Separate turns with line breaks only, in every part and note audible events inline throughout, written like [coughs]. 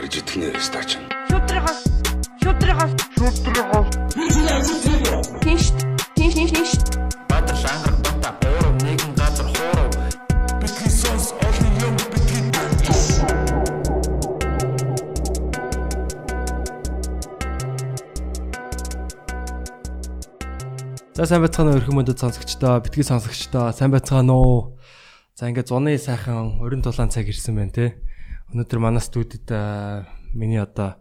гарч идэх нэ стач.
Шудрахаас шудрахаас шудрахаас Тинш тинш тинш тинш
Баатар шангар бата буурав нэгэн газар хуурав Бидний сонс олон юм бидний
За сайн байцгаана өрхөн мөндөд сонсогчдоо, битгий сонсогчдоо сайн байцгаана уу? За ингээд зуны сайхан өрн тулаан цаг ирсэн байна те. Өнөөдөр манай студид миний одоо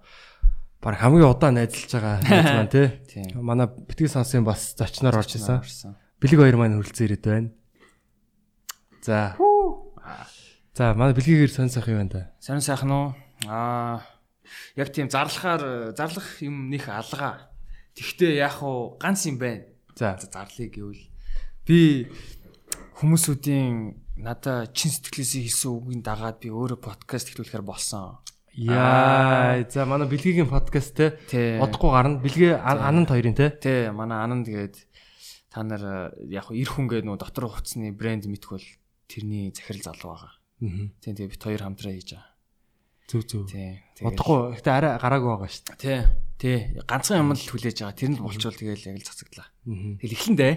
баг хамгийн удаан найзалж байгаа [laughs] найз маань те.
Тийм.
Манай битгий сонсын бас зочноор орж исэн. Бэлэг хоёр маань хүрэлцэн ирээд байна. За. За манай бэлгээр сонь сайхан юм байна да.
Сонир сайхан уу? Аа яг тийм зарлахаар зарлах юм нэх алгаа. Тэгтээ яг уу ганц юм байна.
За,
Зарлыг гэвэл би хүмүүсүүдийн надаа чин сэтгэлээсээ хэлсэн үгийг дагаад би өөрөө подкаст хэлүүлэхээр болсон.
Яа, за манай бэлгийн подкаст те.
Тий.
Одохгүй гарна. Бэлгээ ананд хоёрын те.
Тэ манай ананд тэгээд та нар э, яг хуу эр хүн гэдэг нөө дотор хувцсны брэнд мэдэх бол тэрний захирал залуу байгаа.
Аа.
Тийм тэгээд бит хоёр хамтраа хийж байгаа.
Зүг зүг.
Тийм.
Одохгүй гэтээ арай гараагүй байгаа шүү дээ.
Тий. Тий. Ганцхан юм л хүлээж байгаа. Тэр нь болчвол тэгээд яг л цацагдлаа.
Аа.
Тэгэл эхлэндээ.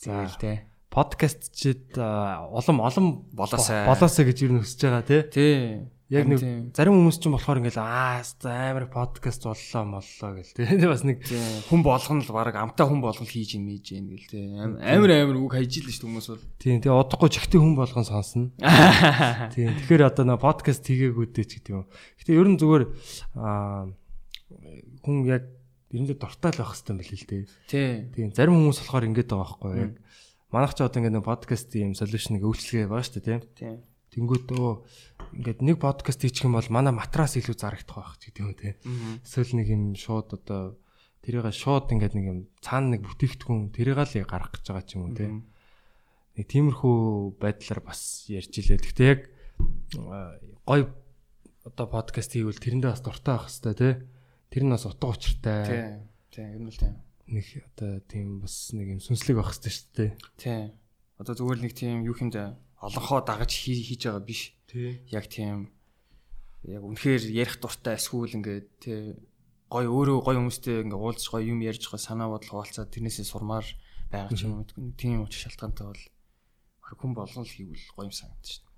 За.
Тэгэл тий.
Подкастчид улам олон
Болоосай.
болоосаа гэж юу нөсөж байгаа тий.
Тий.
Яг нэг зарим хүмүүс ч юм болохоор ингээл аа амар подкаст боллоо моллоо гэл тий. [laughs] Бас нэг
Тий. Хүн болгоно л баг амтаа хүн болгоно хийж ин мийж ин гэл тий. Ам- Амар амар үг хайж л шүү хүмүүс бол.
тийм тэгээ одохгүй чихтэй хүн болгон сонсно. [laughs] Тийм тэгэхээр одоо нөө подкаст хийгээгүүдээ ч гэдэг юм. Гэтэ ер нь зүгээр а хүн яг эрэндээ дуртай л байх юм билээ л дээ.
Тий.
Тийм зарим хүмүүс болохоор ингэж байгаа байхгүй яг манайх ч одоо ингээд нэг подкаст юм солиушныг үйлчлэгээ байгаа шүү дээ тийм.
Тий.
Тэнгүүд өө ингээд нэг подкаст хийчих юм бол манай матрас илүү зарагдах байх ч гэдэг юм те. Эсвэл нэг юм шууд одоо тэрийг шууд ингээд нэг юм цаана нэг бүтээгдэхүүн тэрийг л гаргах гэж байгаа ч юм уу те. Нэг тиймэрхүү байдлаар бас ярьж илээ. Гэхдээ яг гой одоо подкаст хийвэл тэрэндээ бас дуртай байх хэвээр те. Тэр нь бас утга учиртай.
Тий. Тий. Ер нь л тий.
Нэг одоо тийм бас нэг юм сүнслэг байх хэвээр шүү дээ.
Тий. Одоо зүгээр л нэг тийм юу хэмдэ олонхоо дагаж хий- хийж байгаа биш.
Тий.
Яг тийм яг үнэхээр ярих дуртай эсвэл ингээд тий гой өөрөө гой хүмүүстэй ингээд уулзч гой юм ярьж гой санаа бодол хуваалцаад тэрнээсээ сурмаар байгаа ч юм уу. Тийм учраас шалтгаантай бол хүн болгон л хийвэл гоё юм санагдаж шин.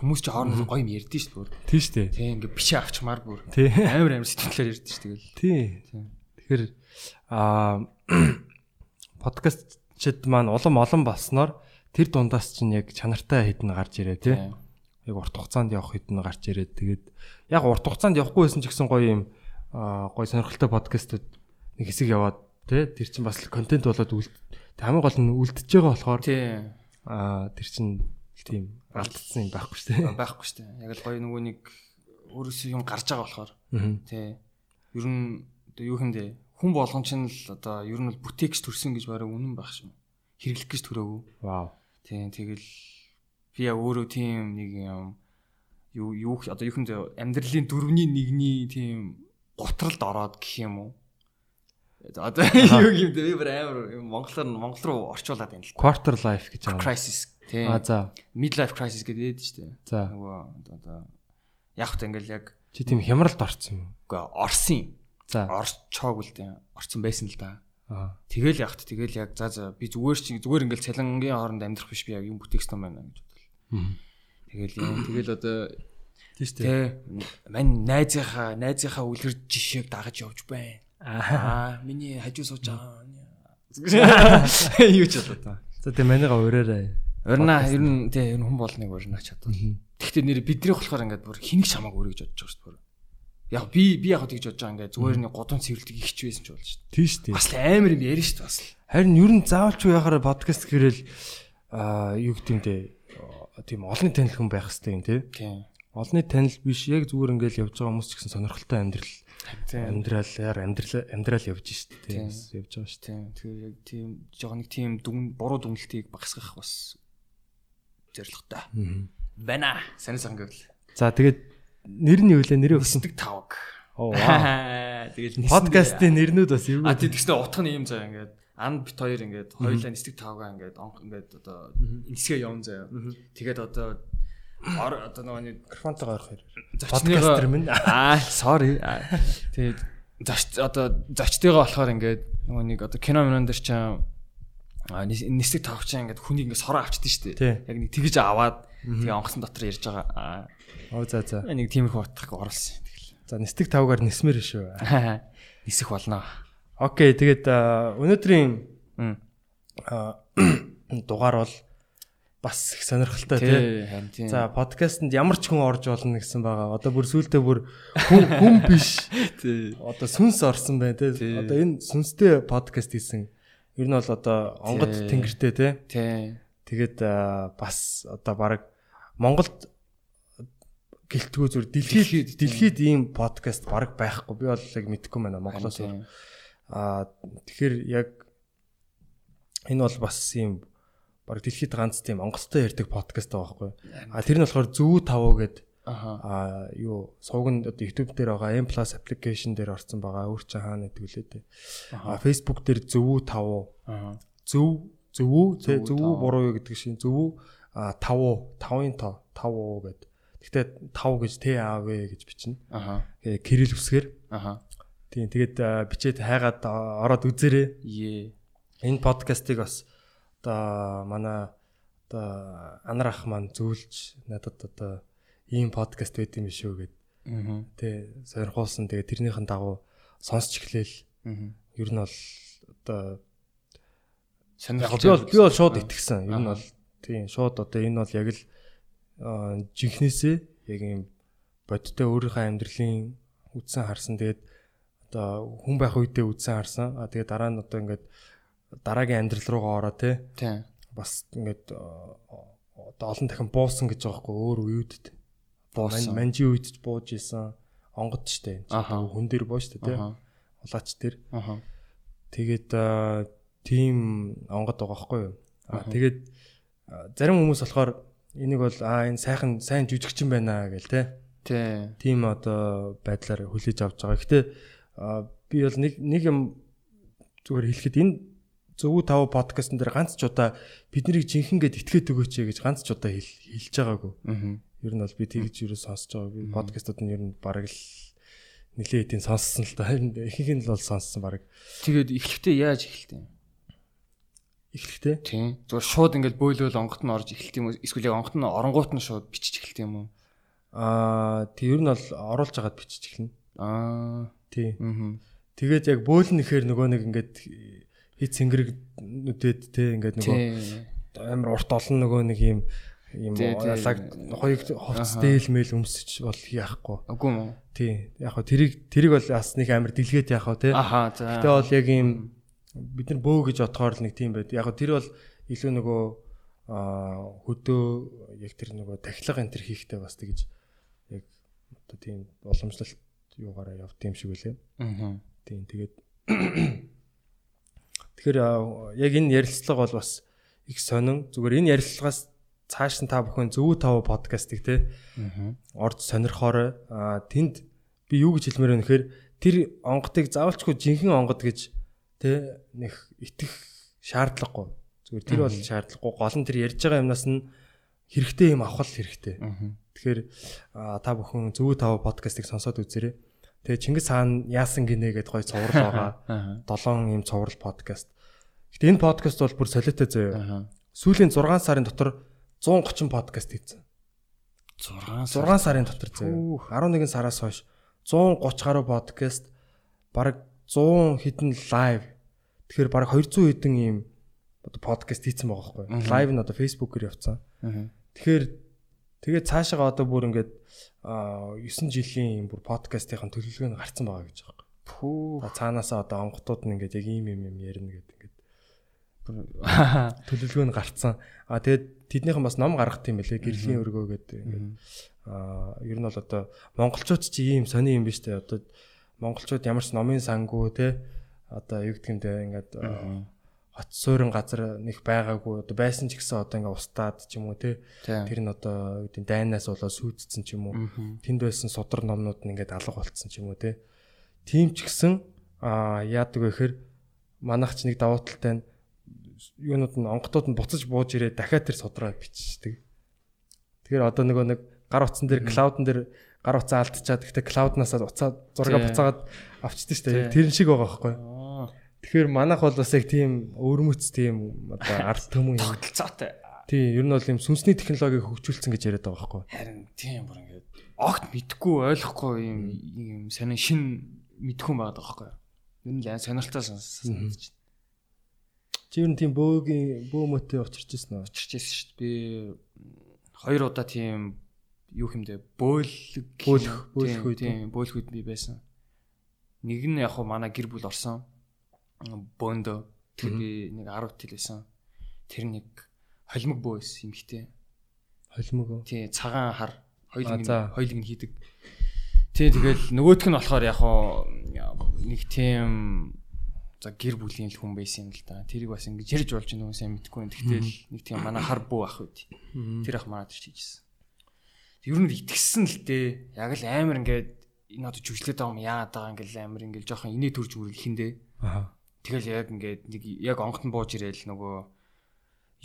Хүмүүс ч хоорондоо гоё юм ярьдэн шүү дээ.
Тий шүү дээ.
Тий ингээд бишээ авчмаар бүр амар амар сэтгэлээр ярьдэн шүү тэгэл.
Тий.
Тийм.
Тэгэхээр аа [clears throat] подкастчид маань улам олон болсноор тэр дундаас чинь яг чанартай хэдэн гарч ирээ тий. Яг урт хугацаанд явах хэдэн гарч ирээд тэгээд яг урт хугацаанд явахгүй байсан ч гэсэн гоё юм гоё сонирхолтой подкастууд нэг хэсэг яваад тий. Тэр чинь бас контент болоод үлд хамгийн гол нь үлдчихэж байгаа болохоор
Тий.
аа тэр чинь тийм алдсан юм байхгүй шүү дээ.
Байхгүй шүү дээ. Яг л гоё нөгөө нэг өөрөөсөө юм гарч байгаа болохоор. Тий. Ер нь юу хэмдэ хүн болгон ч нь л одоо ер нь бол бүтээгч төрсөн гэж бараг үнэн байх шүү. Хэрэглэх гэж төрөөгүй.
Вау.
Тий. Тэгэл би яг өөрөө тийм нэг юм юу юу одоо юу хэмдэ амьдралын дөрвний нэгний тийм готролд ороод гэх юм уу? Одоо юу гэмдэ би бүр амар монголоор монгол руу орчуулад байна л.
Quarter life гэж байгаа.
Crisis. Тий.
Аа за.
Midlife crisis гэдэг дээ шүү дээ.
За.
Нөгөө одоо яг хөт ингээл яг
Чи тийм хямралд орсон юм.
үгүй орсон.
За.
орчоог л дээ. Орсон байсан л да.
Аа.
Тэгэл ягт тэгэл яг за за би зүгээр чи зүгээр ингээл цалингийн хооронд амьдрах биш би яг юм бүтээгсэн байна гэж бодлоо. Тэгэл юм тэгэл одоо
Тийш үү.
тэ мань найзынхаа найзынхаа үлгэр жишээг дагаж явж байна. Аа миний хажуу сууж байгаа. [laughs] Юу ч болоо та.
За тийм манайга ураарай.
Орна ер нь тэ ер нь хүн болныг урна чадвал. Гэхдээ нэр бидний болохоор ингээд бүр хэнийг чамааг өөрөө гэж бодож байгаа шүү дээ. Яг би би яг тэгж бодож байгаа ингээд зүгээр нэг годон цэвэрлдэг ихч байсан ч болно шүү дээ.
Тийш үү.
Бас л амар юм ярина шүү дээ бас.
Харин ер нь заавалч уу яхаар подкаст гэрэл аа юу гэдэг юм дээ. Тийм олонний танил хүн байх хэрэгтэй юм тий.
Тийм.
Олонний танил биш яг зүгээр ингээл явж байгаа хүмүүс ч гэсэн сонирхолтой амьдрал
Тийм.
амьдралаар амьдрал амьдрал явж шít тий.
Тийм.
Бас явж байгаа шүү
Тийм. Тэгэхээр яг тийм жоо нэг тийм дүн буруу дүнлтийг багасгах бас зорилготой.
дээ.
Бана. Сайн сан гэвэл.
За тэгээд нэр нь юу вэ? Нэрээ өгсөн.
Өсдөг тавг.
Оо. [laughs]
Тэгэл
Подкастын нэрнүүд бас юу
А тэгснэ утга нь юм заа ингээд анд бит хоёр ингээд хоёулаа нисдэг тавгаа ингээд онх ингээд одоо нисгээ явна заяа. Тэгээд одоо одоо нөгөө нэг
Микрофонтойгоо орох хэрэг.
зочныгоо
Подкастер минь. [laughs]
аа sorry. Тэгээд зоч одоо зочтойгоо болохоор ингээд нөгөө нэг одоо кино минон дэр чинь а нисэг тавч ингээд хүнийг ингээд сороо авчдээ шүү дээ. Яг нэг тэгж аваад тэгээ онгоцон дотор ярьж байгаа.
Оо за за.
Нэг тиймэрхүү утгах оруулсан.
За нистэг тавгаар нисмэр шүү. [laughs]
Нисэх болно.
Окей, тэгээд өнөөдрийн [clears throat] дугаар бол бас их сонирхолтой
тийм.
За подкастэнд ямар ч хүн орж болно гэсэн байгаа. Одоо бүр сүултээ бүр хүн хүн биш. [laughs]
тий.
Одоо сүнс орсон байна тий.
Тий.
Одоо энэ сүнстэй подкаст хийсэн. Ер нь бол одоо онгод тэнгэртэй тий.
Тий.
Тэгээд бас одоо баг Монголд гэлтгүү зүр дэлхийд
Дэлхийд,
ийм подкаст баг байхгүй. Би бол яг мэдэхгүй байна Монголоос. Аа тэгэхээр яг энэ бол бас ийм баг дэлхийд ганц тийм Монголтой ярьдаг подкаст байгаа байхгүй. А тэр нь болохоор зөв тавуу гэдэг
Аха.
а юу сууганд одоо YouTube дээр байгаа M+ application дээр орсон байгаа. Өөр чинь хаана гэдэг үлээ дээ. А Facebook дээр зөв тавуу зөв зөв тий
Зөв,
зөв
тавуу.
буруу юу гэдэг шиг зөв а тавуу тавын тав тавуу гэд. Гэхдээ тав гэж Т А В гэж бичнэ.
Аха.
Тэгээ кирилл үсгээр.
Аха.
Тийм тэгээд бичээд хайгаад ороод үзээрэй.
Е.
Энэ подкастыг бас одоо манай одоо анар ах маань зөвлөж надад одоо ийм подкаст байт юм шүү гэд.
Мгм.
Тэ сонирхуулсан. Тэгээд тэрнийхэн дагуу сонсч эхлээл.
Мгм.
Ер нь бол одоо
Сонирхолтой.
би бол шууд итгэсэн. Ер нь бол тийм шууд одоо энэ бол яг л аа, жинхнээсээ яг юм бодиттой өөрийнхөө амьдралын үдсэн харсан. Тэгээд одоо хүн байх үедээ үдсэн харсан. А тэгээд дараа нь одоо ингээд дараагийн амьдрал руугаа ороо те бас ингээд одоо олон дахин буусан гэж байгаа хгүй өөр үеүдд.
Буусан.
Манжи үед ч бууж исэн. Онгод штэ.
Аха.
Хүн дээр боо штэ те. Улаач дээр. Тэгээд тийм онгод байгаа хгүй юу.
Аха.
тэгээд зарим хүмүүс болохоор энийг бол аа энэ сайхан сайн жүжигчин байна гэл те.
Тий.
Тийм одоо байдлаар хүлээж авч байгаа. Гэтэ аа, би бол нэг нэг юм зүгээр хэлэхэд энэ зөв тав подкастн дээр ганц ч удаа биднийг жинхэнгээд итгээд өгөөч гэж ганц ч удаа хэл хэлж байгаагүй.
Мгм.
Ер нь бол би тэгж юу сонсож байгаа. Би подкастууд нь ер нь бараг л нилээ хэдийн сонссон л та. Ихэнх нь л бол сонссон бараг.
Тэгээд эхлэхдээ яаж эхэлтээ?
Эхлэхдээ
Тий. Зүгээр шууд ингээд бөөлөөл онгот нь орж эхэлт юм уу? Эсвэл онгот нь оронгууд нь шууд бичиж эхэлт юм уу?
Аа тий ер нь бол оруулж агаад бичиж эхэлнэ.
Аа.
Тий.
Мгм.
Тэгээд яг бөөлн ихээр нөгөө нэг ингээд хит сэнгэрэг нүдэд те ингээд нөгөө амар урт олон нөгөө нэг юм юм ялаг хоёуг хувцс
Аха.
дээлмэл өмсөж бол яахгүй.
Үгүй мүү?
Тий. Яг хөө тэрийг тэрийг бол бас нэг амар дэлгээд яах вэ те.
Аха.
Гэтэ бол яг юм бид нар бөө гэж отохоор л нэг тийм байд. Яг тэр бол илүү нөгөө аа хөдөө яг тэр нөгөө тахилга энэ төр хийхтэй бас тэгж яг одоо тийм боломжлолт юугаараа явт юм шиг үлээ.
Мгм.
Тийм тэгээд [coughs] Тэгэхээр аа, яг энэ ярилцлага бол бас их сонин. Зүгээр энэ ярилцлагаас цааш нь та бүхэн зөв тав подкастыг те орж сонирхоорой. Аа тэнд би юу гэж хэлмээр байна гэхээр тэр онготыг заавалчгүй жинхэнэ онгод гэж те нэг итгэх шаардлагагүй. Зүгээр тэр бол шаардлагагүй. Гол нь тэр ярьж байгаа юмнаас нь хэрэгтэй юм авах хэрэгтэй. Тэгэхээр та бүхэн зөв тав подкастыг сонсоод үзээрэй. Тэгээ Чингис хаан яасан гинэ гэдээ гой цуврал байгаа. Долоон ийм цуврал подкаст. Гэтэ энэ подкаст бол бүр солиотой заяа. Сүүлийн 6 сарын дотор 130 подкаст хийсэн.
6
6 сарын дотор заяа.
Хүүх.
11 сараас хойш 130 гаруй подкаст, бараг 100 хэдэн лайв. Тэгэхээр бараг 200 хэдэн ийм одоо подкаст хийсэн байгаа байхгүй. Лайв нь одоо Facebook-ээр явцсан. Тэгэхээр тэгээд цаашаага одоо бүр ингээд аа 9 жилийн бүр подкастын төлөвлөгөө нь гарцсан байгаа гэж байгаа.
Пүү.
Цаанаасаа одоо онготууд нь ингээд яг ийм юм юм ярина гэдэг ингээд [laughs] төлөвлөгөө нь гарцсан. А тэгээд тэднийхэн бас ном гаргах тийм байлээ. Гэрлийн өргөө гэдэг ингээд а ер нь бол одоо монголчууд чи ийм сони юм биш үү? Одоо монголчууд ямар ч номын сангуу те одоо юу гэдэг юм те ингээд
Мгм.
хот суурин газар нэг байгаагүй одоо байсан ч гэсэн одоо ингээд устдаад ч юм уу те тэр нь одоо юу гэдэг дайнаас болоод сүйдсэн ч юм уу. Тэнд байсан судар номнууд нь ингээд алга болцсон ч юм уу те. Тийм ч гэсэн а яадаг вэ гэхээр манайх ч нэг давуу талтай нь юунууд нь онготууд нь буцаж бууж ирээд дахиад тэр судраа биччихдэг. Тэгэхээр одоо нөгөө нэг гар утсан дээр клаудн дээр гар утсаа алдчихад гэхдээ клауднаас уцаа зураг буцаагаад авчдээ шүү дээ. Тэр шиг байгаа байхгүй. Тэгэхээр манайх бол бас яг тийм өвөрмөц тийм одоо ард түмэн юм.
Тогтолцоотой.
Тийм, ер нь бол юм сүнсний технологиг хөгжүүлсэн гэж яриад байгаа байхгүй.
Харин тийм бүр ингээд огт мэдхгүй ойлгохгүй юм юм сонин шин мэдхгүй байгаад байгаа байхгүй. Ер нь л сонирхолтой санагдаж байна.
Чи ер нь тийм бөөгийн бөө мөтөд очирч ирсэн үү?
Очирч ирсэн шүү дээ. Би хоёр удаа тийм юу хэмдэ бөөлөг
Бөөлөх- бөөлөх үед
тийм бөөлөх үед би байсан. Нэг нь яг хуу манай гэр бүл орсон. Бондо тэр би нэг 10 тэл байсан. Тэр нэг холимог бөө байсан юм хтэй.
Холимог?
Тий цагаан хар хоёулыг нь хийдэг. Тий тэгэл нөгөөх нь болохоор яг хуу нэг тийм за гэр бүлийн л хүн байсан юм л да. Тэрийг бас ингэж ярьж болж байгаа сайн мэдэхгүй юм. Тэгтэл нэг тийм манай хар бүү ах үед. Тэр ах манад ч хийжсэн. Ер нь итгэсэн л дээ. Яг л амар ингээд энэ одоо жүжиглээд байгаа юм яагаад байгаа ингээл амар ингээл жоохон инээ төрж үрэл хиндэ.
Аа.
Тэгэл яг ингээд нэг яг онгот нь бууж ирээл нөгөө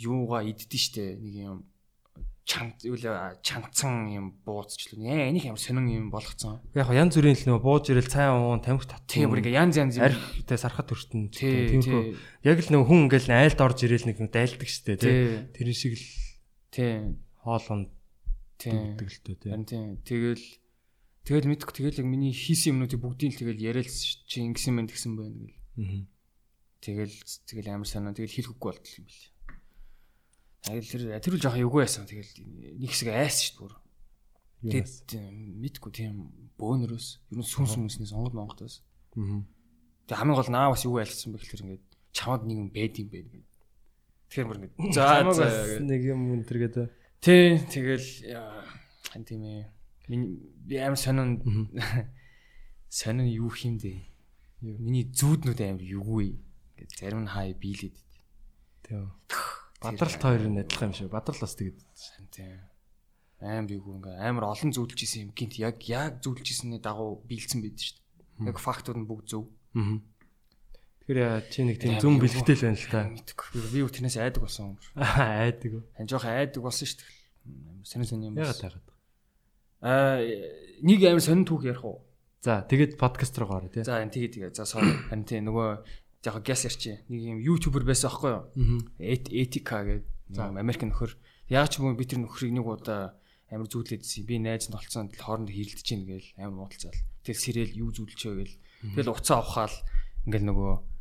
юугаа иддэн штэ нэг юм чанц л чанцсан юм бууцчлаа. Яа энийг ямар сонин юм болгоцсон.
Яг янз бүрийн л нөгөө бууж ирэл цай уун тамхи тат.
Тийм бүр ингээ янз янз
архтай сархат өртөн.
Тий,
Тиймхүү.
тий.
Яг л нөгөө хүн ингээл айлд орж ирэл нэг дайлдаг штэ тий.
Тий.
Тэр шиг л
Тийм.
хоолонд
Тийм.
дүүдэг л дээ тий.
Харин тийм. Тэгэл тэгэл мэдгүй тэгэл яг миний хийсэн юмнуудыг бүгдийг л тэгэл яриалс чи ингэсэн мэн тэгсэн байна гэл.
Аа.
Тэгэл тэгэл амар санаа тэгэл хэлэхгүй болтол юм бэл. Тэгэл тэр тэр үл жоохон эвгүй байсан. Тэгэл нэг хэсэг айс шүү дээ бүр. Тэгэд мэдгүй тийм бөөнөрөөс ер нь сүнс сүнснээс онгод монгодоос.
Аа.
Тэг хамгийн гол наа бас юу айлцсан бэ гэхээр ингээд чамд нэг юм байд юм бэ гэдэг. Тэгэхээр бүр ингээд за
нэг юм өнтер гэдэг.
Тий, тэгэл хан тийм ээ. Миний би амар сонин сонин юу хиймдээ. Миний зүүднүүд амар юугүй. Ингээд зарим нь хай бийлээд.
Тийм. Бадралт хоёр нь адилхан юм шиг. Бадрал бас тэгээд
тийм. Амар юугүй ингээ амар олон зөвлөж исэн юм гинт яг яг зөвлөж исэний дагуу биелсэн байд шүү дээ. Яг фактууд нь бүгд зөв.
Аа. Тэгэхээр яа, чи нэг тийм
юу.
бэлгтэй л байна л та.
Мэдгүй. Би юу тэрнээс айдаг болсон юм.
Айдаг. уу.
Хан жоох айдаг болсон шүү дээ. Сонин сонин юм.
Ягаад таагаад.
Аа нэг амар сонин түүх ярих уу?
За, тэгээд подкаст руу гараа тий.
За энэ тэгээ тэгээ. За sorry. Харин тийм нөгөө яг гяс ярьчих. Нэг юм ютубер байсан аахгүй юу? Этика гэдэг Америк нөхөр. Яг ч юм би тэр нөхрийг нэг удаа амар зүүдлээдсэн. Би найз нь олцсон хооронд хэрэлдэж гин гээл амар уудалцаал. Тэгэл сэрэл юу зүүлчээ гээл. Тэгэл уцаа ухаал ингээл нөгөө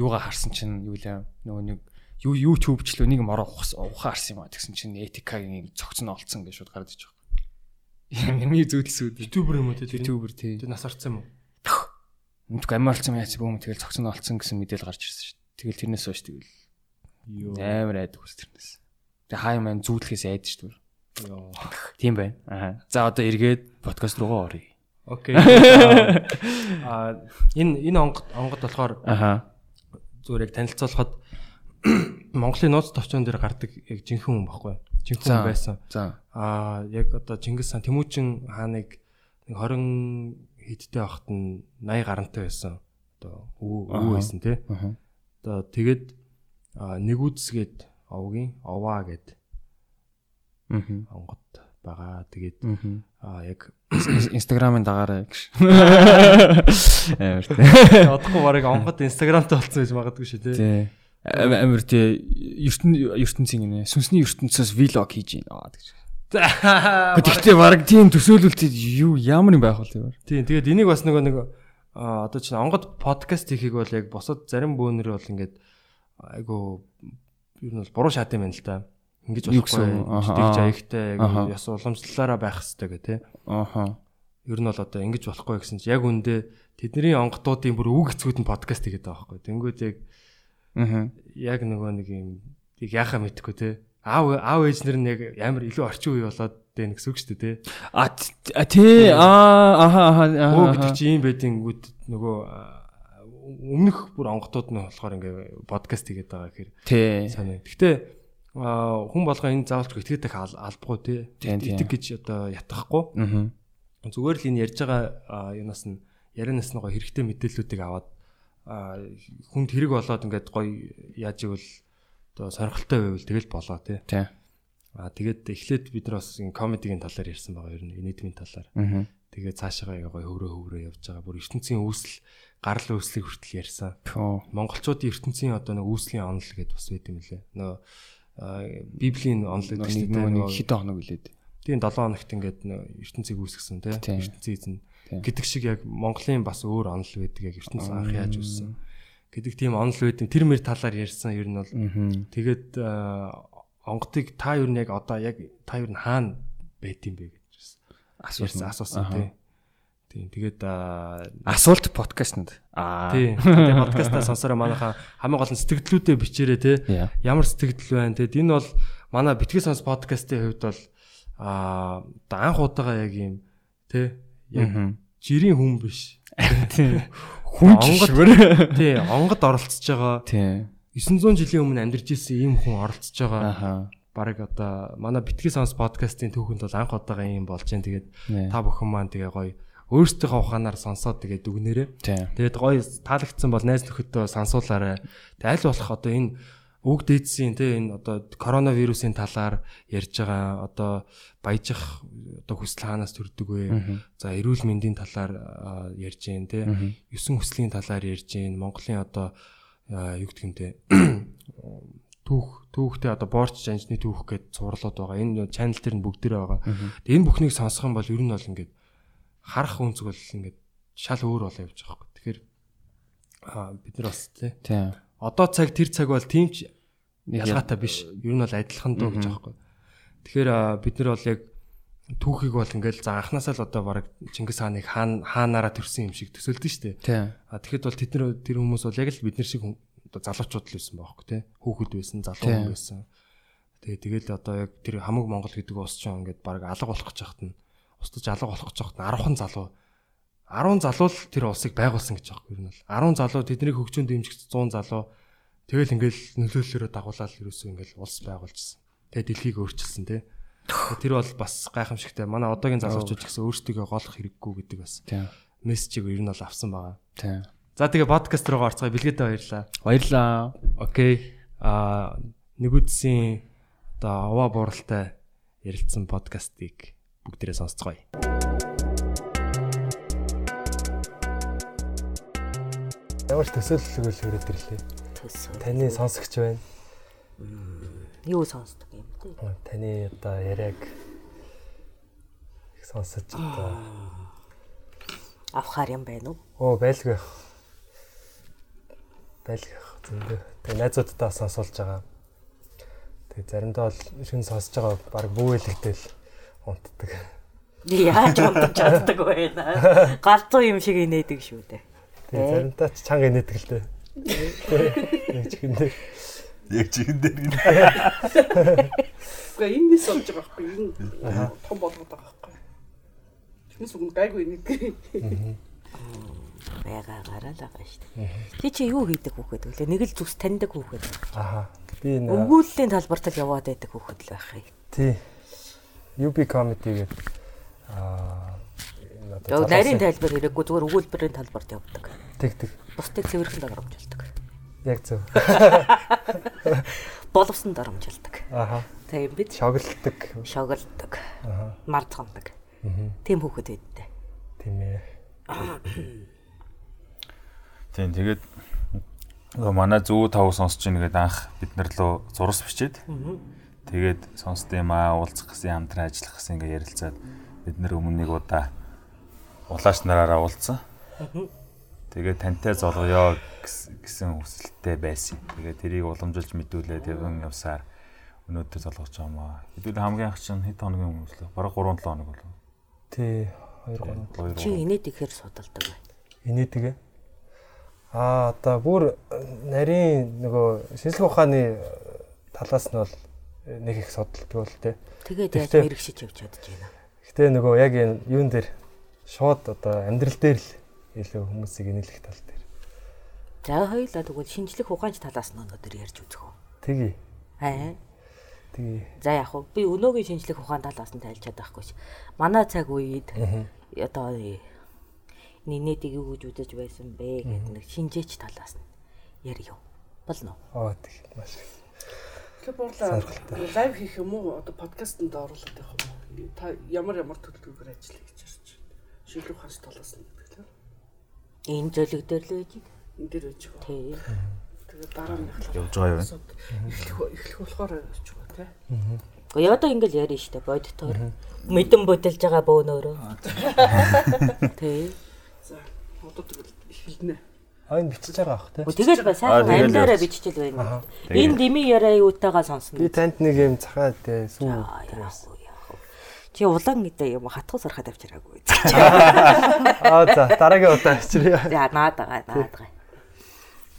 юугаа харсан чинь юу лээ нөгөө нэг юу YouTube ч л нэг мороо ухаа харсан юм а тэгсэн чинь этикагийн цогцон олцсон гэж шууд гараад иж байгаа. Миний зүйдлсүүд
Ютубер юм уу тий? Тэр
ютубер тий.
тэр нас орсон юм уу?
Мэдгүй амар олцсон яач бөөм тэгэл цогцон олцсон гэсэн мэдээл гарч ирсэн шүү дээ. Тэгэл тэрнээс хойш тэгэл
Йоо.
амар айдаг ус тэрнээс. Тэг хаа юм ан зүүдлэхээс айд шүү дээ.
Йоо.
Тийм байна. Аа. За одоо эргээд подкаст руугаа оръё.
Окей. [laughs] Аа энэ энэ онгод онгод болохоор
Аха.
Зүгээр яг танилцуулахад [clears throat] Монголын нууц товчон дээр гардаг яг жинхэнэ хүн баггүй. Жинхэнэ хүн байсан.
За.
Аа яг одоо Чингис хаан Тэмүүчин хааныг нэг 20 хэдтэй байхад нь 80 гарантай байсан. Одоо өвөө өвөө байсан тий. Одоо тэгээд аа, нэгүдсгээд овгийн оваа гэд
Мгм.
онгод байгаа. Тэгээд аа яг
Инстаграмын дагаарай гэж. [laughs] Амар тий.
одохгүй барыг онгод инстаграмтай болсон гэж магадгүй шүү тий.
Тий. Ам- Амар тий. ертөн ертөнцийн нэ сүнсний ертөнцөөс vlog хийж байна аа гэж. Гэхдээ баг тийм төсөөлөлт юу ямар юм байх вэ тийм.
Тэгээд энийг бас нөгөө нэг аа, одоо чинь онгод подкаст хийхийг бол яг босод зарим бөөнөр бол ингээд айгу ер нь бол буруу шат юм байна л да. Ингэж болохгүй. Тэгж аягтай яг яс уламжлалаараа байх хэрэгтэй гэх тий.
Аха.
Ер нь бол одоо ингэж болохгүй гэсэн чинь яг үндэ тэдний онгодуудын бүр үг хэцүүд нь подкаст хийгээд байгаа байхгүй. Тэнгүүд яг
Мгм.
яг нөгөө нэг юм яг яхаа мэдхгүй тий. Аав аав ээжнэр нь яг амар илүү орчин үе болоод дээ гэсэн үг шүү дээ тий.
А тий аа аха аха
Өө гэдэг чи юм байдингүүд нөгөө аа, өмнөх бүр онготууд нь болохоор ингээ подкаст хийгээд байгаа гэхээр
Тий.
санаа. Гэхдээ хүн болгоо энэ заавалч итгэдэг албагүй тий. Итэг гэж одоо ятгахгүй. Зүгээр л энэ ярьж байгаа аа, юунаас нь ярианаас нь гоё хэрэгтэй мэдээллүүдийг аваад аа, хүнд хэрэг болоод ингээд гоё яаж игэл одоо сонирхолтой байвал тэгэл болоо тий. Аа тэгээд эхлээд бид нар бас ин комедигийн талаар ярьсан байгаа ер нь энэдмийн талаар.
Аа.
Тэгээд цаашаа гоё хөврөө хөврөө явж байгаа. Бүр ертөнцийн үүсэл гарал үүслийг хүртэл ярьсан. Монголчуудын ертөнцийн одоо нэг үүслийн онол гэдээ бас байт юм лээ. Нөгөө библийн гэдэг
Нэг нэг хэдэн хоног үлээд.
тийм 7 хоногт ингээд ертөнцийг үүсгэсэн тий.
Тийм.
ертөнцийн эзэн гэдэг шиг яг Монголын бас өөр онол байдаг яг ертөнц анх яаж үүссэн гэдэг тийм онол байд юм. Тэр мэр талаар ярьсан ер нь бол тэгээд онготыг та ер нь яг одоо яг та ер нь хаана байт юм бэ гэж асуусан асуусан тий. Тийм тэгээд
Асуулт подкастнд. Аа.
тий. [laughs] Тэгээд подкастаа сонсороо манайхаа хамгийн гол нь сэтгэлдлүүдээ бичээрэй.
Яа.
Ямар сэтгэл байна тэгээд энэ бол манай битгий сонс подкастын хувьд бол аа одоо анх удаага яг юм тий. Яг жирийн хүн биш. [laughs]
Тийм. Хүн
Онгод-
жишвэр. [laughs]
Тий, онгод оролцож байгаа
Тийм.
900 жилийн өмнө амьдарч ирсэн ийм хүн оролцож байгаа.
Аха.
Бараг одоо манай битгий сонс подкастын түүхэнд бол анх удаага ийм болж जैन. Тэгээд та бүхэн маань тэгээ гоё өөрсдийнхөө ухаанаар сонсоод тэгээд дүгнээрээ. Тэгээд гоё таалагдсан бол найз нөхөдөө сансуулаарай. Тэгээд аль болох одоо энэ үг дээдсийн те энэ одоо коронавирусын талаар ярьж байгаа одоо баяжих одоо хүсэл хаанаас төрдөг вэ? За эрүүл мэндийн талаар аа, ярьж гин те. Есөн хүслийн талаар ярьж гин. Монголын одоо юу гэдэг юм те [clears throat] түүх түүхтэй одоо борч жанжны түүх гэд цувралууд байгаа. Энэ чанал дээр нь бүгдээрээ байгаа. Тэгээд энэ бүхнийг сонсох юм бол ер нь бол ингээд харах үнцг бол ингээд шал өөр болоо явж байгаа хэрэг. Тэгэхээр бид нар бас тий.
Тийм.
Одоо цаг тэр цаг бол тийм ч ялгаатай биш. Ер нь бол адилхан дөө гэж хэрэг. Тэгэхээр бид нар бол яг түүхийг бол ингээд за анханасаа л одоо баг Чингис хааныг хаан хаанаараа төрсэн юм шиг дээ.
Тийм.
А тэгэхэд бол тэд нар тэр хүмүүс бол яг л бид нар шиг одоо залуучууд л байсан байхгүй тий. Хүүхэд байсан, залуу хүн байсан. Тэгээ тэгэл одоо яг тэр хамаг Монгол гэдэг ус ч ингээд баг алга болох гэж хахт нь устж алга болох гэж нь 10хан залуу 10 залуу л тэр улсыг байгуулсан гэж байгаа юм ер нь бол 10 залуу тэднийг хөгжөөнд дэмжих 100 залуу тэгэл ингээл нөлөөллөөрөө дагуулаад ерөөсөө ингээл улс байгуулжсэн. Тэгээ дэлхийг өөрчилсөн. Тэгээ Тэр бол бас гайхамшигтай. Манай одоогийн залуучууд гэсэн өөрсдийгөө голох хэрэггүй гэдэг бас мессежийг ер нь бол авсан байгаа.
Тийм.
За тэгээ подкаст руу орцгоё. Билгээдээ баярлаа.
Баярлаа.
Окей. А нэгүдсийн одоо аваа бууралтай ярилцсан подкастыг бүгдээрээ сонсцгоё. Ямар ч төсөөлөл өгөл хүрээд ирлээ.
төсөө.
Таны сонсогч байна.
Юу сонсдог юм те?
Таны одоо яриаг их сонсож одоо
Авахар юм байна уу?
оо байлгүй. Байлгүй. Зөндөө. Тэгээ найзуудтай бас сонсуулж байгаа. Тэгээ заримдаа бол шин сонсож байгаа баг бүүэлэгтэл унтдаг.
Яаж унтаж чаддаг вэ? Галзуу юм шиг инээдэг шүү дээ.
Тэгээ
Ээ.
заримдаа ч чанга инээдэг л дээ. Яг чихэндээ.
Яг чихэн дээр гинэ.
Гэхдээ энэс болж байгаа байхгүй энэ том болгоод байгаа байхгүй. Тэрнээс өмнө гайгүй нэг.
Бага гараал байгаа шүү дээ. Ти чи юу хийдэг хүүхэд вэ? Нэг л зүс таньдаг хүүхэд.
Аха. Би нэ
Өгүүллийн талбарт л яваад байдаг хүүхэд л байх юм.
тий. UB comedy гэдэг аа одоо
нарийн тайлбар хэрэггүй зүгээр өгүүлбэрийн талбарт явдаг.
тэг тэг.
Бусдыг цэвэрхэн дарамжилдаг.
Яг зөв. [laughs]
Боловсон дарамжилдаг.
Аха.
Тийм бид
Шоглдог.
шоглдог,
Аха.
мартгандаг.
Мгм.
Тийм хүүхэд байдтай.
Тийм ээ. [coughs]
Тийм тэгээд нөгөө манай зүү тав сонсож ийн гэдэг анх бид нар лөө зурс бичээд тэгээд сонсд юм аа уулзах гэсэн хамтран ажиллах гэсэн ингээ ярилцаад бид нар өмнө нэг удаа улаач нараараа уулзсан. Тэгээд тантай золгоё гэс- гэсэн хүсэлтэй байсан. Тэгээд тэрийг уламжилж мэдүүлээд явсан явсаар өнөөдөр золгож байгаа юм аа. Хэдүүл хамгийн анх чинь хэд хоногийн өмнө лөө? Бараг 3-7 хоног болов.
Тий. 2 3
Чи инээд ихээр судалдаг бай.
инээдэг. Аа одоо бүр нарийн нөгөө шинжлэх ухааны талаас нь бол нэг их судалдаг бол тээ.
Тэгээд яаж мэрэгшиж явж чадж байна.
Гэтэ нөгөө яг энэ юун дээр шууд одоо амьдрал дээр л илүү хүмүүсийг инээлэх тал дээр.
За хоёулаа тэгвэл шинжлэх ухаанч талаас нь өнөөдөр ярьж үзэх үү.
Тгий.
Аа.
Тгий.
За яг хөө би өнөөгийн шинжлэх ухаан талаас нь тайлчаад байхгүй ш. Манай цаг үед одоо нинэдэг юу гэж үзэж байсан бэ гэдэг нэг шинжээч талаас нь ярив. Болно уу?
Аа тэг маш их.
Тэгэхээр буурлаа лайв хийх юм уу? Одоо подкастэнд оруулаад явах юм уу? Та ямар ямар төлөвлөгөөр ажиллая гэж харж байна. Шилүү ханс талаас нь тэгэхээр
Энэ зөвлөг дээр л
энэ дээр байж байгаа.
Тий.
Тэгээд дараа нь
Явж байгаа юу?
эхлэх эхлэх болохоор явж байгаа тий.
Гэхдээ одоо ингээл яриа штэ бодтоор мэдэн бодолж байгаа бөөнөөрөө. [laughs] Тий.
За одоо тэгэл эхэлнэ.
Энэ бичиж байгаа бах тий.
Тэгээд ба
Аа,
сайхан
тэгэл
амьдаараа
явж.
биччихэл байна. Энэ дими яриа юутайгаа сонсно.
Би танд нэг юм цахаа тий сүү.
Чи улаан гэдэг юм хатгуу сарахад авчираагүй.
Аа [laughs] за дараагийн удаа авчиръя.
За наад байгаа, наад байгаа.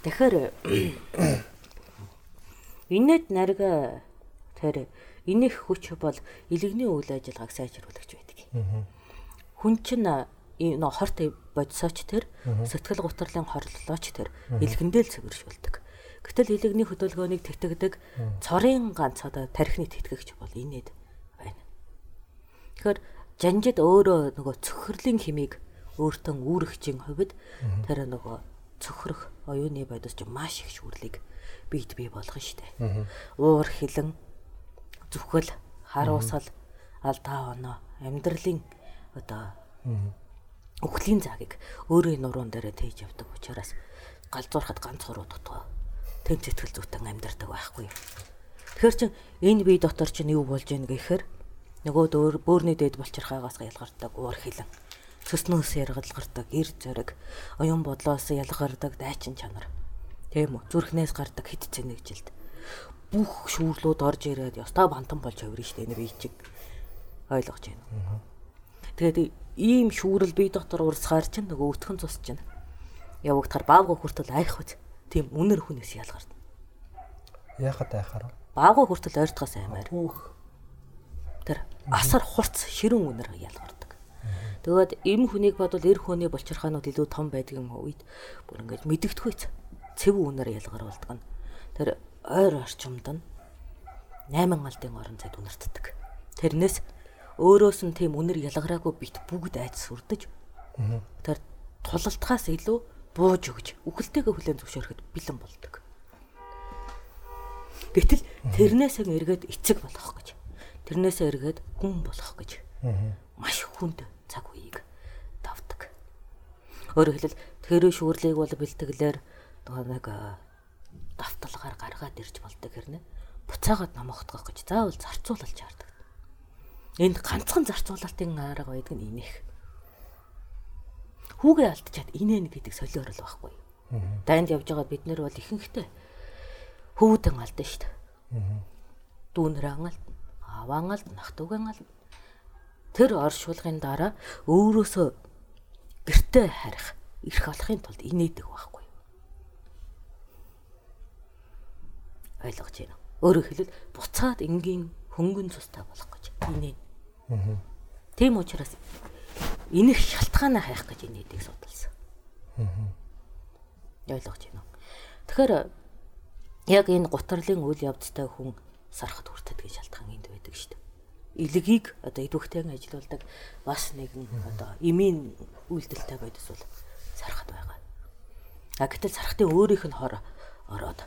Тэгэхээр [coughs] инээд нарга тэр энэх хүч бол илэгний үйл ажиллагааг сайжруулагч байдаг. Хүн чинь энэ хорт бодисооч тэр сэтгэл гутралын хорлолооч тэр. Илгэндэл цэвэршүүлдэг. Гэтэл илэгний хөдөлгөөнийг тэтгдэг цорын ганц одоо тархины тэтгэгч бол инээд байна. Тэгэхээр жанжид өөрөө нөгөө цөхрлийн химийг өөртөө үүрэгчийн хувьд тэр нөгөө цөхрөх оюуны бодис ч маш их шүүрлийг бийд бий болгоно штэ. Уур хилэн зүхэл харуусал алдаа оноо амьдралын одоо өхлийн цагийг өөрийн нуруунд дээр тээж явдаг учраас галзуурхад ганц хуруу дутгаа тэн сэтгэл зүйтэн амьдардаг байхгүй. Тэгэхээр чин энэ бие дотор чинь юу болж ийн гэхээр нөгөө дөөр бөөрний дэд болчирхаагаас ялгардаг уур хилэн цэснөөс яргалгардаг эр зориг оюун бодлоос ялгардаг дайчин чанар. Тийм үү зүрхнээс гардаг хит цэнэгжилд бүх шүүрлүүд орж ирээд ёстой бантан болж хувирна штэ энэ бие чиг ойлгож байна. Тэгээд ийм шүүрэл бие дотор урсгаар чинь нөгөө өтгөн цус чинь явагдахаар баавга хүртэл айх үз. Тийм үнэр хүнээс ялгарна.
Яхад айхаар.
Баавга хүртэл ойртгоос аймаар. Тэр асар хурц ширүүн үнэр ялгардаг. Тэгээд эм хүнийг бодвол эр хүний болчирхаанууд илүү том байдаг юм үед бүр ингэж мэдэгдэхүйц цэв үнэр ялгаруулдаг нь. Тэр ойр орчимд нь 8 алдын орон зайд үнэртдэг. Тэрнээс өөрөөс нь тийм үнэр ялгараагүй бит бүгд айц сүрдэж. Тэр тулалтахаас илүү бууж өгж үхэлтэйгээ хүлэн зөвшөөрөхөд бэлэн болдог. Гэтэл тэрнээсээ эргээд эцэг болох гэж. Тэрнээсээ эргээд хүн болох гэж. Маш хүнд цаг үеийг давдаг. Өөрөөр хэлбэл тэр шүүрлийг бол бэлтгэлээр нөгөө нэг давталгаар гаргаад ирж болдог хэрнэ. Буцаагаад намогдгох гэж заавал зарцуулалж яардаг. Энд ганцхан зарцуулалтын арга байдаг нь инех. Хүүгээ алдчихад инээн гэдэг солиор л байхгүй. Дайнд явж байгаа бид нэр бол ихэнхдээ хүүдэн алдсан шүү дээ. Дүүнрэн алдна, аваан алдна, нахтугэн алдна. Тэр оршуулгын дараа өөрөөсөө гэртээ харих ирэх болохын тулд инээдэг байхгүй. Ойлгож байна? Өөрөөр хэлбэл буцаад энгийн хөнгөн цустай болох гэж инээ. Тийм учраас энэх шалтгаанаа хайх гэж инээдэг судалсан. Ойлгож байна уу? Тэгэхээр яг энэ гутрлын үйл явцтай хүн сархад хүртдэг шалтгаан энд байдаг шүү дээ. Илгийг одоо идэвхтэйг ажилуулдаг бас нэгэн одоо эмийн үйлдэлтэй байдас бол сархад байгаа. А гэтэл сархтын өөрийнх нь хор ороод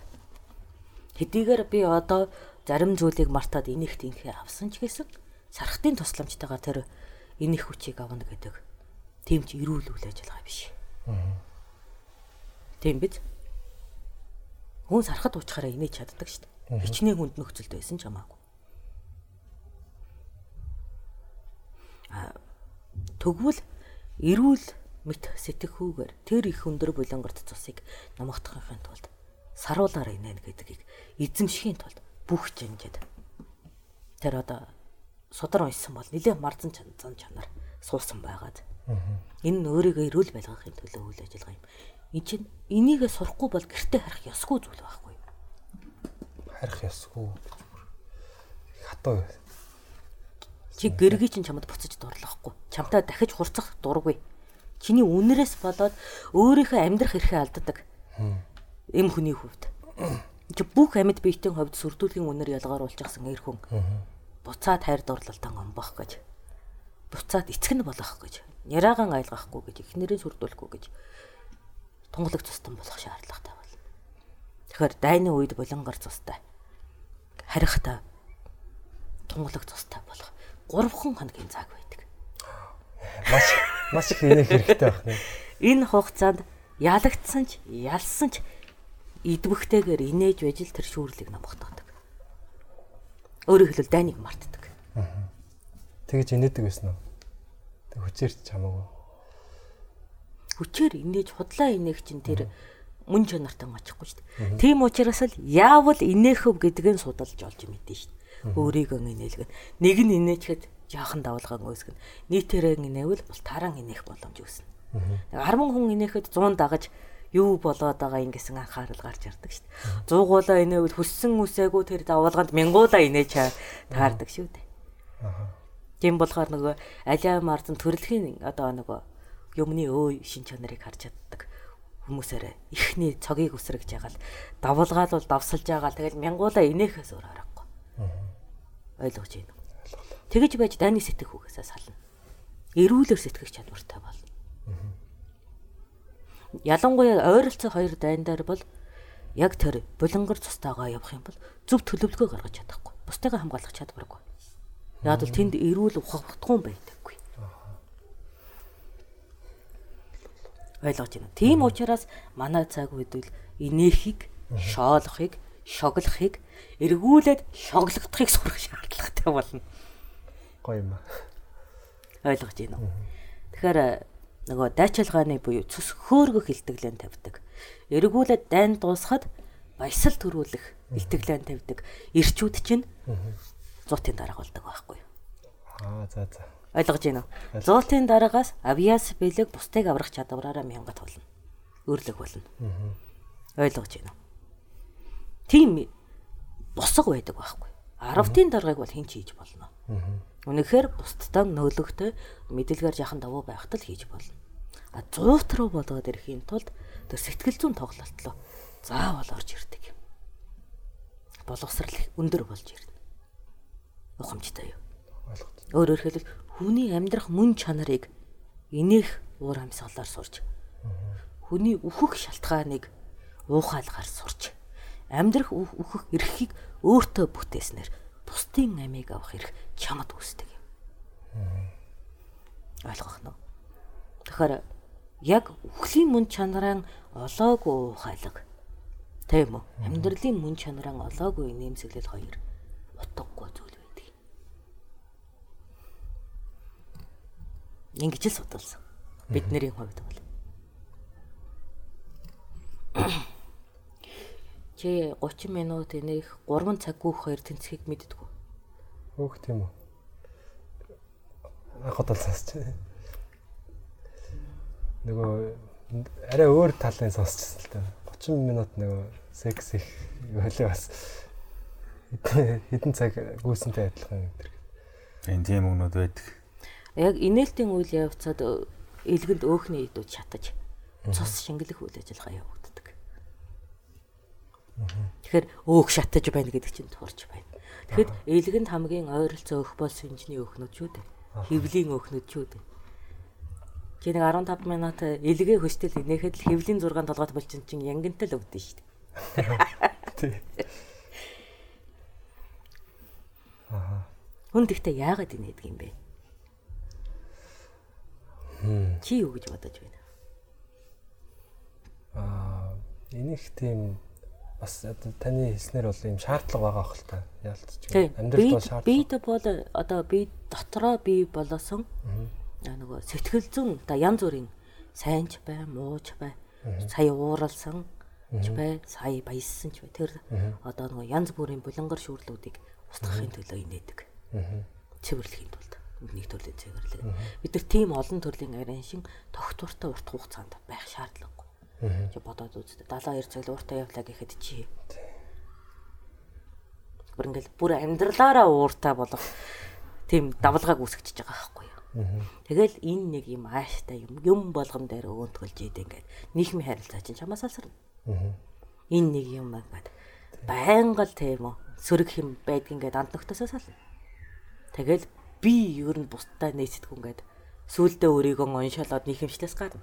хэдийгээр би одоо зарим зүйлийг мартаад энийх тэнхээ авсан ч гэсэн сархтын тусламжтайгаар тэр энийх хүчийг авна гэдэг тийм ч эрүүл үйл ажиллагаа биш. Тийм биз? Хүн сархад уучхаараа инээж чаддаг шүү дээ. Хичнээн хүнд нөхцөлд байсан ч хамаагүй. А тэгвэл эрүүл мэт сэтгэхүүгээр тэр их өндөр булангарт цусыг намгатахын тулд саруулаар инээн гэдгийг эзэмшихийн тулд бүх жанжид тэр одоо судар уншсан бол нэлээд марзан зан чанар суусан байгаад энэ нь өөрийгөө эрүүл байлгахын төлөө үйл ажиллагаа юм. Энд чинь энийгээ сурахгүй бол гэрте харах ёсгүй зүйл байхгүй.
Харих ёсгүй. Хатуу.
Чи гэргийн чинь чамд буцаж дурлахгүй. Чамтай дахиж хурцах дургүй. Чиний үнэрээс болоод өөрийнхөө амьдрах эрхээ алддаг. Эм хүний хувьд. Бүх амьд биетийн хувьд сүрдүүлгийн үнэр ялгааруулчихсан эр хүн. Буцаад хайр дурлалтан омбох гэж. Буцаад эцэг нь болох гэж. Яраагаан айлгахгүй гэж, эхнэрээ сүрдүүлэхгүй гэж. Тунгалаг цустан болох шаардлагатай бол. Тэгэхээр дайны үед булангар цустай. харихтаа тунгалаг цустай болох 3 хоногийн цаг байдаг.
Маш маш их инех хэрэгтэй байна.
Энэ хугацаанд ялагдсан ч ялсан ч идвэхтэйгээр инээж байж л тэр шүүрлийг намгтаадаг. Өөрөөр хэлбэл дайныг мартдаг.
Тэгэж инээдэг байсан уу? Тэг хүчээрч чамаагүй.
Хүчээр инээж худлаа инээх чинь тэр мөн чанартай мачхгүй шүү дээ. Тийм учраас л яавал инээхөв гэдгийг судалж олж мэдэн шүү дээ. Өөрийгөө инээлгэн. Нэг нь инээчихэд жаахан давалгаан үүсгэн. Нийтээрээ инээвэл бол таран инээх боломж үүснэ. 10 хүн инээхэд 100 дагаж юу болоод байгаа юм гэсэн анхаарал гарч ирдэг шүү дээ. 100 гуулаа инээвэл хүссэн үсээгүй тэр давалгаанд мянгуулаа инээж таардаг шүү дээ. Тийм болохоор нөгөө алиа марзан төрөлхийн одоо нөгөө юмны өө шин чанарыг харж чаддаг хүмүүсээр ихний цогийг үсрэгж байгаа л давалгаал бол давсалж байгаа л тэгэл мянгуула инээхээс өөр аргагүй. Ойлгож байна уу? Тэгэж байж дайны сэтгэх үгээсээ сална. Эрүүлэр сэтгэх чадвартай бол. Ялангуяа ойролцоо хоёр дайндар бол яг тэр булангар цустайгаа явах юм бол зөв төлөвлөгөө гаргаж чадахгүй. Бусдыгаа хамгаалах чадваргүй. Яг л тэнд эрүүл ухахдахгүй байдаггүй. Ойлгож байна. Тийм учраас манай цаг үед л инээхийг, шоолохыг, шоглохыг, эргүүлээд шоглогдохыг сурах шаардлагатай болно.
Гоё юм.
Ойлгож байна уу? Тэгэхээр нөгөө дайчилгааны буюу цус хөөргөх илтгэлэн тавьдаг. Эргүүлээд дайн дуусахад баясал төрүүлэх илтгэлэн тавьдаг. Ирчүүд чинь зуутын дарга болдог байхгүй юу?
Аа за за.
Ойлгож байна уу? Зуутын дараагаас авиас бэлэг бусдыг аврах чадвараараа мянгат болно. Өрлөг болно. Ойлгож байна уу? Тийм босго байдаг байхгүй. 10-ын даргаыг бол хэн ч хийж болно. Үнэхээр бусдтай нөлөгтэй мэдлэгээр яхан давуу байхад л хийж болно. А 100 руу болгоод ирэхийн тулд тэр сэтгэл зүйн тоглолт руу заавал орж ирдэг. Боловсрал өндөр болж ирнэ. Ухамжтай юу? Өөрөөр хэлбэл хүний амьдрах мөн чанарыг инех уур амьсгалаар сурч хүний үхэх шалтгааныг уухайлгаар сурч амьдрах үхэх эрхийг өөртөө бүтээснээр бусдын амийг авах эрх чамд үүсдэг юм. Ойлгох нь. Тэгэхээр яг үхлийн мөн чанараа олоогүй ухайлаг. Тийм үү? Амьдралын мөн чанараа олоогүй нэмсэглэл хоёр утгагүй зүйл байдаг. Ингэж л судалсан. Бидний хувьд бол. Чи 30 минут энийх 3 цаг гүйх хоёр тэнцхийг мэддэггүй.
Хөөх тийм үү. Анхад бол сонсч. Нөгөө арай өөр талын сонсчихсан л та. 30 минут нөгөө секс их хөлөө бас хэдэн цаг гүйсэнтэй адилхан гэдэг.
Энэ тийм өгнүүд байдаг.
Яг инээлтийн үйл явцад илгэнд өөхний идүүд шатаж цус шингэлэх үйл ажиллагаа явагддаг. Тэгэхээр өөх шатаж байна гэдэг чинь турж байна. Тэгэхэд илгэнд хамгийн ойролцоо өөх бол шинжний өөхнүүд шүү дээ. Хөвлийн өөхнүүд шүү дээ. Чи нэг 15 минут илгээ хөштөл инээхэд л хөвлийн 6 толгойд болчин чинь янгинтай л өвдөн шүү дээ. [laughs]
Тий.
Хүн тэгтээ яагаад инээдэг юм бэ? Чи юу гэж бодож байна?
Аа энийх тийм бас таны хэлснээр бол юм шаардлага байгаа хэл та. Яалтч. Амьдрал бол шаардлага.
Бид бол одоо би дотроо би болоосон нөгөө сэтгэл зүйн одоо янз бүрийн сайн ч бай, муу ч бай, сая ууралсан ч бай, сая баяссан ч бай. Тэр одоо нөгөө янз бүрийн булангар шүүрлүүдийг устгахын төлөө инээдэг. Цэвэрлэхийн тулд нэг төрлийн цэвэрлэг. Бид нар тийм олон төрлийн арийн шин тогтвортой урт хугацаанд байх шаардлагагүй. Чи бодоод үзтээ. 72 цаг л ууртаа явлаа гэхэд чи. Бүр ингээл бүр амьдралаараа ууртаа болох тийм давлгааг үүсгэж байгаа байхгүй юу. Тэгэл энэ нэг юм ааштай юм юм болгон дээр өөнтгөлж идэв ингээд нийгмийн харилцаа чинь чамаас алсарна. Энэ нэг юм ингээд байнга л тийм үү? Сөрөг юм байдгийгээд анд нөхдөсөө сална. Тэгэл би ер нь бусдаа нээсдэггүй ингээд сүулдэ өөрийгөө оншоолоод нийхэмшлээс гарна.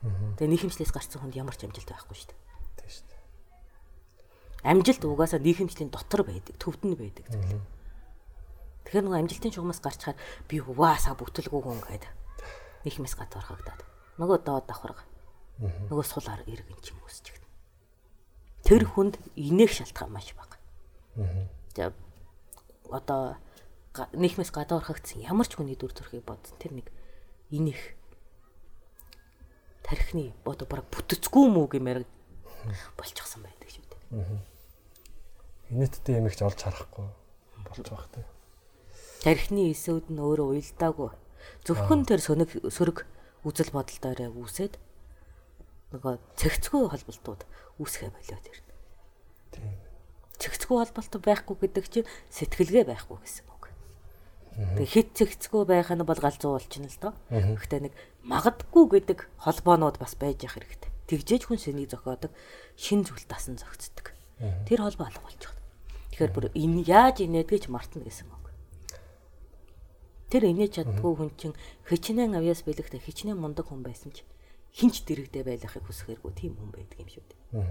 Тэгээ нийхэмшлээс гарсан хүнд ямар ч амжилт байхгүй шүү дээ.
Тийм шүү дээ.
Амжилт угаасаа нийгэмжлийн дотор байдаг, төвд нь байдаг. Тэгэхээр нөгөө амжилтын шугамаас гарчхаар би угаасаа бүтэлгүй хүн гэдэг. Нийгмээс гадуур хагдаад. Нөгөө доод давхарга. Нөгөө сулаар иргэн ч юм үсч гэнэ. Тэр хүнд инех шалтгаан маш бага. За одоо нийгмээс гадуур хагдсан ямар ч хүний дүр төрхийг бод тэр нэг инех тархины бод бараг бүтэцгүй мүү гэмээр болчихсон байдаг шүү дээ.
Инээдтэй юм ихч олж харахгүй болж байгаа те.
Тархины эсүүд нь өөрөө уйлдаагүй. Зөвхөн тэр сөнөг сөрөг үзэл бодолдоороо үүсээд нөгөө цэгцгүй холболтууд үүсгэ болоод ирнэ.
Тийм.
Цэгцгүй холболт байхгүй гэдэг чинь сэтгэлгээ байхгүй гэсэн. Тэг хит цэгцгүй байх нь бол галзуу болчихно л доо. Гэхдээ нэг магадгүй гэдэг холбоонууд бас байж явах хэрэгтэй. Тэгжээж хүн сэнийг зохиодог шин зүйл дасан зохицдог. Тэр холбоо алга байна. Тэгэхээр бүр энэ яаж инээдгийч мартна гэсэн үг. Тэр инээж чаддгүй хүн чинь хичнээн авьяас бэлэгтэй хичнээн мундаг хүн байсан ч хинч дэрэгдээ байлахыг хүсэхэргүй тийм хүн байдаг юм шүү дээ.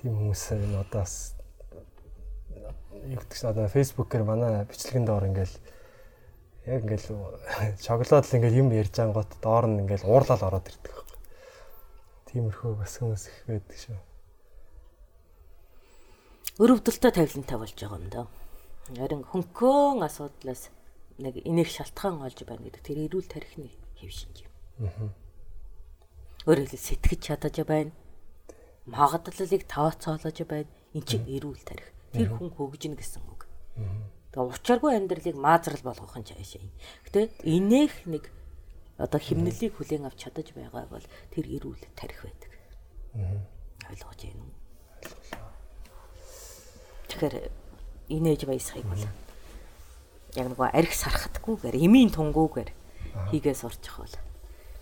Тийм хүмүүс энэ одоос юу гэдэг чинь одоо фэйсбүүкээр манай бичлэгэн доор ингээл яг ингээл шоколад л ингээл юм ярьж ангууд доор нь ингээл уурлал ороод ирдэг байхгүй. Тиймэрхүү бас хүмүүс их байдаг шүү.
Өрөвдөлтөй тавилантай болж байгаа юм да. Харин хөнгөн асуудлаас нэг энийг шалтгаан олж байна гэдэг тэр эрүүл тархины хэв шинж юм. Өөрөөр хэлбэл сэтгэж чадаж байна. Магадлалыг тооцоолож байна. Энд чинь эрүүл тарих. Тэр хүн хөгжинэ гэсэн үг. Тэгээ учиргүй амьдралыг маазрал болгох нь цаашаа. Гэтэ инех нэг одоо химнэлийг хүлээн авч чадаж байгаа бол тэр эрүүл тарих байдаг. Ойлгож байна уу? Тэгэхээр инээж баясхийг бол яг нөгөө арх сархатгүйгээр эмийн тунгуугаар хийгээ сурчих бол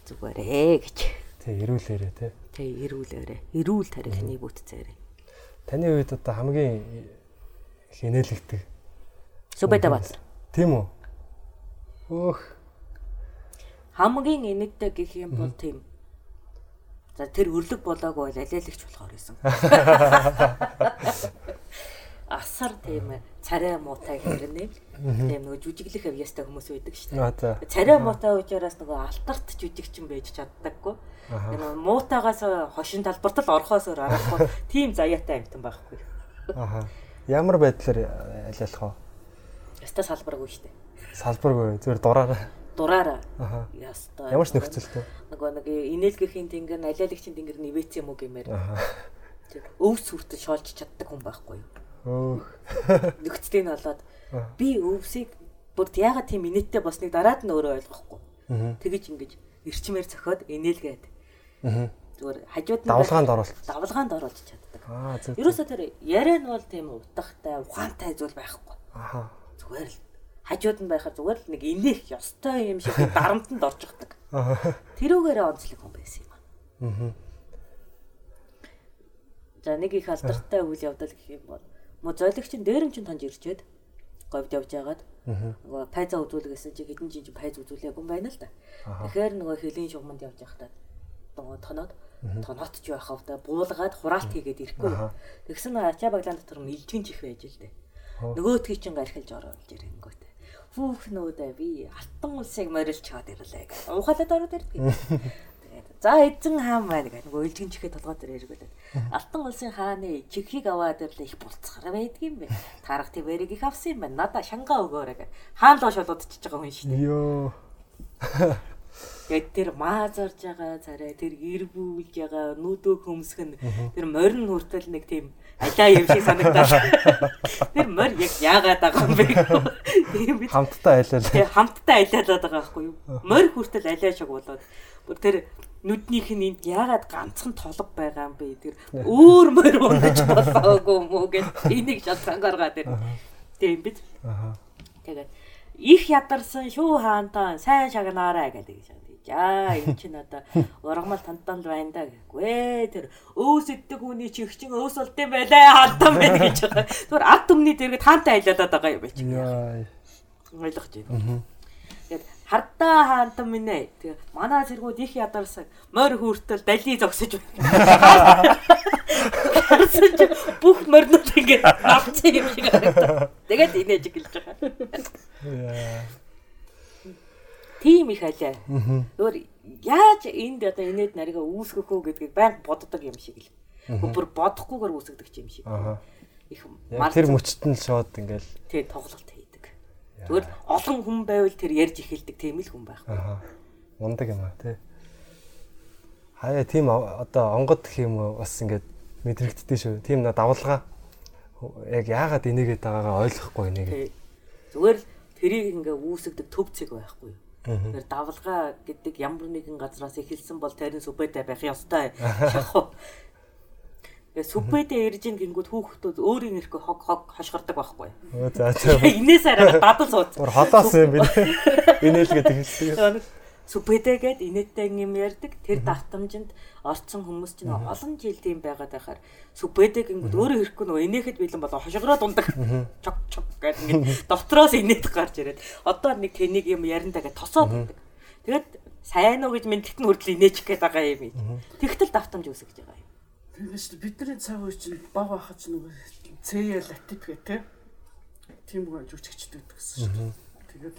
зүгээрээ гэж.
Тий, эрүүлээрээ тий.
Тий, эрүүлээрээ. Эрүүл тарихны бүтцээрээ.
Таны үед одоо хамгийн их инээлгдэг.
Сүбэдэ бат.
Тийм үү? Өөх.
Хамгийн инэгдэг гэх юм бол тийм. За тэр өрлөг болоогүй бол алиалагч болохоор байсан. [laughs] Асар тийм царай муутай хэрнээ. Тийм нөгөө жүжиглэх авьяастай хүмүүс байдаг шүү дээ. Царай муутай учраас нөгөө алтарт жүжигчин байж чаддаггүй. Энэ муутаагаас хошин талбарт л орхоос өөр аргагүй. [laughs] Тийм заяатай амтан байхгүй.
Аха. Ямар байдлаар алиалах вэ?
Яста салбаргүй шүү дээ.
Салбаргүй зүгээр дураараа.
Дураараа.
Аха.
Яста.
Ямар ч нөхцөлтэй.
Нөгөө нэг инээлгэхийн тэнгэр алиалагчийн тэнгэр нивэц юм уу гэмээр. Өвс хүртэл шоолж чаддаг хүн байхгүй юу?
Өөх. [laughs]
Нөхцөлийг нь болоод би өвсийг бүр яагаад тийм инээдтэй босныг дараад нь өөрөө ойлгохгүй. Тэгэж ингэж эрчмээр цохиод инээлгээд. Зүгээр хажууд нь
давлгаанд оруулах.
давлгаанд оруулж чаддаг.
Аа зөв.
Ерөөсөө тэр яриа нь бол тийм утгатай, ухаантай зүйл байхгүй.
Аха.
Зүгээр л хажууд нь байхад зүгээр л нэг инех ёстой юм шиг [laughs] дарамтанд орчихдаг. Тэрүүгээрээ онцлог хүн байсан юм.
Аа.
За нэг их алдартай үйл явдал гэх юм бол мо зойлогч нь дээрэн чин тонж ирчээд говьд явж байгаад нөгөө пайза үзүүлгэсэн чи хэдэн жин пайз үзүүлээгүй юм байна л да. Тэгэхээр нөгөө хөлийн шугамд явж байхдаа нөгөө тоноод тоноот ч байхав да буулгаад хураалт хийгээд ирэхгүй. Тэгсэн нөгөө ачаа баглаан дотор мэлжгэн чих байж л дээ. Нөгөөдгийг чин гархилж ороод ирэнгүүт. Хүүх нүүдээ би алтан улсыг морилж чаад ирлээ гэж. Ухаалаад ороод ирдэг. За эзэн хаан маань гэх нөгөө илжин чихээ толгой дээр эргүүлээд алтан улсын хааны чихийг аваад ирлээ их булцгар байдаг юм бэ. Тарах твэрийг их авсан юм байна. Надаа шангаа өгөөрэй гэх. Хаан лоо шолоодчихж байгаа хүн шүү дээ.
Йоо.
Тэгээд тэр маазарж байгаа царай тэр эргүүлж байгаа нүдөө хөмсг нь тэр морин хүртэл нэг тийм алаа юм шиг санагдаад. [laughs] Тэр морь яг яагаад байгаа юм бэ?
Хамтдаа айлал.
Тэгээ хамтдаа алиалаад байгаа байхгүй юу? Морь хүртэл алиа шиг болоод бүр тэр нүднийх нь энд яагаад ганцхан толго байгаа юм бэ? Тэр өөр морь унаж болоогүй юм уу гэж энийг шалтгаан гаргаад тэр. Тийм бид.
Аха.
Тэгээд их ядарсан шүү хаантаа сайн шагнаарай гэдэг юм. За энэ чинь одоо ургамал тантан л байна да гэхгүй. Тэр өөс иддэг хүний чихчин өөс болд юм байлаа хаантан байна гэж байгаа. Зүгээр ард түмний дэргэд хаантай айлаад байгаа юм байж.
Яа.
Ойлгож байна. Тэгээд хардаа хаантан минь ээ. Тэгээ манай зэргүүд их ядарсаг морь хүртэл дали зогсож байна. Харсан чи бүх морнууд ингээд навцсан юм шиг харагдав. Тэгээд инээж гэлж байгаа. Тийм их алаа. Өөр яаж энд одоо инээд нарига үүсгэх үү гэдгийг баян боддог юм шиг л. Бүр бодохгүйгээр үүсгдэг юм шиг. Их
тэр мөчт нь шууд ингээл
тий тоглолт хийдэг. Зүгээр олон хүн байвал тэр ярьж эхэлдэг тийм л хүн байх.
аа. Мундаг юм аа тий. Хаяа тийм одоо онгод гэх юм уу бас ингээд мэдрэгддээ шүү. Тийм нэ давлгаа яг яагаад энийгээд байгаагаа ойлгохгүй нэгээ.
Тий. Зүгээр л тэрийг ингээ үүсгдэг төв цэг байхгүй юу? Тэр давлгаа гэдэг ямар нэгэн газраас эхэлсэн бол тарин сүбэдэ байх ёстой. Тэгээ сүбэдэ ирж ин гингүүд хүүхдүүд өөрийн нэрхөө хог хог хошгордог байхгүй?
Өө за за.
Инээс арай дадал сууц.
Холоос юм би. Инээлгээд хэлсэн.
Сүбэдэ гэд инээдтэй юм ярьдаг. Тэр давтамжинд орцсон хүмүүс чинь олон жил тийм байгаад байхаар сүбэдэ гингүүд өөрөө ирэхгүй нөгөө инээхэд бэлэн болоо хошгороод ундаг. Чок чок гэдэг ингээд дотроос инээд гарч ирээд одоо нэг тэнийг юм ярина гэдэг тосоод ундаг. Тэгээд сайн уу гэж мэдлэгт нь хүртэл инээчих гээд байгаа юм. Тэгтэл давтамж үүсгэж байгаа юм.
Тэгээс чи бидний цаг үе чинь баг байхад ч нөгөө цэя латип гэх те. Тийм гоо жүжигчтэй гэсэн шүү дээ. Тэгээд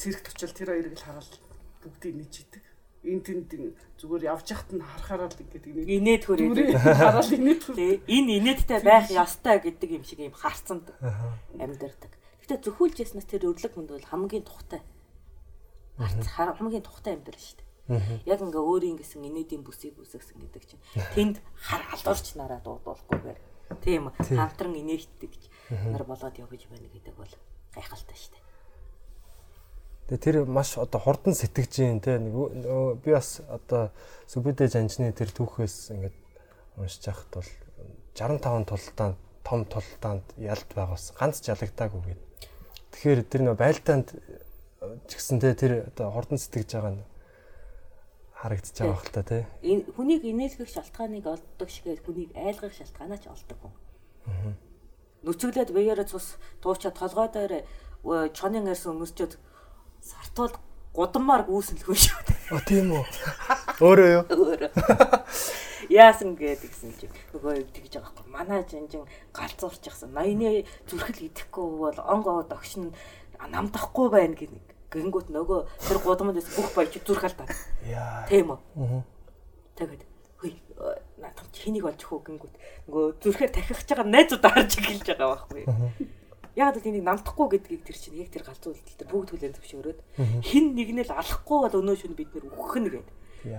цирк очил тэр хоёрыг л хараад бүгдийг нийжидэг. Энд тэнд зүгээр явж яхад нь харахаараа л ингээд ингэ
Инээд хүрээд.
Хараад инээд хөр.
Тэ энэ инээдтэй байх ёстой гэдэг юм шиг юм харцанд амьдэрдэг. Гэтэ зөвхүүлж яснаас тэр өрлөг хүнд бол хамгийн тухтай. Харц хар- хамгийн тухтай амьдрал шүү дээ. Яг ингээ өөрийн гэсэн инээдийн бүсийг үсгэсэн гэдэг чинь тэнд хар алдуурч нараа дуудуулахгүйгээр тийм хамтран инээхдэг нар болоод явж байна гэдэг бол гайхалтай шүү дээ.
Тэгээ тэр маш одоо хурдан сэтгэж юм те нэг би бас одоо Сүбэдэ жанжны тэр түүхээс ингээд уншиж байхад бол 65 тултаанд том тултаанд ялд байгуулсан ганц жалагдаагүй гээд. Тэгэхээр тэр нөгөө байлдаанд э, ч гэсэн те тэр одоо хурдан сэтгэж байгаа нь харагдаж байгаа хэл та те.
Энэ хүнийг инээлгэх шалтгааныг олддог шигээ хүнийг айлгах шалтгаанаа ч олдог хүн. Нүцгэлээд биеэрээ цус дуучаад толгойдоор э, чонын арьс өмсчөөд сартуул гудамаар гүйсэлгүй шүү.
О тийм үү. Өөрөө юу?
Өөрөө. Яасан гээд гисэн чи нөгөө тэгж байгаа байхгүй. Манай жинжин галзуурч яхсан. Ноёны зүрхэл идэхгүй бол онгоо догшин намдахгүй байна гэх нэг. Гингүүт нөгөө тэр гудамд бүх баяж зүрх алдаа.
Яа.
Тийм үү? Тэгээд хөөе наадах чинийг олж хөө гингүүт нөгөө зүрхээр тахих байгаа найзуудаа харж эхэлж байгаа байхгүй. Яг л энийг намдахгүй гэдгийг тэр чинь яг тэр галзуу үйлдэл тэр бүгд хүлэн зөвшөөрөөд хин нэг нь л алахгүй бол өнөө шөнө бид нэр үхэх нь гээд.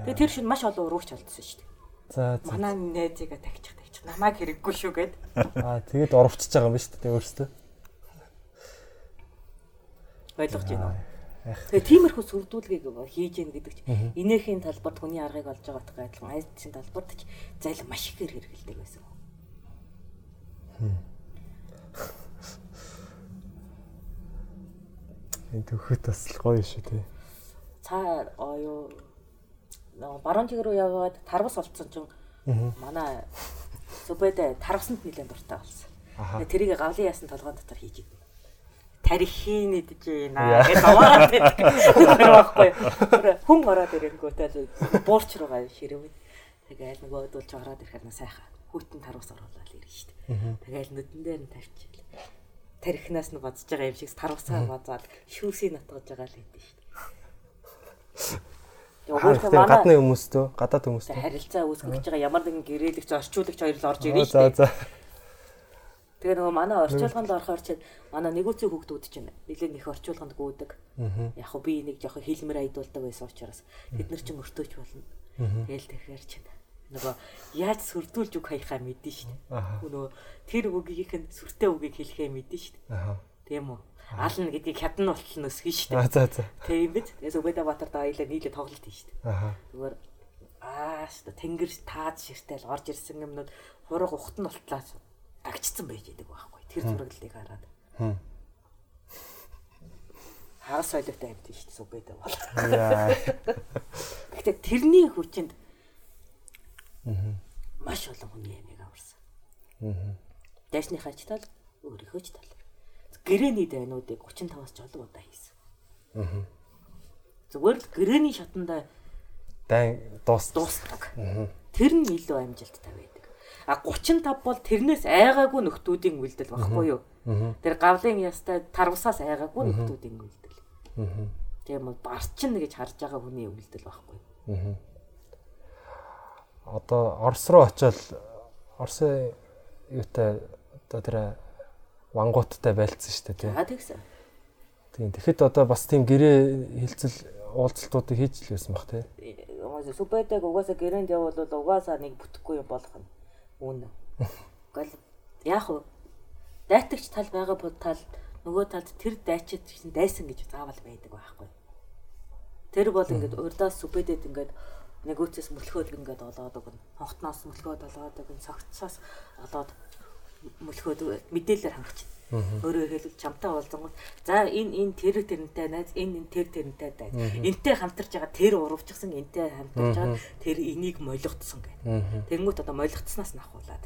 Тэгээ тэр шин маш олон урууч олдсон шүү дээ.
За.
Манай найзыгаа тагчих тагчих намайг хэрэггүй шүү гээд.
Аа тэгээд оровчж байгаа юм ба шүү дээ өөрөөсөө.
ойлгож байна уу? Тэгээ тиймэрхүү сүрдүүлгийг хийж яах гэдэг чинь инээхийн талбарт хүний аргыг олж байгаатай адилхан айдсын талбарт ч зайл маш ихээр хэрэгэлдэг байсан.
Энэ төвхөт бас л гоё шүү те.
Цаа оё баруун тиг рүү яваад тарвас олцсон чинь манай сүбэдэ тарвасанд нэлээд дуртай болсон. Тэрийг гавлын яасан толгойн дотор хийж идэв. Тарихын идэж байна гэж аваад байдаг. байхгүй. Хүн ороод ирэнгүүтээ буурч руугаа ширэв. Тэгээл нөгөө дулж ороод ирэхээр нь сайхан хүйтэн тарвас оруулаад ирнэ шүү дээ. Тэгээл нүдэн дээр нь тавьчихлаа. Тарихнаас нь бодож байгаа юм шиг тарвасаа базаад шүүсийг натгаж байгаа л хэдэж шүү дээ. Манай
гадны хүмүүстөө гадаад хүмүүстөө.
харилцаа үүсгэж байгаа ямар нэгэн гэрээлэгч орчуулагч хоёр л орж ирнэ
За
шүү дээ.
за.
Тэгээ нөгөө манай орчуулганд орохоор чинь манай нэгүцэн хүүхдүүд чинь нэлээд их орчуулганд гүйдэг. Яг хөө би нэг жоохон хилмэр айдуулдаг байсан учраас бид нар чинь өртөөч болно. Тэгэл тэгэхээр чинь нөгөө яаж сүрдүүлж үг хаяхаа мэдэн шүү дээ. Нөгөө тэр үгийнх нь сүртэй үгийг хэлэхээ мэдэн шүү дээ. Тийм үү? Ална гэдгийг хятад болтол нөсгөн шүү
Аа
дээ.
за за.
Тийм биз? Тэгээс Убэдэ Батар да аялаа нийлээ тоглолт хийн шүү дээ. Зүгээр аа шүү дээ тэнгэр таад ширтэл орж ирсэн юмнууд хураг ухт нь болтлаас дагчсан байж идэг байхгүй. Тэр зураглалыг хараад. Хагас соёлтой амьд шүү дээ Убэдэ бол. Гэхдээ тэрний хүчинд маш олон хүний ямиг аварсан. Дэшний хачтал өөрийнхөө ч тал. Гэрэний дайнуудыг 35-аас ч олон удаа хийсэн. Зүгээр л гэрээний шатанда
Дай дуус.
дуусдаг. Тэр нь илүү амжилттай байдаг. А 35 бол тэрнээс айгаагүй нөхдүүдийн үйлдэл багхгүй юу? Тэр гавлын ястай тарвсаас айгаагүй нөхдүүдийн үйлдэл. Тийм бол барчин гэж харж байгаа хүний үйлдэл багхгүй.
Одоо Орос руу очиод Оросын юутай одоо тэр вангууттай байлцсан шүү дээ тий.
За тэгсэн.
Тийм. Тэгэхэд одоо бас тийм гэрээ хилцэл уулзалтуудыг хийж л байсан баг тий.
Угаасаа супэдэг угаасаа гэрээнд явбал угаасаа нэг бүтэхгүй юм болох нь. Үүн. [laughs] Гэл яах вэ? Дайтагч тал байгаа бол тал нөгөө талд тэр дайчид чинь дайсан гэж заавал байдаг байхгүй. Тэр бол ингээд урдаас сүбэдэд ингээд нэгөөцөөс мөлхөөд ингээд олоод өгнө. Хонхтноос мөлхөөд олоод өгнө. Цогцсоос олоод мөлхөөд мэдээлэлээр хангach. Өөрөөр хэлбэл чамтай уулзангууд за энэ энэ тэр тэрнтэй найз энэ энэ тэр тэрнтэй дайз. Энтэй хамтарч байгаа тэр урвчихсан энтэй хамтарч байгаа тэр энийг молигдсон гэх. Тэнгүүт одоо молигдсанаас нахуулаад.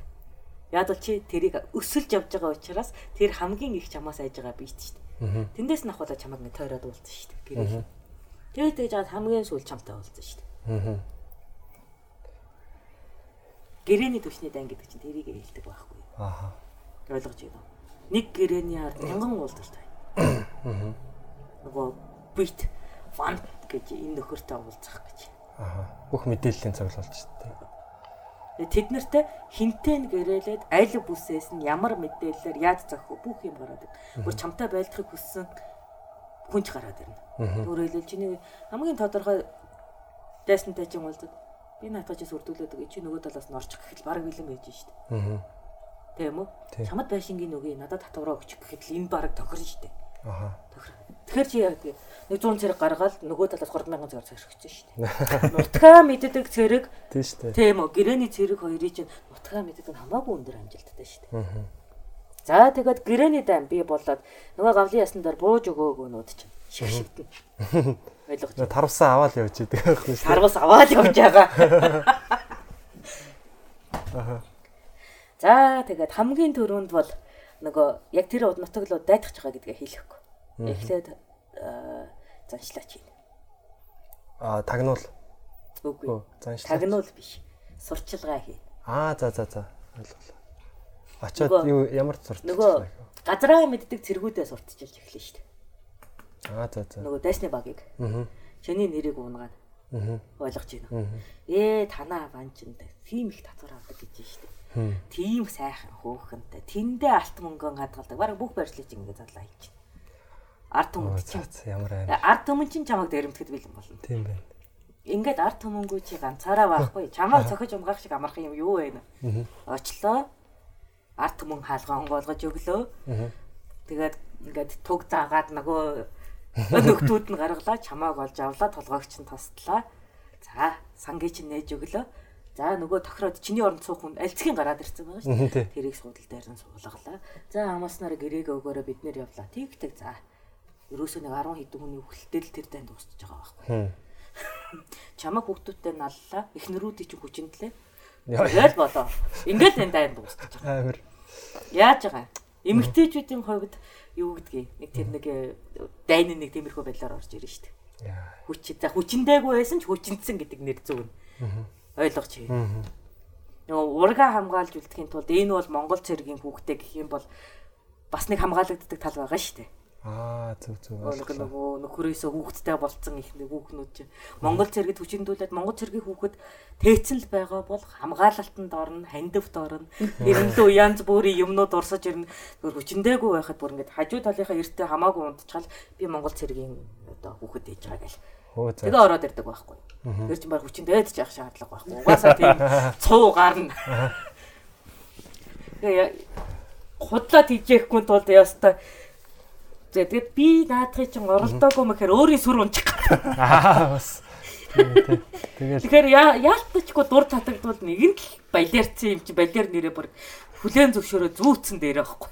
Яг л чи тэрийг өсөлж явж байгаа учраас тэр хамгийн их чамаас айж байгаа биет шүү дээ. Тэндээс нахуулаад чамайг нэг тойроод уулзсан шүү дээ. Тэгээд тэгж жаад хамгийн сүүл чамтай уулзсан шүү дээ. Гэрээний төвчний дан гэдэг чинь тэрийг хэлдэг байхгүй.
Ааха.
ойлгож байна уу? Нэг гэрээний ард мянган уулзалтай. Нөгөө бит фан гэж энэ нөхөртэй уулзах гэж.
Ааха. Бүх мэдээллийн цуглуулж.
Тэгээ Тэд нартай хинтэн гэрээлээд аль бүсээс нь ямар мэдээлэлээр яаж зохих бүх юм гараад ирнэ. Гур чамтай байлдахыг хүссэн хүнч гараад ирнэ. Өөрөөр хэлбэл чиний хамгийн тодорхой дайсантай чинь уулзаад би наатаж сүрдүүлээд өгье чи нөгөө талаас нь орчих гэхэл баг бэлэн байж штэ.
Аа.
Тийм үү? Чамд байшингийн үгүй надад татвараа өгчих гэхэд л энэ баг тохирно штэ.
Ааха.
Тохир. Тэгэхээр чи яг нэг 100 зэрэг гаргаад нөгөө талаас 3000 зэрэг шүү дээ. Нутгаа мэддэг зэрэг
Тийм дээ.
тийм үү гэрээний зэрэг хоёрыг чинь нутгаа мэддэг нь хамаагүй өндөр амжилттай шүү дээ. За тэгээд гэрээний дан би болоод нөгөө гавлын ясан дээр бууж өгөөгөөнүүд чинь шигшигдэн. [laughs] Ойлгож байна.
Тарвсаа аваад явж идэг байхгүй шүү.
Сарвас аваад явж байгаа. За тэгээд хамгийн түрүүнд бол нөгөө яг тэр нутаг руу дайтгаж байгаа гэдгээ хэлэхгүй. Эхлээд аа, заншлаач хийнэ.
Аа тагнуул.
Үгүй.
Заншлаач.
Тагнуул биш. Сурчилгаа хийнэ.
Аа за за за. Ойлголоо. Очоод юу ямар сурч
Нөгөө газраа мэддэг цэргүүдээ сурталчилж эхлэв шүү дээ.
Аа за за.
Нөгөө дайсны багийг.
Аа.
Чиний нэрийг уунгаад
Аа.
ойлгож байна. Ээ танаа банчинд тийм их татвар авдаг гэж шүү дээ. Тийм сайхан хөөхөнтэй. Тэндээ алт мөнгөн хадгалдаг. Бараг бүх барьцлыг ингэ задлаа хийж. Ард
за
чинь.
ямар аим.
Ард түмэн чинь чамайг дэрэмтгэд бэлэн болно.
Тийм байна.
Ингээд ард түмэнгүү чи ганцаараа байхгүй. Чамайг цохиж умгаах шиг амарх юм юу вэ? Очлоо. Ард түмэн хаалгаа онгоолгож өглөө. Тэгээд ингээд туг заагаад нөгөө нөхдүүд нь гаргалаа чамааг олж авлаа толгоогч нь тослоо. За сангийн чинь нээж өглөө. За нөгөө тохироод чиний оронд суух хүн альцгийн гараад ирсэн байгаа шүү дээ. Тэрийг суудал дээр нь суулгалаа. За амааснаар гэрээг өгөөрөө бид нэр явлаа. Тэгдэг за. Ерөөсөө нэг 10 хэдэн хүний хүлтэл тэр танд дуусчихж байгаа байхгүй. [laughs] Чамаг хүүхдүүдтэй наллаа. Эхнэрүүдийн чинь хүчинтлээ.
Яа.
Болоо. Ингээд энэ дайнд дуусчихж байгаа.
Амар.
Яаж байгаа? Эмэгтэйчүүдийн хувьд юу гэдгийг нэг тэр нэг э, дайны нэг тиймэрхүү байдлаар орж ирж.
Яа.
Хүч за хүчиндээгүй байсан ч хүчинтсэн гэдэг нэр зөв нь. Ойлгож байна. Нөгөө урга хамгаалж үлдэхийн тулд энэ бол Монгол цэргийн хүүхдээ гэх юм бол бас нэг хамгаалагддаг тал байгаа штэ.
Аа зүг.
Нэг
ойлголоо.
нөгөө нөхрөөсөө хүүхэдтэй болцсон их нэг хүүхнүүд чинь Монгол цэргэд хүчиндүүлээд Монгол цэргийн хүүхэд тээцэн л байгаа бол хамгаалалтанд орно, хандивт орно. [laughs] Эренлүү янз бүрийн юмнууд урсаж ирнэ. Гөр хүчиндээгүй байхад бүр ингээд хажуу талынхаа эртээ хамаагүй унтчихал би Монгол цэргийн одоо хүүхэд ээж байгаа гэл. Тэгээ ороод ирдэг байхгүй. Тэр чинь баг хүчиндээд ч явах шаардлага байхгүй. Угаасаа тийм [laughs] цуу гарна. Тэгээ худлаа тийжээхгүй тулд ястаа Тэгээд би наадхыг чинь оролдоогүй мэхээр өөрийн сүр унчих.
Аа бас. Тэгэл
Тэгэхээр яалтчгүй дур татагдвал нэг нь л балерцсан юм чи балер нэрээ бүр хүлэн зөвшөөрөө зүүцэн дээр байхгүй.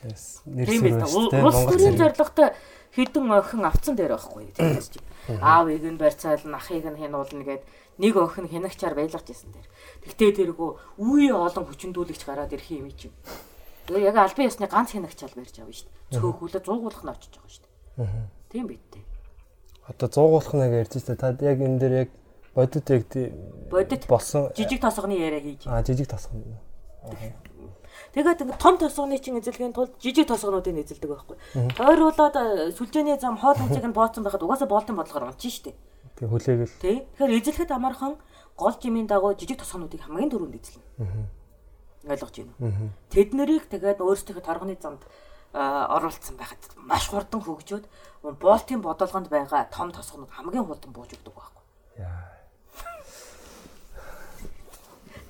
Тэс нэр
Тийм
сүр
ээ.
байна шүү дээ.
Улс төрийн зорилготой хэдэн охин авцсан дээр байхгүй. Тэгээс чи аавыг нь барьцаал ахыг нь хянуулна гэд нэг охин хянагчаар байлгаж исэн дээр. Тэгтээ тэргүү үе олон хүчндүүлэгч гараад ирэх юм чи. Тэгээ яг албан ёсны ганц хянагчаал барьж авна шүү дээ. Цөөхүүлээ зуугуулах нь очиж байгаа шүү дээ. Тийм биз дээ.
Одоо 100 гуулах нэг ярьж та та яг энэ дээр яг бодит яг тий-
Бодит
болсон
жижиг тосгоны яриа хийж.
а жижиг тасгал.
Тэгээд ингэ том тосгоны чинь эзэлхийн тулд жижиг тосгонуудыг эзэлдэг байхгүй. Тойруулаад э, сүлжээний зам хоол хэмжээг нь бооцсон байхад угаасаа боолтын бодлогоор унчих штеп.
Тэг хүлээгэл.
Тэ. Тэгэхээр эзлэхэд амархан гол жимийн дагуу жижиг тосгонуудыг хамгийн түрүүнд эзэлнэ. Ойлгож байна? Тэд нарыг тэгээд өөрсдийнхөө торгоны замд оруулсан байхад маш хурдан хөгжөөд боолтын бодолгонд байгаа том тосгонууд хамгийн хурдан бууж өгдөг байхгүй.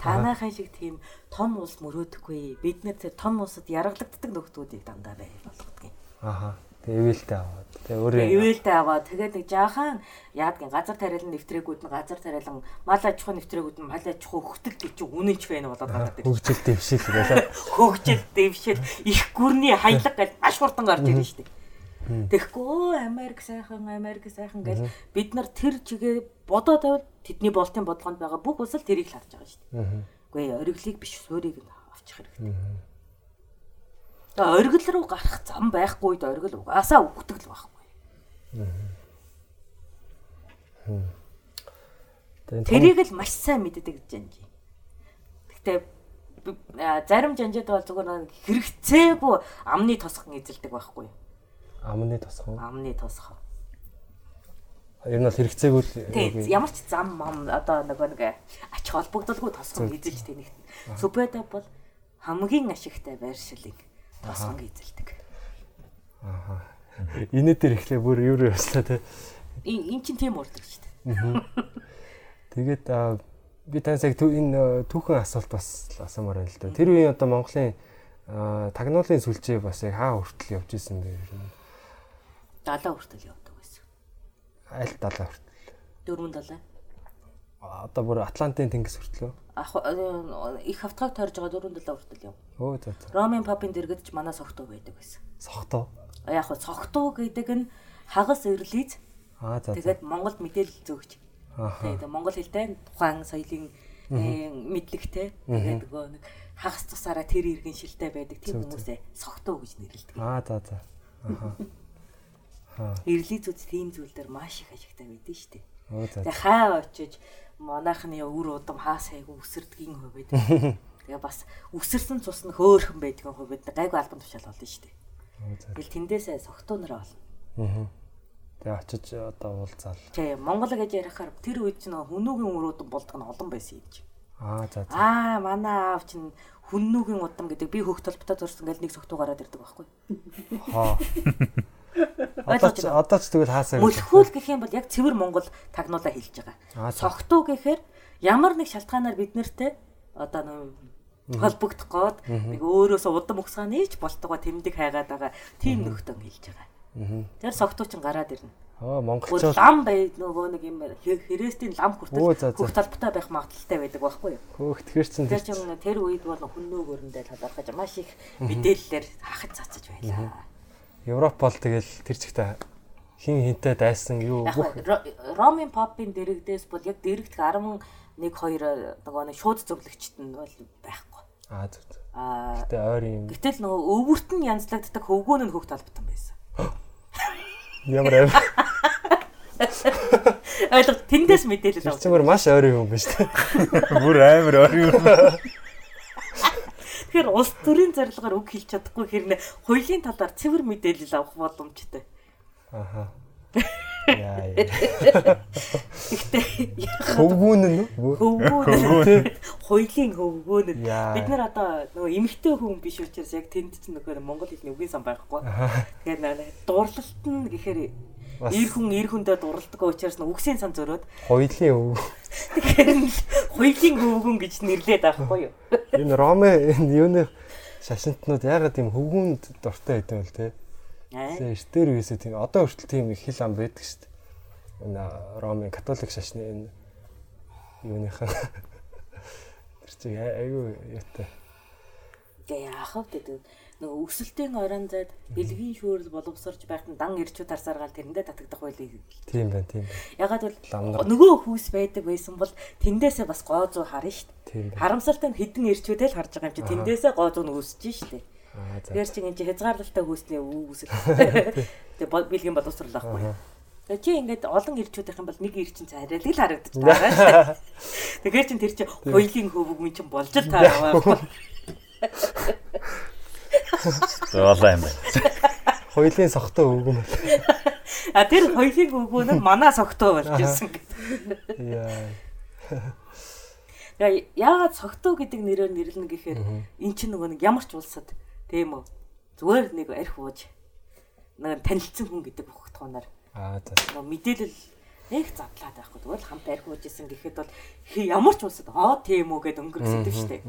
Танайхан шиг тийм том улс мөрөөдөггүй. Бид нэр тэр том улсад яргалагддаг нөхдүүдийг дандаа бай болгодог юм.
Аха. Тэг ивэлтэй аваад. Тэг өөрөө
Ивэлтэй аваа тэгээд нэг жаахан яадгийн газар тариалан нэвтрээгүүд нь газар тариалан мал аж ахуйн нэвтрээгүүд нь мал аж ахуй хөтөл гэж үнэнч байна болоод гардаг.
хөгжил дэвшил байлаа. [laughs]
Хөгжил дэвшил их гүрний хаялга гэж маш хурдан гарч ирнэ шүү дээ. Тэгэхгүй Америк сайхан Америк сайхан гэж бид нар тэр чигээ бодоо тавил тэдний болтын бодлогонд байгаа бүх улс л тэрийг л харж байгаа шүү дээ. Үгүй ээ, ориглыг биш суурийг авчих хэрэгтэй. Тэгээ оргил руу гарах зам байхгүй үед оргил угаасаа өгдөг л байхгүй. Тэрийг л маш сайн мэддэг жанжи. Гэхдээ би- а, зарим жанжид бол зүгээр хэрэгцээгүй амны тосхон эзэлдэг байхгүй.
амны тосгон.
Амны тосхон.
Ер нь бол хэрэгцээгүй л
ямар ч зам мам одоо нөгөө нэг ач холбогдолгүй тосхон эзэлж тэнэгт. Сүбэдэ бол хамгийн ашигтай байршлыг тосхон эзэлдэг.
инээ дээр ихлэ бүр юу яслаа те.
Ин чин тийм урдаг шүү дээ.
Тэгээд би таньсаг түү энэ түүхэн асуулт бас асуумаар байна л да. Тэр үеийн одоо Монголын тагнуулын сүлжээ бас яг хаа хүртэл явж исэн бэ?
Далаа хүртэл явдаг байсан.
Аль далаа хүртэл.
Дөрвөн далаа.
А, Одоо бүр Атлантын тэнгис хүртэл үү?
Ах э, их автогаг тойрж байгаа дөрвөн далаа хүртэл яв.
Өө за.
Ромын папын дэргэд ч манай согтуу байдаг байсан.
Сохтоо.
Яг хөө согтуу гэдэг нь хагас эрлиз
Аа за
тэгээд Монголд мэдээлэл зөөгч. Тэгээд Монгол хэлтэй тухайн соёлын э, мэдлэгтэй тэгээд нөгөө нэг хагас тусаараа тэр иргэн шилтэй байдаг тийм хүмүүсээ согтуу гэж нэрлэдэг.
Аа за за. Аха. [laughs]
Эрлизүүд тийм зүйл дээр маш их дээ.
Өө за.
Тэгээ хаа очиж манайхны үр удам хаа сайгүй үсэрдгийн хувьд [laughs] тэгээ бас үсэрсэн цус нь хөөхөн байдгийн хувьд гайгүй албан тушаал болно шүү дээ. Тэгэл тэндээсээ согтуунараа болно.
Аа. Тэгээ очиж одоо уулзаал.
Тэг Монгол гэж ярихаар тэр үед ч нөө хүнүүгийн үр удам болдог нь олон байсан юм чи.
Аа за за.
Аа манай аав чинь хүннүүгийн удам гэдэг би хөх толботой зурсан гэл нэг согтуу гараад ирдэг байхгүй.
Хаа. [laughs] Одоо ч одоо ч тэгвэл хаасаа.
Мөлхүүл гэх юм бол яг цэвэр Монгол тагнуулаа хэлж
Аа,
байгаа. Согтуу гэхээр ямар нэг шалтгаанаар бид нартэй одоо холбогдох гээд нэг өөрөөсөө удам угсаа нээж болтгоо тэмдэг хайгаад байгаа тийм нөхдөд хэлж байгаа. Тэр согтуу ч гараад ирнэ.
Аа монголчууд
лам бай нөгөө нэг юм хэрэгстийн лам хүртэл
за.
бүх талбартай байх магадaltaй байдаг байхгүй юу?
хөөх тэгэхээр чин
Тэр чинь тэр үед бол хүннөөгөрөндөө талархаж маш их мэдээллээр хахаж цацаж байлаа.
Европ бол тэгэл тэр чигтээ хин хинтэй дайсан юу
Ромын попын дэрэгдээс бол яг дэрэгдэх 11 2 нөгөө нэг шууд зөвлөгчт нь бол байхгүй.
аа зүг.
Аа
Тэ ойр юм.
гэтэл нөгөө өвгөрт нь янзлагддаг хөвгөөн нь хөх талбартан байсан. [gasps]
Ямар аим. [laughs]
Ойлго тэндээс мэдээлэл авдаг.
чимэр маш ойр юм байна шүү дээ. [laughs]
Бүр амар ор юм. [laughs]
Тэгэхээр улс төрийн зорилгоор үг хэлж чадахгүй хэрнээ хоёулын талаар цэвэр мэдээлэл авах боломжтой.
Аха. [laughs] Яа Хөвгүүн нь
хөвгөөн нь
Яа.
бид нар одоо нөгөө эмэгтэй хүн биш учраас яг тэнд чинь нөгөө монгол хэлний үгийн сан байхгүй. Тэгэхээр наа дурлалт нь гэхээр Эр хүн эр хүндээ дурлалдаг учраас үгсийн сан зөрөөд
Хоёлын өв.
тэгэхээр нь хоёулын хөвгөн гэж нэрлээд байхгүй юу?
Энэ Роме энэ юуны шашинтнууд ягаад тийм хөвгүүнд дуртай байдсан вэ те? Тэгээ эртээр үесээ тийм одоо хүртэл тийм их хил ам байдаг шүү дээ. Энэ Ромын католик шашны энэ юуныхан [laughs] тэр ай- айгүй яатай.
Гэ яах вэ гэдэг нөгөө өсөлтийн орон зайд бэлгийн шүүрэл боловсорж байхад дан ирчүүд харсаргаал тэрэндээ татагдах байлыг.
Тийм байна, тийм байна.
Ягаад бол нөгөө хүүс байдаг байсан бол тэндээсээ бас гоо зүү харна шүү дээ. Харамсалтай нь хідэн ирчүүдээ л харж байгаа юм чи тэндээсээ гоо зүү нь үүсэж шүү дээ.
Аа за.
Тэгэхээр чи энэ хязгаарлалтай хүүсний үүсэл. Тэгээ бол- бэлгийн боловсрал ахгүй. Тэгээ чи ингээд олон ирчүүд байх юм бол нэг ир чинь царай л харагдаж байгаа шүү. Тэгэхээр чин тэр чи хоёлын хөвөг минь чин болж л таараа. [laughs]
Зоолаа юм байна.
Хоёлын өвгөн байна.
А тэр хоёлын хөвгөө нь манаа согтоо болж ирсэн гэдэг.
Яа.
Яагаад согтоо гэдэг нэрээр нэрлэнэ гэхээр эн чинь нөгөө нэг ямар ч улсад тийм үү зүгээр нэг арх ууж нэг танилцсан хүн гэдэг бохогдохоноор
Аа за.
нөгөө мэдээлэл нэг задлаад байхгүй зүгээр л хамт арх ууж исэн гэхэд бол ямар ч улсад аа тийм үү гэд өнгөрсөн шүү дээ.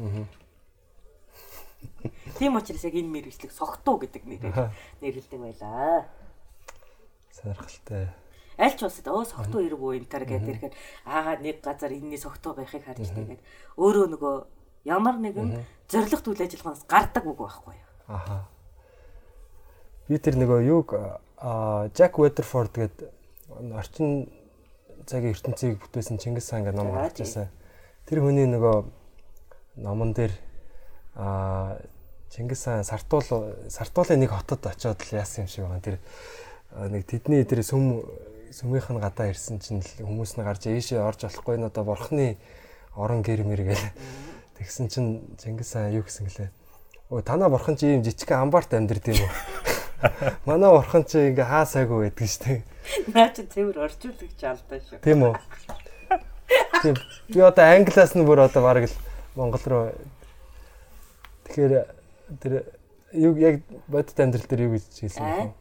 Тийм учраас яг энэ мэрэгчлэг согтуу гэдэг нэрээр нэрлэдэг байлаа.
Сонирхолтой.
Аль ч улсад өө согтуу ирв үү энэ төр гэдэг ирэхээр аа нэг газар энэний согтуу байхыг харж тэгээд өөрөө нөгөө ямар нэгэн зоригт үйл ажиллагаанаас гардаг үг байхгүй юу?
Аха. Би тэр нөгөө юг Жак Weatherford гэдэг орчин цагийн ертөнцийг бүтээсэн Чингис хаан гэдэг ном гарч ирсэн. Тэр хүний нөгөө номон дээр аа Чингис хаан сартуул сартуулын нэг хотод очиод л яасан юм шиг байгаа. Тэр нэг тэдний тэр сүм сүмийнх нь гадаа ирсэн чинь хүмүүс нь гарч ийшээ орж болохгүй н одоо бурхны орон гэр мэр гээл. Тэгсэн чинь Чингис хаан юу гэсэн гэлээ. Өө танаа бурхан чи ийм жижигхэн амбарт амьдрд юм уу? [laughs] Манай бурхан чи ингээ хаа сайгүй байдаг штэ.
Наа чи цэвэр орчуулагч алдаа шүү.
Тийм үү? Тийм. Би одоо англиас нь бүр одоо бараг л Монгол руу Тэгэхээр тэр юу яг бодит амьдрал дээр юу гэж хэлсэн
Аа.
бэ?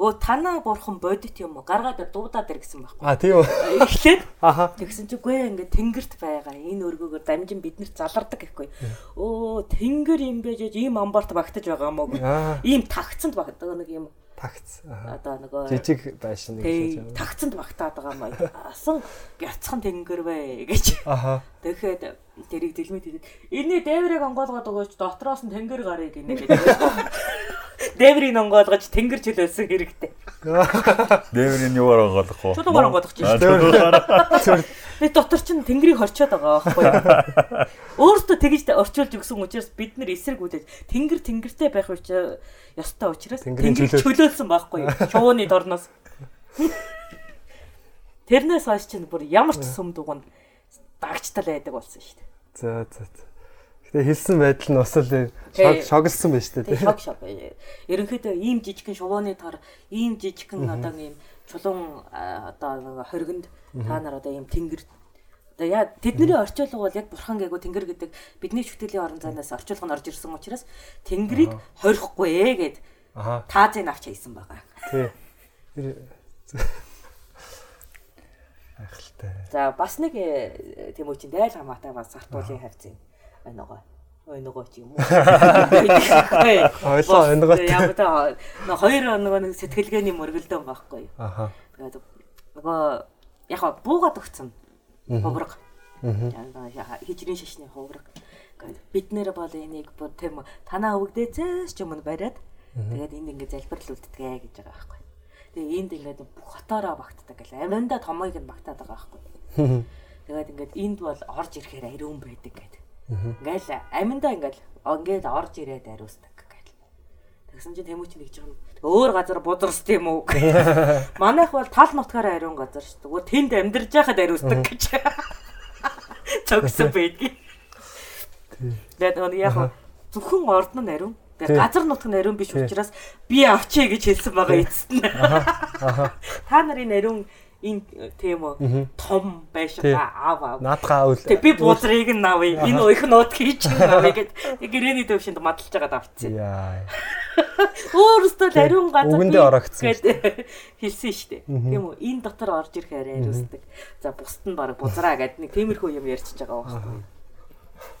Өө танаа бурхан бодит юм уу? Гаргаад дуудаад ир гэсэн байхгүй.
А тийм үү?
Эхлээд
Аха.
Тэгсэн чи үгүй ингээд тэнгэрт байгаа. Энэ өргөөгөр дамжин биднэрт залардаг гэхгүй. Өө тэнгэр юм байж ийм амбарт багтаж байгаа мó. Ийм тагцанд багтдаг нэг юм
Тагц.
Одоо нөгөө
Жижиг байшин нэг
Тий,
шиг.
тагцанд багтаад байгаа маа. Асан бяцхан тэнгэр вэ гэж.
Аха.
Тэгэхэд тэрийг дэлмэд хэлээд энэний дээврийг онгоолгоод өгөөч дотроос нь тэнгэр гарыг гинэ гэдэг. Дээврийг онгоолгож тэнгэр чөлөөсөн хэрэгтэй.
Дээврийн юугаар онгоолох вэ?
Чулуугаар онгоолгож чинь.
Зөв.
Би дотор чинь тэнгэрийг хорчоод байгаа байхгүй юу? Өөртөө тэгж орчуулж өгсөн учраас бид нэр эсрэг үлээж тэнгэр тэнгэртэй байх учраас ёстой учраас тэнгэр
чөлөө-
чөлөөлсөн байхгүй юу? Шууны дорноос. Тэрнээс хойш чинь бүр ямар ч сүм дугунд дагчтал байдаг болсон шүү дээ.
За за. за. Гэтэ хэлсэн байдал нь бас л
Тий.
шог шогсон байна шүү дээ.
шок шок. Ерөнхийдөө ийм жижигхэн шувууны тар, ийм жижигхэн одоо ийм чулуун одоо хоригонд та нар одоо ийм тэнгэр одоо яа тэдний орчуулга бол яг бурхан гээгүү тэнгэр гэдэг бидний шүтгэлийн орон зайнаас орчуулга нь орж ирсэн учраас тэнгэрийг хорихгүй ээ гэд
Аха.
таазын авч хийсэн байгаа.
Тий. [laughs] Тэр Ахалтай.
За бас нэг э, тийм үү чинь дайл хамаатай бас сартуулын хавцын оногоо. Оногоо ч юм уу. [laughs]
Ойлоо, оногоотой.
Яг одоо нэг хоёр оногоо нэг сэтгэлгээний мөргөлдөөн байхгүй юу.
Аха.
Тэгээд нөгөө яг буугаад өгцөн. Хувраг. Аа хижрийн шашны хувраг. Бид нэр бол энийг тийм танаа өвгдээ зээс ч юм уу бариад тэгээд энд ингээд залбирлуулддаг гэж байгаа байхгүй. Тэгээ энд ингээд бүх хотоороо багтдаг гэл аминда томойг нь багтаад байгаа байхгүй. Тэгээд ингээд энд бол орж ирэхээр ариун байдаг гэдэг. Ингээл аминда ингээд ингээд орж ирээд ариусдаг гэл. Тэгсэн чинь тэмүүч нэгж юм. Өөр газар бузарс тийм үү? [laughs] Манайх бол тал нутгаараа ариун газар шүү. Зүгээр тэнд амьдарч байхад ариусдаг гэж. Цогсон байдгийг. Тэгээд яг зөвхөн орд нь ариун. Тэгээд газар нутг нь ариун биш учраас би авчээ гэж хэлсэн байгаа эцэст нь. Та нарын ариун энэ тийм үү том байшгаа аав аав.
Наадхаа үл.
Тэг би бузрыг нь авъя. Энэ уйх нот хийж авъя гэд гэрээний төвшөнд мадалж байгаад авцсан.
Яа.
Өөрөөсөө л ариун газар
Үгэндээ орогдсон
гэд [laughs] хэлсэн шүү дээ. Тийм үү? Энэ дотор орж ирэхээр ариусдаг. За бусд нь баг бузраа гэд нэг тиймэрхүү юм ярьчихж байгаа байхгүй.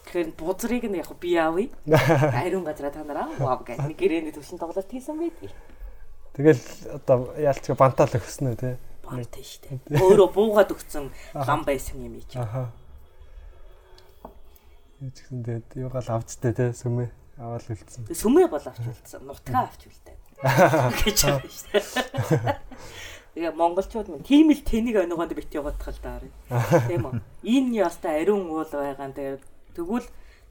Тэгэхээр бузрыг нь яг би авъя. [laughs] Ариун газараа та нараа вау гэд нэг гэрээний төвшөнд тоглоод тийсэн байдгийг.
Тэгэл одоо яалчга бантаал өгсөн үү те.
Бонтой шүү дээ. Өөрөө буугаад өгсөн лам байсан юм ийч.
Аха. Юу ч гэсэн тэгээд юугаал авчтай те сүмээ аваад үлдсэн.
Сүмээ бол авч үлдсэн. Нутгаа авч үлдээ. гэж байна шүү дээ. Тэгээ монголчууд минь тийм л тэнийг оногоонд бит яваадах л даа. [laughs] Тийм үү? Энэ ястай ариун уул байгаа тэгээд тэгвэл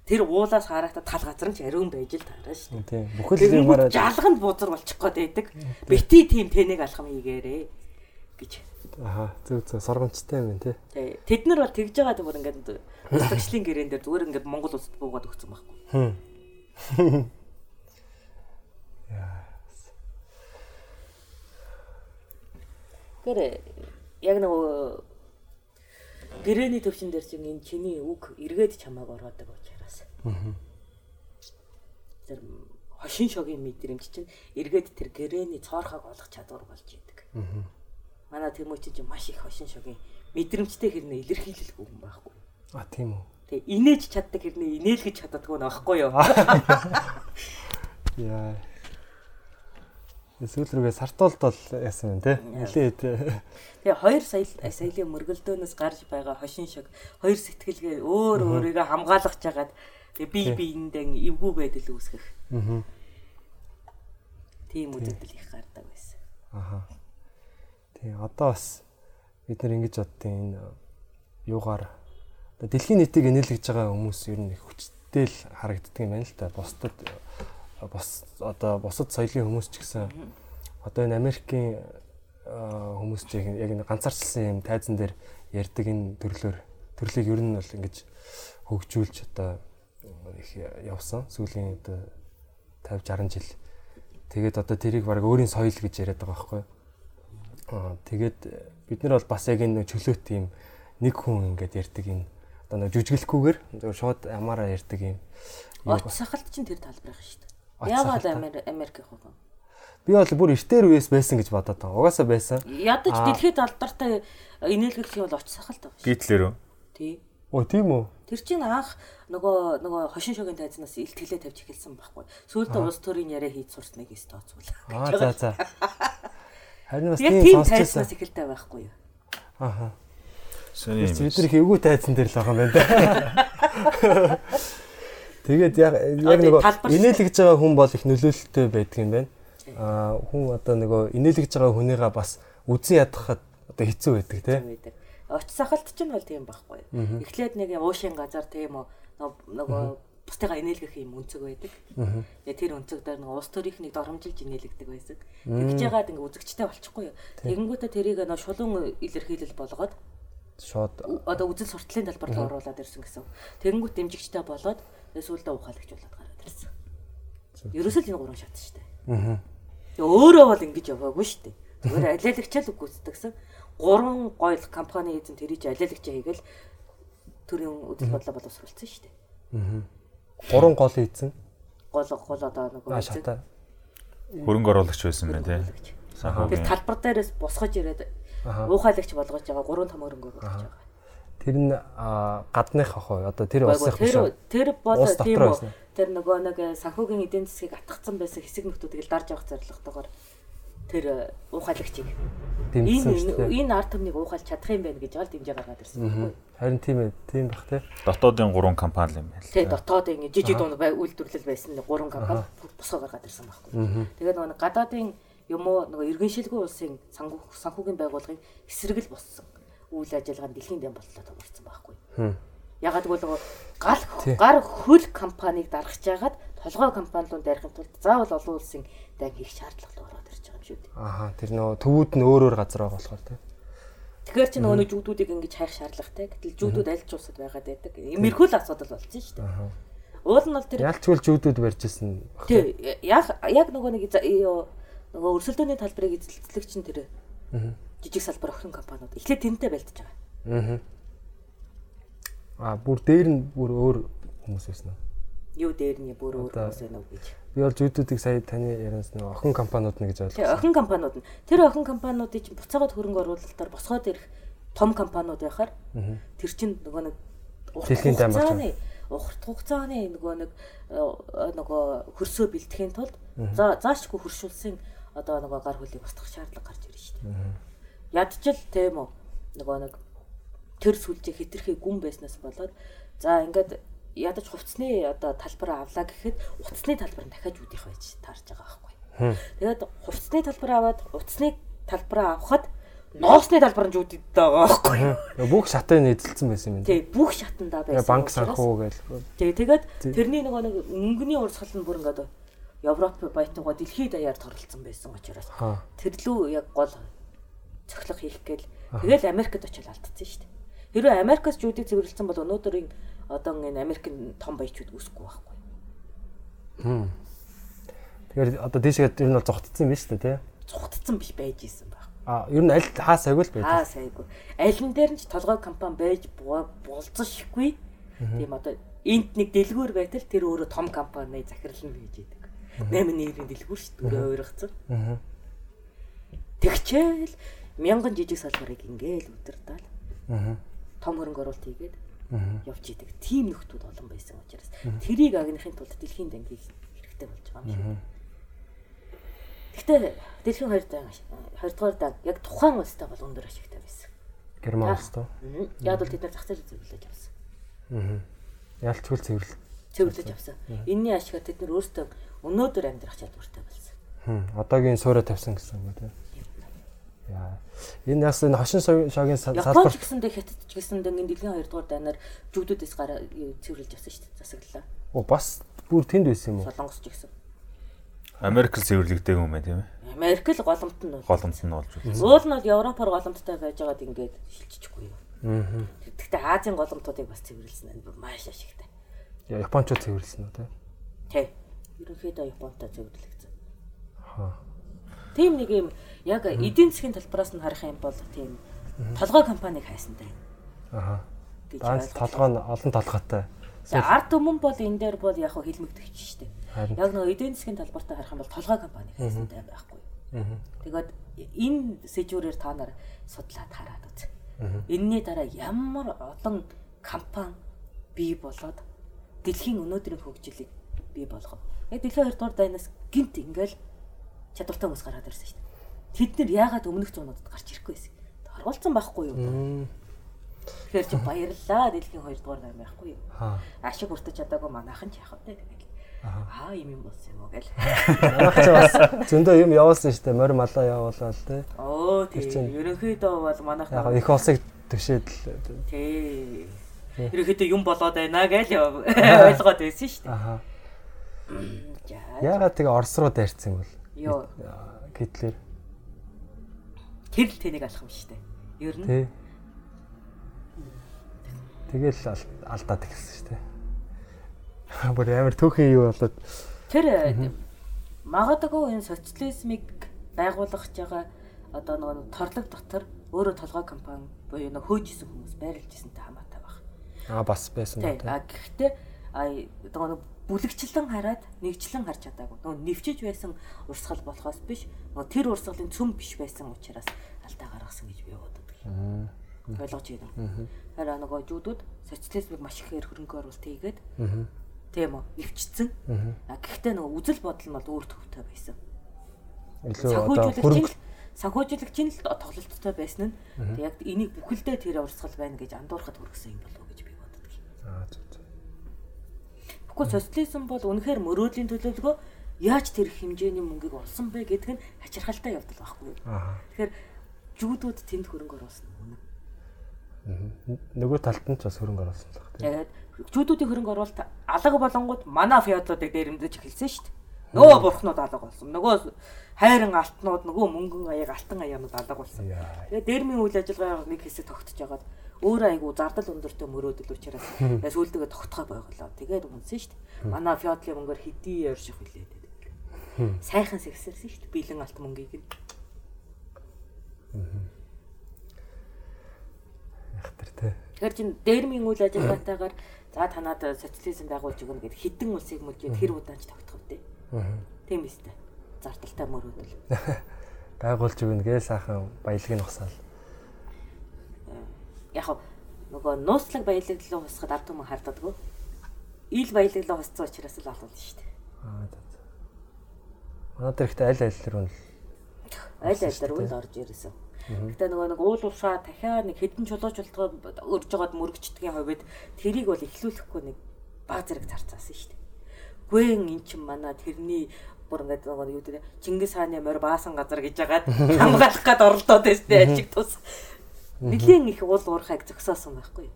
тэр уулаас харахад тал газар нь ч ариун байж л таараа шүү дээ.
Тийм. Бүхэл юмараа
жалганд бузар болчих гээд байдаг. Бити тийм тэнийг алхам хийгээрээ. гэж.
Аха зөв зөв сургамжтай юм тий.
Тий. Тэд нар бол тэгж байгаа зүгээр ингээд устгчлын гэрээн дээр зүгээр ингээд Монгол улсад буугаад өгсөн байхгүй.
Хм. [laughs]
Тэгэхээр яг нөгөө гэрээний төвшин дээр чинь энэ чиний үг эргээд чамааг ороодаг учраас. Аа. Тэр хошин шогийн мэдрэмж чинь эргээд тэр гэрээний цоорхог олох чадвар болж идэг. Аа. Манай Тэмүүч чинь маш их хошин шогийн мэдрэмжтэй хэрнээ илэрхийлэлгүй юм байхгүй.
А тийм үү.
Тэг инээж чаддаг хэрнээ инээлгэж чаддаггүй нь аахгүй юу? [laughs] [laughs]
Яа. Эсвэл рүүгээ сартуулт бол яасан юм те. Нилээд
Тэгээ хоёр сая саялийн мөргөлдөөнөөс гарч байгаа хошин шиг хоёр сэтгэлгээ өөр өөрийгөө хамгаалах жагаад тэгээ бие биендээ эвгүй байдал үүсгэх.
Аа.
Тийм үзэгдэл их гардаг байсан.
Аха. Тий, одоо бас бид нар ингэж боддیں۔ Энэ юугаар одоо дэлхийн нийтийг нээлгэж байгаа хүмүүс ер нь их хүчтэй л харагддаг юм байна л та. Бусдад бос одоо бусад соёлын хүмүүс ч гэсэн одоо энэ Америкийн хүмүүс ч яг энэ ганцаарчлсан юм тайзан дээр ярьдаг энэ төрлөөр төрлийг ер нь бол ингэж хөгжүүлж одоо их явсан сүүлийн одоо 50 60 жил. Тэгээд одоо тэрийг баг өөрийн соёл гэж яриад байгаа байхгүй. Аа тэгээд бид нар бол бас яг энэ чөлөөт юм нэг хүн ингэж ярьдаг энэ одоо нэг жүжиглэхгүйгээр зөв шууд амаараа ярьдаг юм.
Оц сахалт чинь тэр талбар их шүү дээ. Яагаад Америк явах вэ?
Би бол бүр эртээр үеэс байсан гэж бодоод байгаа. Угаасаа байсан.
Ядаж дэлхийд алдартай инээлгэх юм бол оч сахалт байна.
Гитлэр үү?
Тий.
Оо тийм үү?
Тэр чинь анх нөгөө нөгөө хошин шогийн тайзнаас илтгэлээ тавьж эхэлсэн байхгүй. Сүүлдээ улс төрийн яриа хийж сурсныг өст тооцвол.
Аа за за. Харин бас тийм
тийм
сонсчихсан.
тайзнаас эхэлтэй байхгүй юу?
Аха.
Сони юм.
Бид нар их эвгүй тайзан дээр л байгаа юм байна. [laughs] Тэгээд яг яг нөгөө инээлгэж байгаа хүн бол их нөлөөлөлттэй байдаг юм байна. Аа хүн одоо нөгөө инээлгэж байгаа хүнийгээ бас үзэн ядахад одоо хэцүү байдаг тий.
байдаг. Оч сахалт ч нь бол тийм байхгүй. Эхлээд нэг уушийн газар тийм үү нөгөө- бусдыгаа инээлгэх юм өнцөг байдаг. Тэгээ тэр өнцөг дээр нэг улс төрийнхнийг доромжилж инээлгдэг байсан. Тэгж яагаад ингээ үзэгчтэй болчихгүй юу? Тэгэнгүүтээ тэрийг нөгөө шулуун илэрхийлэл болгоод
Шууд
одоо үзэл суртлын талбар руу оруулаад ирсэн гэсэн. Тэгэнгүүт дэмжигчтэй болоод сүүлдээ ухаалагч болоод гараад ирсэн. Ерөөсөө л энэ гурван шат шүү дээ.
Аа.
Тэгээ өөрөө бол ингэж яваагүй шүү дээ. Зүгээр алиалагчаал үгүйцдэгсэн. Гурван гоёл компани эзэн тэрийж алиалагчаа хийгээл төрийн үдэл бодлоо боловсруулсан шүү дээ.
гурван гол ийдсэн.
Гол гол одоо нөгөө
Аа шата.
Хөрөнгө оруулагч байсан байна тий.
Тэр талбар дээрээс босгож ирээд уухайлагч болгож байгаа гурван том хөрөнгө оруулж байгаа.
Тэр нь гадных ах уу? Одоо тэр улсынх биш
Тэр
үү?
тэр бол
Улс
тийм үү. Тэр нөгөө нэг санхүүгийн эдийн засгийг атгацсан байсан хэсэг нөхдүүдийг л дарж авах зорилготойгоор тэр э, уухайлагчийг
Дэмжсэн шүү
энэ
дээ.
энэ ард түмнийг уухайлж чадах юм байна гэж бол дэмжээ гаргаад ирсэн байхгүй.
Харин тийм ээ, тийм бах тий.
дотоодын гурван компани юм байна.
Тэгээ дотоод ингэ жижиг дунд бай үйлдвэрлэл байсан нэг гурван компани босгоо гаргаад ирсэн байхгүй. Тэгээд нөгөө гадаадын юм уу нөгөө иргэншилгүй улсын санхүү санхүүгийн байгууллагын эсрэг л боссон. Үйл ажиллагаа нь дэлхийн дэм боллоо томорсон байхгүй. Ягаад гэвэл гал гар хөл компанийг даргаж жагаад толгой компаниудад дарихын тулд заавал олон улсын даг хийх шаардлага ороод ирж байгаа юм шүү дээ.
Ааха, тэр нөгөө төвүүд нь өөр өөр газар байгаа болохоор тий.
Тэгэхээр чи нөгөө нэг жүгдүүдийг ингэж хайх шаардлагатай. Гэтэл жүгдүүд аль ч улсад байгаад байдаг. Имерхүү л асуудал болсон шүү дээ. Уул нь бол тэр
Ялчгүй жүүдүүд барьж исэн.
Тий, яг яг нөгөө нэг нөгөө өрсөлдөөний талбарыг эзэлцлэг чинь тэр жижиг салбар охин компаниуд эхлээд тэнтэй байлдаж байгаа.
Аа, бүр дээр нь бүр өөр хүмүүс байсан.
Юу дээр нь бүр өөр хүмүүс байна уу гэж.
Би бол жүүдүүдийг сая таны ярианаас нэг охин компаниуд нь гэж ойлгосон.
охин компаниуд нь тэр охин компаниудыг чинь буцаагаад хөрөнгө оруулалтаар босгоод ирэх том компаниуд байхаар тэр чинь нөгөө нэг
Дэлхийн дан болж
хугацааны нөгөө нэг э, нөгөө хөрсөө бэлтгэхийн тулд за заашгүй хөршүүлсэн одоо нөгөө гар хөлийг устгах шаардлага гарч ирж шүү дээ. Ядчил тийм үү нөгөө нэг тэр сүлжээ хитрхи гүн байснаас болоод за ингээд ядаж хувцсны одоо талбараа авлаа гэхэд утасны талбар нь дахиад үүдих байж таарж байгаа байхгүй. Тэгээд хувцсны талбар аваад утасны талбараа авахад ноосны талбар нь үүдээд байгаа байхгүй.
Бүх шатыг нь эзэлсэн байсан юм.
Тий бүх шатандаа байсан.
Банк санхүү гэл.
Тий тэгээд тэрний нөгөө нэг өнгөний урсгал нь бүр ингээд Европ баятангаа дэлхийд даяар торлцсон байсан учраас тэр лүү яг гол цохилго хийх гээл тэгэл Америкт очил алдсан шүү дээ. Хэрвээ Америкаас жүүдийг цэвэрлсэн бол өнөөдрийн одоо энэ Америкийн том баячууд үсэхгүй байхгүй.
Тэгэхээр одоо дээшгээд ер нь бол зогтцсон юм байна шүү дээ тий.
Цухтцсан биш байж исэн баг.
А ер нь аль хаа сайгүй л
Аа
байдаг.
сайгүй. Аль нь дээр нь ч толгой компани байж бу- болцсошгүй. Тийм одоо энт нэг дэлгүүр байтал тэр өөрөө том компани захирлна гэж идэг. 8 нэрийн дэлгүүр шүү дээ. Өөрөө.
Аа.
Тэгчээл мянган жижиг салбарыг ингээл удирдаал
Аа.
том хөрөнгө оруулалт хийгээд явж идэг. Тим нөхдүүд олон байсан учраас тэрийг агнахын тулд дэлхийн дангийг хэрэгтэй болж байгаа юм шиг. Гэхдээ дэлхийн 2 дан 2 дугаар дан яг тухайн улстай бол өндөр ашигтай байсан.
Герман улс тоо.
Яг бол тэд нар зах зээл зөвлөж авсан.
Аа. Ялцгүй цэвэрлэл.
Цэвэрлэж авсан. Энийний ашигаар тэд нар өөрсдөө өнөөдөр амьдрах чадвартай болсон.
Хм. Одоогийн суурэ тавьсан гэсэн үг тийм. Яа. Энэ яс энэ хошин шогийн
Японч
салбар
гэсэндээ хятад ч гэсэндээ энэ дэлхийн 2 дугаар дайнаар жүгдүүдээс гараа цэвэрлж авсан шүү дээ. Засаглалаа.
Оо бас бүр тэнд байсан юм уу?
Солонгос ч гэсэн.
Америкл цэвэрлэгдэх юм байна тийм ээ.
Америк л голомт нь бол.
Голомт нь болж байна.
Уул нь бол Европоор голомттой байж байгаад ингээд шилжчихгүй юу.
Аа.
Гэхдээ Азийн голомтуудыг бас цэвэрлсэн нь маш ашигтай.
Япончууд цэвэрлсэн үү тийм.
Тий. Ерөнхийдөө Японтой цэвэрлэгдсэн.
Аа.
Тийм нэг юм яг эдийн засгийн талбараас нь харах юм бол тийм толгой компаниг хайсантай
Аа.
гэж
Даанч толгой нь олон толгойтой.
За ард түмэн бол энэ дээр бол яг хөө хилмигдэх шүү дээ. Яг нөгөө эдийн засгийн талбартаа харах юм бол толгой компани хайсантай байхгүй. Тэгээд энэ сэжүүрээр та нар судлаад хараад үз. Энийний дараа ямар олон компани бий болоод дэлхийн өнөөдрийн хөгжлийг бий болгов. Яг дэлхийн 2 дугаар дайнаас гинт ингээл чадвартай хүмүүс гараад ирсэн шүү дээ. Тэд нэр яагаад өмнөх зуунуудад гарч ирэхгүй байсан. Оролцсон байхгүй юу? Тэгэхээр чи баярлалаа дэлхийн 2 дугаар дай байхгүй юу? Ашиг хүртэж чадаагүй манайхан ч яах вэ тэгэл. Аа юм юм болсон юм уу гэл.
Манайх ч бас зөндөө юм явуулсан шүү дээ. Морь малаа явуулаад тий.
Оо тийм. Ерөнхийдөө бол манайх
Яг их улсыг төшөөд л
тий. Ерөнхийдөө юм болоод байна гэж [laughs] ойлгоод байсан шүү дээ.
аа. Яагаад тэгээ Орос руу дайрцсан юм бол?
Йоо.
Гитлер
Тэр л тэнийг алах юм шүү дээ. Ер нь
тий. Тэгэл ал- алдаад эхэлсэн шүү дээ. Бүр амар түүхэн юу болоод
тэр магадгүй энэ социализмыг байгуулгах байгаа одоо нөгөө торлог дотор өөрөө толгой компани буюу нөгөө хөөжсөн хүмүүс байрлаж ирсэнтэй хамаатай баг.
аа бас байсан
Тий. А гэхдээ нөгөө нэг бүлэгчлэн хараад нэгчлэн харж чадаагүй. Нөгөө нэвчэж байсан урсгал болохоос биш. Нөгөө тэр урсгалын цөм биш байсан учраас алдаа гаргасан гэж би боддог. Ойлгож байна. Хараа нөгөө жүүдүүд социализмыг маш ихээр хөрөнгө оруулалт хийгээд тийм үү нэвчсэн. А гэхдээ нөгөө үзэл бодол нь бол өөр төвтэй байсан.
Илүү одоо хөрөнгө
нь санхүүжуулагч нь л тоглолттой байсан нь яг энийг бүхэлдээ тэр урсгал байна гэж андуурахад хүргэсэн юм болов уу гэж би боддог.
Зү.
Тэгэхгүй социализм бол үнэхээр мөрөөдлийн төлөвлөгөө яаж тэр хэмжээний мөнгийг олсон бэ гэдг нь хачирхалтай явдал байхгүй. Тэгэхээр жүүдүүд тэнд хөрөнгө оруулсан үнэ.
Нөгөө талд нь ч бас хөрөнгө оруулсан л тий.
Тэгээд жүүдүүдийн хөрөнгө оруулалт алга болонгууд манай феодлуудыг дээрэмдэж эхэлсэн шүү дээ. Нөгөө бурхнууд алга болсон. Нөгөө хайрын алтнууд нөгөө мөнгөн аяг алтан аяанууд алга болсон. Тэгээд дэрмийн үйл ажиллагаа нэг хэсэг тогтож ягаад өөрөө айгу зардал өндөртэй мөрөөдөл учраас [laughs] сүүлдээ тогтхоо байглаа. Тэгээд шүү дээ. Манай феодлийн мөнгөөр хэдий ярьших хүлээ гэдэг. Сайхан сэгсэрсэн дээ. Бэлэн алт мөнгийг нь.
Тэр тий.
Тэгэхээр чин дэрмийн үйл ажиллагаатайгаар за танаад социализм байгуулж өгнө гэд хідэн улсыг мүлжээд тэр удаанч тогтхов дээ. Тийм биз дээ. Зардалтай мөрөөдөл. [laughs]
Байгуулж өгнө гээ сайхан баялагын ухсаал.
Яг нөгөө нууцлаг баялаг руу хусахад ард түмэн харддаг. Ил баялаг руу хуссан учраас л алуулна шүү дээ.
Аа. за. Манай ихтэй аль аль руу нь
Аль аль дээр үл орж ирсэн. Гэтэ нөгөө нэг уул уушаа дахиад нэг хэдэн чулуужуултгаа өрж жагаад мөрөгчдгийн хувьд тэрийг бол эхлүүлэхгүй нэг баг зэрэг зарцаасан шүү дээ. Гүн эн чин манай тэрний бүр ингээд нөгөө юу гэдэг Чингис хааны морь баасан газар гэж ягаад [laughs] хамгаалах гээд оролдоод байсан ажиг тус. Нилийн их уул уурхайг зөксөөсөн байхгүй?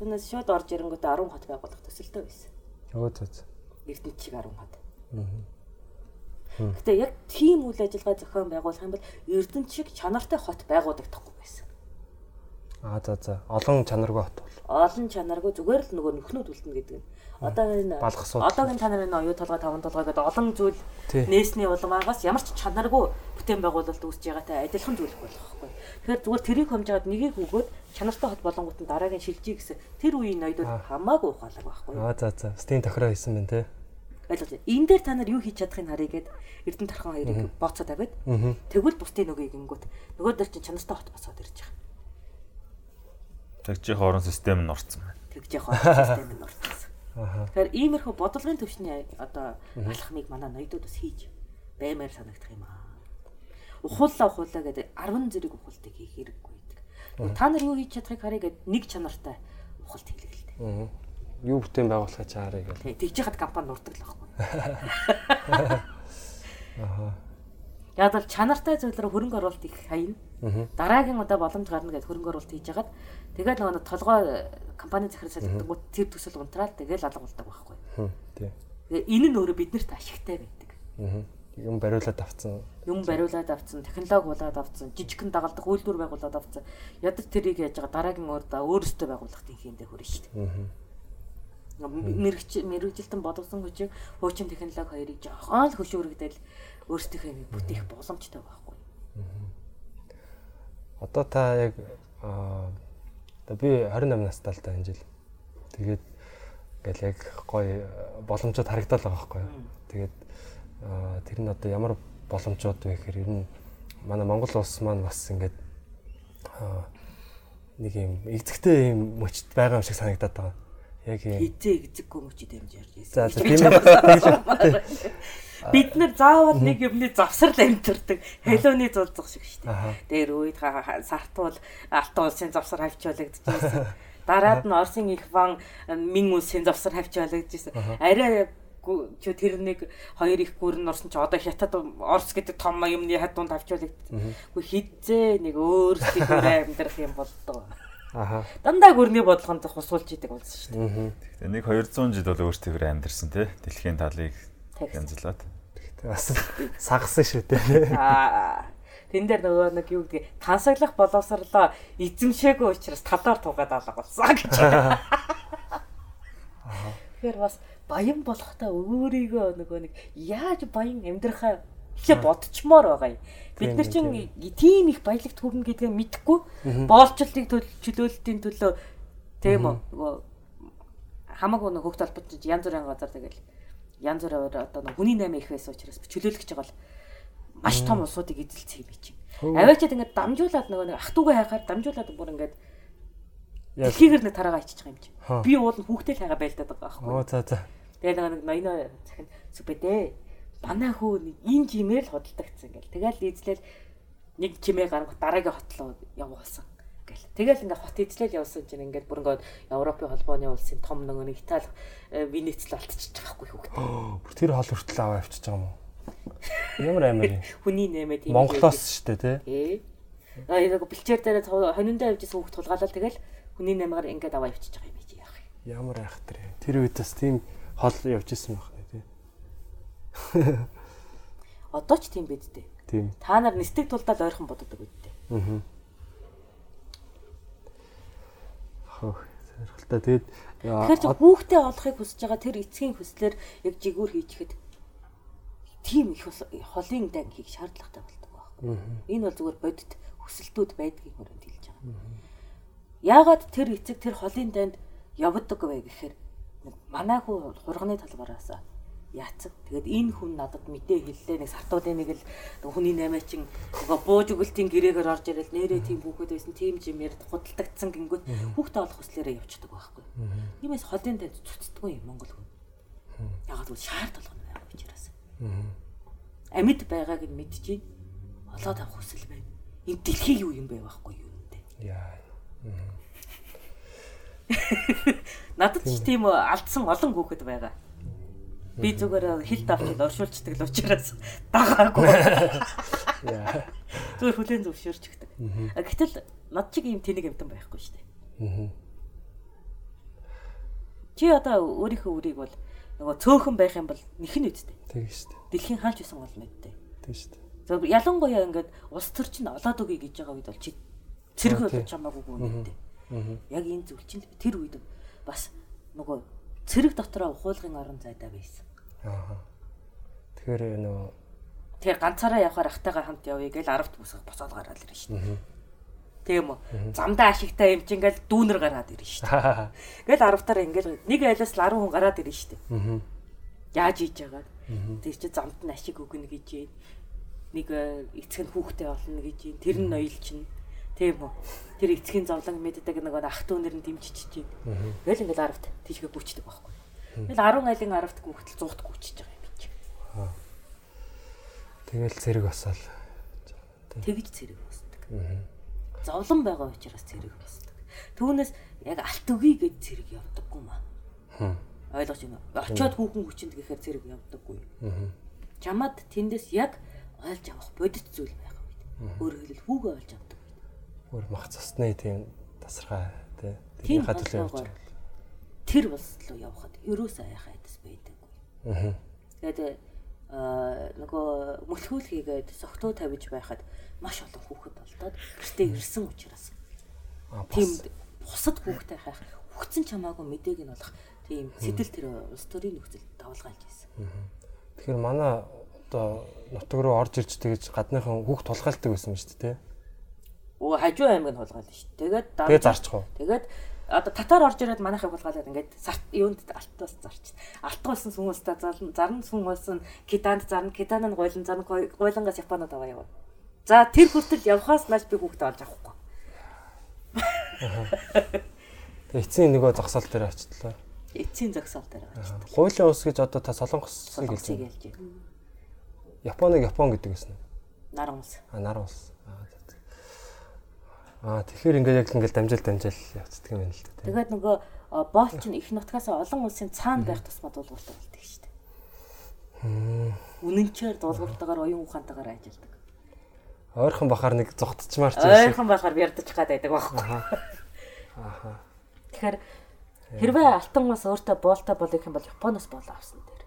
Түүнээс шууд орж ирэнгүүтээ 10 хот байгуулах төсөлтэй байсан.
өө зөө. зөө.
Эрдэнэ чиг 10 хот. Гэтэ яг тийм үйл ажиллагаа зохион байгуулах юм бол Эрдэнэт шиг чанартай хот байгуулагдахгүй байсан.
Аа за за. Олон чанаргүй хот бол.
Олон чанаргүй зүгээр л нөгөө нөхнүүд үлдэнэ гэдэг нь. Одоо энэ одоогийн та нарын оюу толгой таван толгой гэдэг олон зүйл нээсний улмаагаас ямар ч чанаргүй бүтээн байгуулалт үүсэж байгаатай адилхан зүйл болох байхгүй. Тэгэхээр зүгээр тэрийг хэмжээд нэгийг өгөөд чанартай хот болонгууд нь дараагийн шилжиж гэсэн тэр үеийн ноёдууд хамаагүй ухаалаг байхгүй.
Аа за за. Стийн тохироо хийсэн байна те.
Ойлгож байна. Энэ дээр та нар юу хийж чадахыг харъя гэд Эрдэнэ тархан хоёрыг бооцоо тавиад тэгвэл бусдын нөгөөг ингэнгүүт нөгөө дээр чинь чанартай хот босоод ирж байгаа.
Тэгж хоорон систем нь орцсон байна.
Тэгж яг систем нь орчихсон. Тэгэхээр иймэрхүү бодлогын төвшний одоо алхмыг манай ноёдууд бас хийж баймаар санагдах юм аа. Ухуулла ухуулла гэдэг 10 зэрэг ухуултыг хийх хэрэггүй. Тэгвэл Та нар юу хийж чадахыг харъя гэд нэг чанартай л дээ.
Аа. Юу бүтээн байгуулахыг чаарыг гэл.
Тэг тэгж яхад компани нурдаг л байхгүй. [laughs]
Аха.
Яг бол чанартай зүйлээр хөрөнгө оруулалт их хаяна. Дараагийн удаа боломж гарна гэж хөрөнгө оруулалт хийж хагаад тэгээд нөгөө толгой компани захирал солигдгууд тэр төсөл унтраал тэгээд алга болдог байхгүй.
Хм. Тий.
Тэгээ энэ нь өөрөө биднэрт ашигтай байдаг.
Аа. Юм бариулаад авцсан.
Юм бариулаад авцсан, технологи болоод авцсан, жижигхэн дагалдах үйлдвэр байгуулад авцсан. Ядаж тэрийг яаж байгаа дараагийн урдаа өөрөөсөө байгуулах тийхээндээ хүрнэ шүү дээ.
Аа.
Мэрэгч мэрэгжилтэн бодгосон хүчийг хуучин технологи хоёрыг жоохон л хөшөөрөгдөл өөрсдийнхөө юм бүтээх боломжтой байхгүй.
Одоо та яг одоо би 28 настай л та энэ жил. Тэгээд ингээл яг гоё боломжууд харагдал байгаа байхгүй юу. Тэгээд аа тэр нь одоо ямар боломжууд вэ гэхээр ер нь манай Монгол улс маань бас ингээд аа нэг юм эзэгтэй юм мөчт байгаа юм шиг санагдаад байгаа. Яг юм.
Хизээ эзэггүй мөчид амжирж
За
ирсэн.
за тийм. [laughs]
Бид нар заавал нэг юмны завсрал амтэрдэг. Хэлөөний зулцах шиг шүү дээ. Дээр үед сартуул алтан улсын завсар хавчуулагдчихсэн. Дараад нь Орсын их ван мин улсын завсар хавчуулагдчихсэн. Арай гү- ч тэр нэг хоёр их гүрэн орсон ч одоо хятад Орс гэдэг том юмны хадуунд хавчуулагдчихсэн. Гэхдээ хизээ нэг өөрсдийнхөө амьдрах юм болдог.
Аха.
Дандаа гүрний бодлогонд хусуулж идэг болсон шүү дээ.
Аа.
Гэтэ нэг 200 жил бол өөртөө амьдэрсэн тий. Дэлхийн талыг Янзлаад.
Бас сагсан шүү дээ.
Аа. Тэн дээр нөгөө нэг юу гэдгийг тансаглах боловсрлоо эзэмшээгүй учраас талаар тугаад алга болсон гэж. Тэгэхээр бас баян болохтой өөрийгөө нөгөө нэг яаж баян амьдрахаа ихе бодчмоор байгаа юм. Бид нар чинь тийм их баялагт хүрнэ гэдгээ мэдэхгүй боолчлтыг чөлөөлтийн төлөө тийм үү нөгөө хамаагүй нэг хөвгт албад чинь янз бүрийн газар тэгэл янз бүрээр одоо хүний наймаа их байсан учраас чөлөөлөх гэж байгаа бол маш том улсуудыг эзэлцэх юм чинь. Аваачаад ингээд дамжуулаад нөгөө нэг ах トゥ угаа хайхаар дамжуулаад бүр ингээд дэлхийгэр нэг тараагаа иччих юм чинь. Би уул нь хүүхдээ л хайгаа байлдаад байгаа байхгүй.
Оо за за.
Тэгээ нэг ноёно захин сүпэдэ. Манай хүү нэг энэ чимээр л хөдөлтөгцсөн гэл. Тэгэл эзлэл нэг чимээ гаргах дараагийн хотлоо явуулсан гэл. Тэгэл ингээд хот эзлэл явсан чинь ингээд бүр ингээд Европын холбооны улсын том нөгөө нэг Итали э, Венецл алтчих байхгүй хүүхдээ.
Бүр тэр хол хүртэл аваа авчиж байгаа юм уу? Ямар амар юм. [laughs]
Хүний нэмээд тийм
Монголоос шүү дээ тий.
Аа яг бэлчээр дээр хониндоо явж исэн хүүхд тулгаалал тэгэл хүний нэмээр ингээд аваа явчих байгаа юм яах юм.
Ямар айх тэр. Тэр үед бас тийм хол явж исэн байна тий. [laughs]
Одоо ч тийм бид дээ.
Тийм.
Та нар нисдэг тулдаад ойрхон боддог үедээ.
Аа. Хөө. Сэрхэлтэй тэгэд
Тэгэхээр чи хүүхдээ олохыг хүсэж байгаа тэр эцгийн хүслээр яг жигүүр хийчихэд тийм их хол- холын дан хийх шаардлагатай болдог байхгүй. Энэ бол зүгээр бодит хүсэлтүүд байдгийг мөрөнд хэлж байгаа. Яагаад тэр эцэг тэр холын данд явдаг вэ гэхээр манай хүү хурганы талбараас яацсан. Тэгээд энэ хүн надад мэдээ хэллээ нэг сартуудын нэг л хүний наймаа чин нөгөө бууж өгөлтийн гэрээгээр орж ирэл нэрээ тийм хүүхэд байсан тийм жимээр худалдагдсан гингүүт хүүхдээ олох хүслээрээ явчихдаг байхгүй. Тиймээс холын танд цуцдаггүй юм Монгол хүн. Ягаад гэвэл шаардлага нь байгаа учраас. Амьд байгааг нь мэдчихээн. Олоод авах хүсэл байна. Энэ дэлхий юу юм бэ байхгүй юу нэ.
яа. [laughs]
Надад ч тийм алдсан олон хүүхэд байгаа. Би зүгээр хилд авчид оршуулцдаг л учраас дагаагүй. Зүгээр хүлэн зөвшөөрчихдэг. А Гэтэл над чиг юм тэнэг амтан байхгүй шүү дээ. Чи одоо өөрийнхөө үрийг бол нөгөө цөөхөн байх юм бол нэх нь үсттэй.
тэг шүү дээ.
Дэлхийн хаанч байсан бол мэдтэй.
Тэг шүү дээ.
За ялангуяа ингээд улс төр чинь олоод өгье гэж байгаа үед бол чи цэрэг болж хамаагүй гүнэтэй.
Аа.
Яг энэ зүйл чинь тэр үед бас нөгөө цэрэг дотроо ухуулгын орон зайдаа байсан.
Аа. Тэгэхээр нөө
Тэгэхээр ганцаараа явахаар ахтайгаа хамт явъя гэж 10-т бусах босоод гараад ирнэ шүү дээ. Тийм үү? Замдаа ашигтай юм чинь ингээл дүүнэр гараад ирнэ шүү дээ. Ингээл 10-таар ингээл нэг айлаас л 10 хүн гараад ирнэ шүү дээ. Яаж хийж байгаа. Тэр чинь замд нь ашиг өгнө гэж юм. Нэг э, эцэг нь хүүхдээ олно гэж юм. Тэр нь ноёл чинь. Тийм үү? Тэр эцгийн зовлон мэддэг нөгөө ах дүүнэр нь дэмжиж чинь. Ингээл ингээл 10-т тийшгээ гүчдэг байхгүй. Ингээл 10 айлын 10-т гүхтэл 100-т гүчиж байгаа юм чи.
тэгэл зэрэг басаал.
Тэгж цэрэг босдог. Зовлон байгаа учраас цэрэг босдог. Түүнээс яг алт өгье гэж цэрэг явдаггүй маа. Ойлгож байна уу? Очоод хүүхэн хүчинд гэхээр цэрэг явдаггүй. Чамад тэндээс яг олж авах бодит зүйл байгаа үед. Өөрөөр хэлбэл хүүгээ олж авдаг.
Өөр мах цасны тийм тасархай тий.
Тийм
төлөө явж байгаа.
Тэр улс руу явхад ерөөсөө аяхаа айдас байдаг.
Аа.
Тэгээд аа нөгөө мөлхүүл хийгээд согтуу тавьж байхад маш олон хүүхэд болдоод гэртээ ирсэн учраас
Аа,
тийм бусад хүүхдээ хайх хүчсэн чамаагүй мэдээг нь болох тийм сэтэл тэр улс төрийн нөхцөл давалгаалж байсан.
Тэгэхээр манай одоо нутаг руу орж ирж тэгэж гадныхан хүүхд тулгаалдаг байсан шүү дээ тий.
Өө хажуу аймаг нь хулгаална шүү. Тэгээд
Тэгээ зарчих уу?
Тэгээд одоо татар орж ирээд манайхыг хулгаалаад ингээд сарт юунд алтаас зарч. Алт болсон сүн устаа зарна, зарна сүн болсон киданд зарна, кидан нь гойлон зарна, гойлонгоос японод аваа яваа. За тэр хүртэл явхаас нааш би хүүхдээ олж авахгүй.
Тэгээ эцсийн нөгөө зогсоол дээр очтлоо.
Эцсийн зогсоол дээр байгаа.
Хуулийн ус гэж одоо та солонгосыг хэлж байна. Японыг Япон гэдэг гэсэн?
Наран ус.
А нар ус. Аа. Аа тэгэхээр ингээд яг ингээд дамжаал дамжаал явцдаг юм байна л тий.
Тэгээд нөгөө боол чинь их нутгаас олон улсын цаана байх тусмаа дуулууртай болдог шүү дээ. Үнэнчээр дуулууртайгаар оюун ухаантайгаар ажилладаг.
Ойрхон бахаар нэг зогтчмаар ч юм шиг.
Ойрхон болохоор ярдаж гад байдаг байхгүй.
Ааха.
Тэгэхээр хэрвээ алтан ус өөртөө боолтой болох юм бол Японоос боол авсан дээр.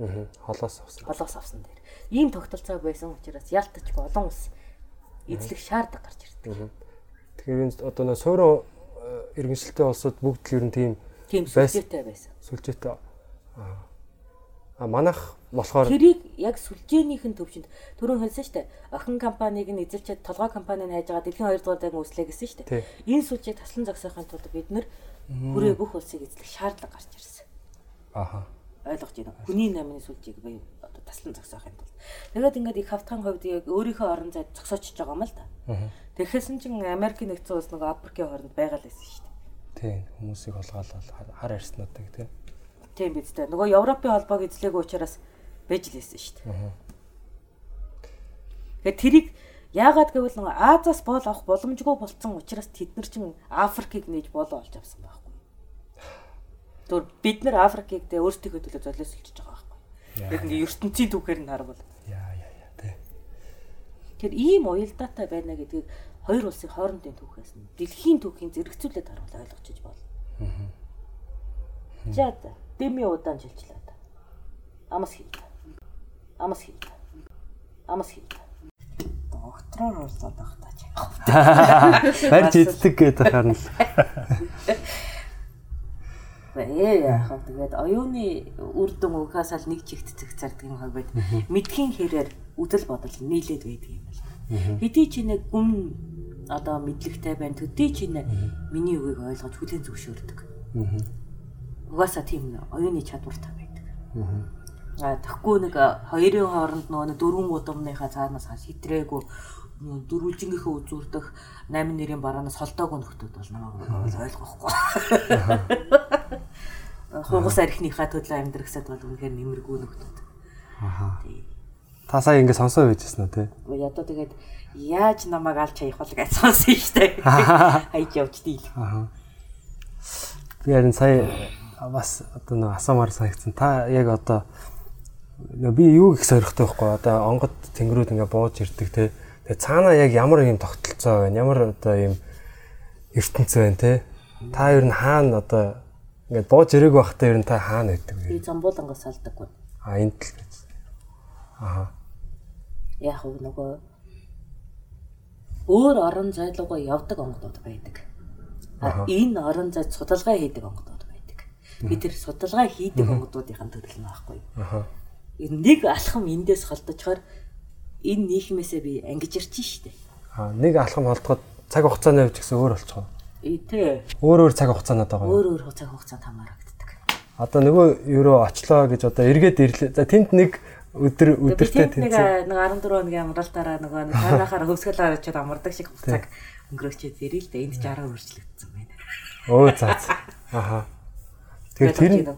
Аа. Холоос авсан.
Болоос авсан дээр. Ийм тогтолцоо байсан учраас ялтаж олон ус эзлэх шаардлага гарч ирдэг.
Тэгэхээр одоо нөө суурин э, иргэншилтэй улсууд бүгд л ер нь тийм
Тийм сүлжээтэй байсан.
сүлжээтэй. А манайх болохоор
Тэрийг яг сүлжээнийхэн төвшөнд түрүүн хэлсэн шүү дээ. Охин компанийг нь эзэлчихэд толгой компаниг нь хайж байгаа дэлхийн 2 дугаар дайг үүслэе гэсэн шүү дээ. Энэ сүлжээг таслан зогсоохын тулд бид нэр бүрээ бүх улсыг эзлэх шаардлага гарч ирсэн.
ааха.
ойлгож байна. Хүний намын сүлжээг бие одоо таслан зогсоохын тулд. Тэгээд ингээд их хавтхан хувьд яг өөрийнхөө орон зайд зогсоочж байгаа юм л да. Тэгэхээсэн чин Америкийн нэгдсэн улс нөгөө Африкийн хооронд байгаа л байсан шүү дээ.
Тийм хүмүүсийг олгаалал хар- арьснуудыг тийм.
Тийм биз дээ. Нөгөө Европын холбоог эзлээгүй учраас байж л байсан шүү дээ. Тэгээд тэрийг яагаад гэвэл нөгөө Азаас боол авах боломжгүй болцсон учраас тэд нар чин Африкийг нээж болоо олж авсан байхгүй. Түр бид нар Африкийг дэ өөрсдийнхөө төлөө золиослж Яг ингээ ертөнцийн түүхээр нь харвал
Яа яа яа тийм.
Тэр ийм уялдаатай байна гэдгийг хоёр улсын хоорондын түүхээс нь дэлхийн түүхийн зэрэгцүүлээд харуул ойлгочиж болно. За за дэми удаан жилчлээ та. Амас хий. Амас хий. Амас хий. Доктороор уулзаад байх таа.
Барьж иддэг гэдэг харна л. [laughs]
Ээ яахаа тэгээд оюуны үр дүн угаас л нэг чигт цэг цардгийн хувьд мэдхийн хэрээр үдэл бодол нийлээд байдаг юм байна. Хэдий ч нэг гүн одоо мэдлэгтэй байна. Төдий ч нэ миний үгийг ойлгож хүлээн зөвшөөрдөг. Угаасаа тийм оюуны чадвартай байдаг. Аа тэгэхгүй нэг хоёрын хооронд нөгөө дөрвөн удамныхаа цаанаас хас хитрээгүй нөгөө дөрвөлжингийнхээ үзүүрдэх 8 нэрийн бараанаас холдоогүй нөхдүүд бол намайг ойлгохгүй. Хугас архиныхаа төлөө амьдрахсад бол үнэхээр нэмэргүй нөхдүүд.
Аха. Та сая ингэ сонсоо байжсэн үү те?
Одоо тэгээд яаж намайг алж хаях бол гэж сонсон штэ. Хайж явж дийл.
Аха. Би харин сая бас одоо нэг асуумаар санагдсан. Та яг одоо би юу гэх сорихтой байхгүй одоо онгод тэнгэрүүд ингээ бууж ирдэг те. Тэгээ цаанаа яг ямар юм тогтолцоо байна? Ямар одоо юм ертөнц байна те? Та ер нь хаана одоо ингээд бууж ирэх байхдаа ер нь та хаана байдаг
Би
вэ?
замбуулангаас салдаггүй.
А энд л байж. Аа.
Яг уу нөгөө өөр орон зай руугаа явдаг онгодууд байдаг. А энэ орон зайд судалгаа хийдэг онгодууд байдаг. Би тэр судалгаа хийдэг онгодуудын төрөл нь байхгүй.
Аха.
Нэг алхам эндээс холдожхоор энэ нийгмээсээ би ангиж ирчих штеп.
А нэг алхам холдоход цаг хугацааны хувьд гэсэн өөр болчихоо.
Э тэ
Өөр өөр цаг хугацаанууд байгаа
өөр өөр цаг хугацаанд хамаарагддаг.
Одоо нөгөө ерөө очлоо гэж одоо эргээд ирлээ. За тэнд нэг өдөр
нэг
тэнцээ.
нэг 14 хоногийн амралтаараа нөгөө нэг танахаар хөвсгөл авчиад амардаг шиг цаг өнгөрөөчөөд ирээ л дээ. Энд ч 10 үржлэгдсэн байна.
Өө за. Аха. Тэгэхээр тэр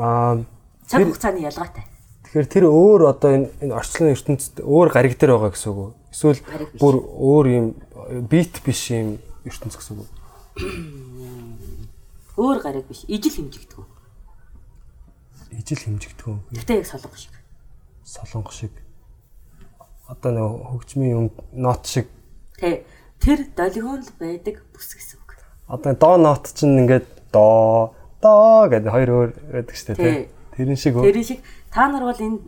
аа
цаг хугацааны ялгаатай.
Тэгэхээр тэр өөр одоо энэ энэ орчлон ертөнцид өөр гариг дээр байгаа гэсэн үг үү? Эсвэл бүр өөр юм бит биш юм ертөнц гэсэн үг үү?
Өөр гариг биш. Ижил хэмжигдэггүй.
Ижил хэмжигдэх үү?
Гэтэ яг солонго шиг.
Солонгос шиг. Одоо нөгөө хөгжмийн юм нот шиг
Тэ тэр долгион л байдаг бүс гэсэн үг.
одоо доо нот чинь ингээд доо доо гэдэг хоёр өөр байдаг шүү дээ. Тэрэн шиг үү?
Тэрэн шиг та нар бол энэ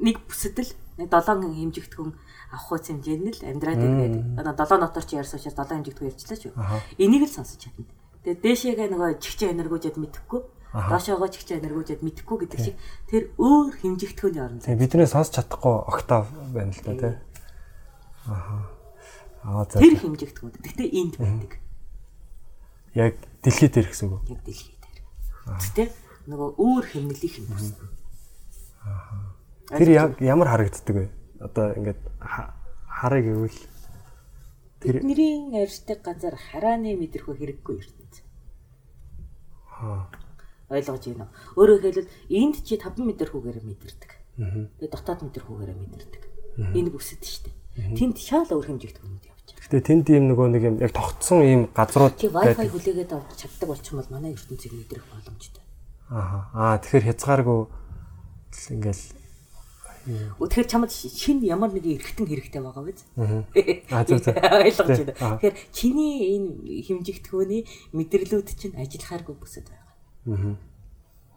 нэг бүсэдэл нэг долоон хэмжигдэхүүн авах хуйц хэмжээнд л амьдраад иргээд одоо долоо нотор чи ярьсан учраас долоо хэмжигдэхүүн ярьчлаа шүү. Энийг л сонсож чадна. Тэгээ дээшээгээ нөгөө чихчэн энергожид мэдэхгүй доошоогоо чихчэн энергожид мэдэхгүй гэдэг шиг тэр өөр хэмжигдэхүүний орон зай.
Тий бидний сонсч чадахгүй октав байна л да тий. Аха. Аа за.
Тэр хэмжигдэхүүн. Гэхдээ энд байдаг.
Яг дэлхийд ирэх гэсэн үг.
Яг дэлхий дээр. Гэхдээ нөгөө өөр хэмнэлийнх юм байна.
Тэр ямар харагддаг вэ? Одоо ингээд ха- харыг гэвэл тэр
Бидний арьстай ганцаар харааны мэдрэхүй хэрэггүй ертөнц. Ойлгож байна уу? Өөрөөр хэлбэл энд чи 5 метр хүүгээр мэдэрдэг. Тэгээ дотоод метр хүүгээр мэдэрдэг. Энэ бүсэд шүү дээ. Тэнд шал өөр хэмжигт хүмүүд явж байгаа.
Гэтэ тэнд ийм нөгөө нэг юм яг тогтсон ийм газрууд
Чи Wi-Fi хүлээгээд авч чаддаг болчих юм бол манай ертөнцийг мэдрэх боломжтой.
Аха. Аа тэгэхээр хязгааргүй л ингээл
Тэгэхээр чамд шин ямар нэгэн эргэтэн хэрэгтэй байгаа биз? [laughs]
Аа, зөв, зөв.
Ойлгож байна.
аа.
Тэгэхээр чиний энэ хэмжигдэхүүний мэдрэлүүд чинь ажиллахааргүй бүсэд байгаа.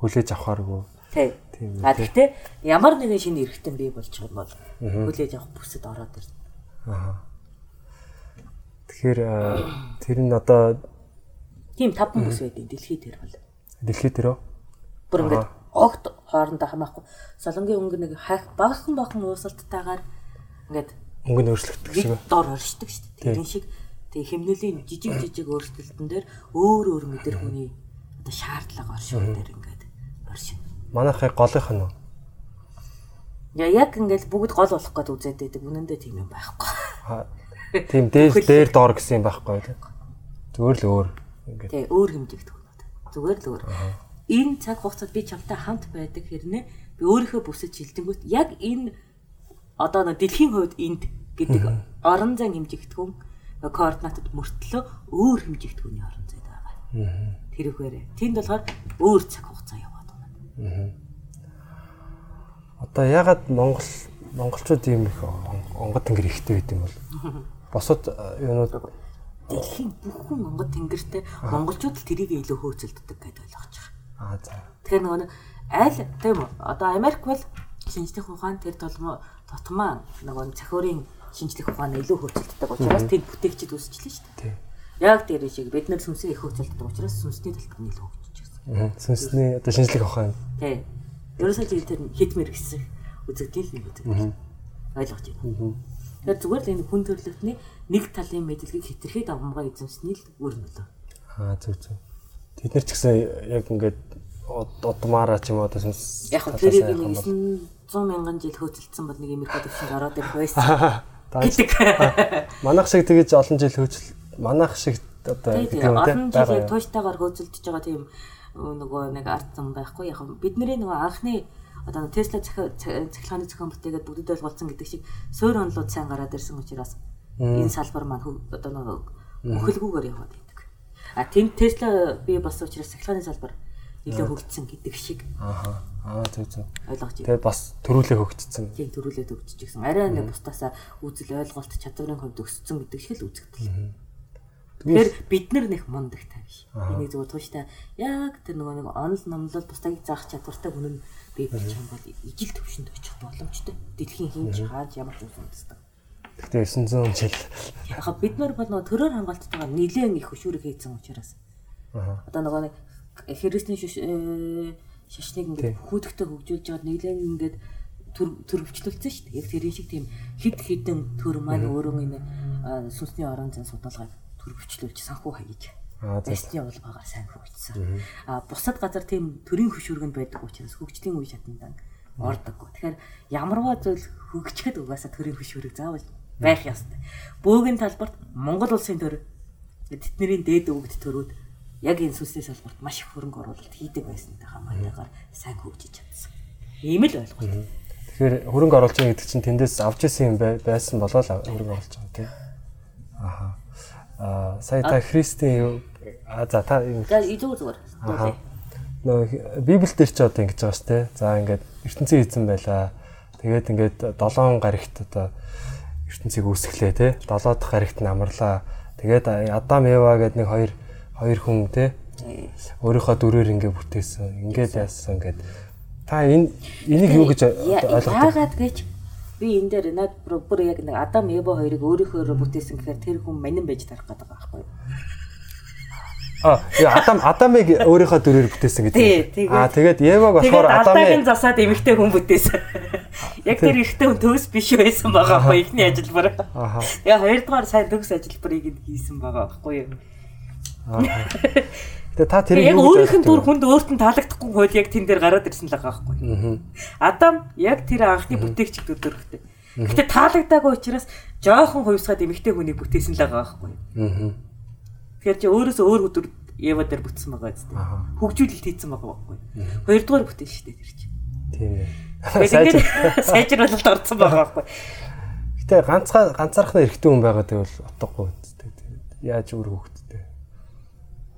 хүлээж авахааргүй.
Тий.
Тийм
А гэхдээ ямар нэгэн шинэ эргэтэн бий болчих юм бол хүлээж авах бүсэд ороод ирнэ.
Тэгэхээр аа, тэр нь одоо
Тийм таван бүс байдیں۔ Дэлхий дээр бол.
дэлхий дээр үү?
Бүр ингээд огт хоорондоо хамаахгүй. Солонгийн өнгө нэг хайх багахан багахан уусалтайгаар ингээд
өнгө нь өөрчлөгдөх шиг.
нэг дор оршдог шүү дээ. Тэрэн шиг тэг химнэлийн жижиг жижиг өөрчлөлтөн дээр өөр өөр мэдэрхүүний одоо шаардлага дээр ингээд оршин.
Манайхыг голынх нь үү?
Я яг ингээд бүгд гол болох гээд үзээд байдаг. Үнэндээ тийм юм байхгүй.
Тийм дээр дээр доор гэсэн юм байхгүй. Зүгээр л өөр. Ингээд
Тэг өөр хэмжигдэх хүмүүс. Зүгээр л өөр. Энэ цаг хугацаанд би чамтай хамт байдаг хэрнээ би өөрийнхөө бүсэд шилдэнгүүт яг энэ одоо нэг дэлхийн хувьд энд гэдэг орон зай хэмжигдэхүүн координатад мөртлөө өөр хэмжигдэхүүний орон зайд байгаа. Тэрхээрээ. Тэнд болохоор өөр цаг хугацаа яваад байна.
одоо ягаад Монгол монголчууд ийм их онгод тэнгэр ихтэй байд юм бол [laughs] босод э, юунууд
Дэлхийн бүхэн Монгол тэнгэртэй монголчууд л тэрийг илүү хөөцөлддөг гэдээ ойлгож байгаа.
Аа за
Тэгэхээр нөгөө нэг аль тийм үү? Одоо Америк бол шинжлэх ухаан тэр толмо тотмаа нөгөө цахиурын шинжлэх ухаан илүү хөөцөлддөг учраас тэнд бүтээгчд үүсчихлээ шүү дээ. Яг тэр шиг бид нар сүнсээ их хөөцөлддөг учраас сүнсний талбар нь илүү хөгжиж байгаа.
Аа, Сүнсний одоо шинжлэх ухаан.
Тий. Ерөөсөө жил тэр хитмэр гэсэн үзэгдэл нэг үзэгдэл. Ойлгож байна. Тэгэхээр зүгээр л энэ хүн төрлөختний нэг талын мэдлэгийг хэтэрхий давмгаа эзэмсний л үр нөлөө.
Аа зөв зөв. Тэд нар ч гэсэн яг ингээд удмаараа ч юм уу одоо
Яг тэрийг
яах юм
нэг
бол-
900 мянган жил хөөцөлдсөн бол нэг Америкт төвшөнд ороод ирэх байсан. [laughs] гэдэг. [laughs]
Манайх шиг тэгэж олон жил хөөцөл манайх шиг одоо
Тийм
гэдэг
тийм
юм
жилээр
байгаа.
тууштайгаар хөөцөлдөж байгаа тийм өө, нөгөө нэг ард зам байхгүй яг бидний нөгөө анхны одоо Тесла цахилгааны зохион бүтээгээд бүгдэд ойлголцсон гэдэг шиг суур онлууд сайн гараад ирсэн учраас энэ салбар маань одоо нөгөө өхөлгүүгээр яваад байдаг. А тэнд Тесла бий болсон учраас цахилгааны салбар илүү хөгжсөн гэдэг шиг
Ааха. Аа зөв зөв.
ойлгож байна.
Тэгээд бас төрүүлээ хөгжсөн.
Тийм төрүүлээд өгчөж гисэн. Арай нэг бусдасаа үзэл ойлголт чадварын хувьд өссөн гэдэг шиг л үзэгдэл. Тэгэхээр бид нар нэг мундагтай биш. Энийг зүгээр тууштай яг тэр нөгөө нэг онол номлол бусдыг заах чадвартай хүн нь бий болж байгаа бол ижил төвшөнд очих боломжтой. Дэлхийн хинж хааж ямар ч юм
Гэхдээ 900 жил
Яг бид нар бол нөгөө төрөөр хамгаалттайгаар нэлээд их хөшүүрэг хийсэн учраас. Одоо нөгөө нэг христийн шашныг ингээд хүүдэхтэй хөгжүүлж байгаад нэлээд ингээд төр төрөвчлөлцсөн шүү дээ. Яг тэр шиг тийм хид хідэн төр маань өөрөө энэ сүнсний орон зай судалгааг төрөвчлүүлж санхүү хаяж Эсний улбаагаар сайн хөгжсөн. А бусад газар тийм төрийн хөшүүргэнд байдаг учраас хөгжлийн үе шатандан ордоггүй. Тэгэхээр ямарваа зүйл хөгжихэд угаасаа төрийн хөшүүрэг заавал байх ёстой. Бөөгийн талбарт Монгол улсын төр тэдний дээд өвгд төрүүд яг энэ сүнсний салбарт маш их хөрөнгө оруулалт хийдэг байсантай хамаатайгаар сайн хөгжиж чадсан. Ийм л ойлголт.
Тэгэхээр хөрөнгө оруулж байгаа гэдэг чинь тэндээс авч исэн юм бай- байсан болоо л хөрөнгө оруулж байгаа тийм. Аха. Аа сая та христийн юу а за та
За зүгээр зүгээр. Дуулаа.
нөгөө Библиэлд ч одоо ингэж байгаа шүү дээ. За ингээд ертөнцийн эзэн байлаа. Тэгээд ингээд 7 гарагт одоо ертөнцийг үүсгэлээ те. 7 дахь гарагт нь амарлаа. Тэгээд Адам Ева гэдэг нэг хоёр хоёр хүн те. Өөрийнхөө дүрээр ингээд бүтээсэн. Ингээд яасан ингээд та энэ энийг юу гэж ойлгох вэ?
Яагаад гэж би энэ дээр над бүр бүр яг нэг Адам Ева хоёрыг өөрийнхөө бүтээсэн гэхээр тэр хүн манин байж тарах гэдэг байгаа байхгүй юу?
А Адам Адамыг өөрийнхөө дүрээр бүтээсэн гэдэг. Аа тэгээд Еваг болохоор Адамыг
нь засаад эмэгтэй хүн бүтээсэн. [laughs] Яг тэр эрэгтэй хүн төгс биш байсан байгаа байхгүй ихний ажилбар.
Аха.
Тэгээ хоёрдугаар сайн төгс ажилбарыг хийсэн байгаа байхгүй юу?
Тэгээд та тэрийг
Яг өөрийнх нь дүр хүнд өөрт нь таалагдахгүй хөл яг тэн дээр гараад ирсэн л байгаа байхгүй юу? Адам яг тэр анхны бүтээгч дүрдөрхтэй. Гэтэ таалагдаагүй учраас жоохон хувьсгаад эмэгтэй хүнийг бүтээсэн л байгаа байхгүй юу?
Аа.
Тэгэхээр чи өөрөөсөө өөр өдөр Ева дээр бүтсэн байгаа зү. Хөгжүүлэлт хийсэн байгаа байхгүй? Хоёрдугаар бүтээн шүү дээ тэр чинь.
Тийм ээ.
Тэгээд [laughs] [laughs] сайжруулалт орсон байгаа байхгүй?
Гэтэ ганцхан ганцаархнаа эрэгтэй хүн байгаа гэвэл утгагүй үстэй. Яаж өөр хөвгттэй.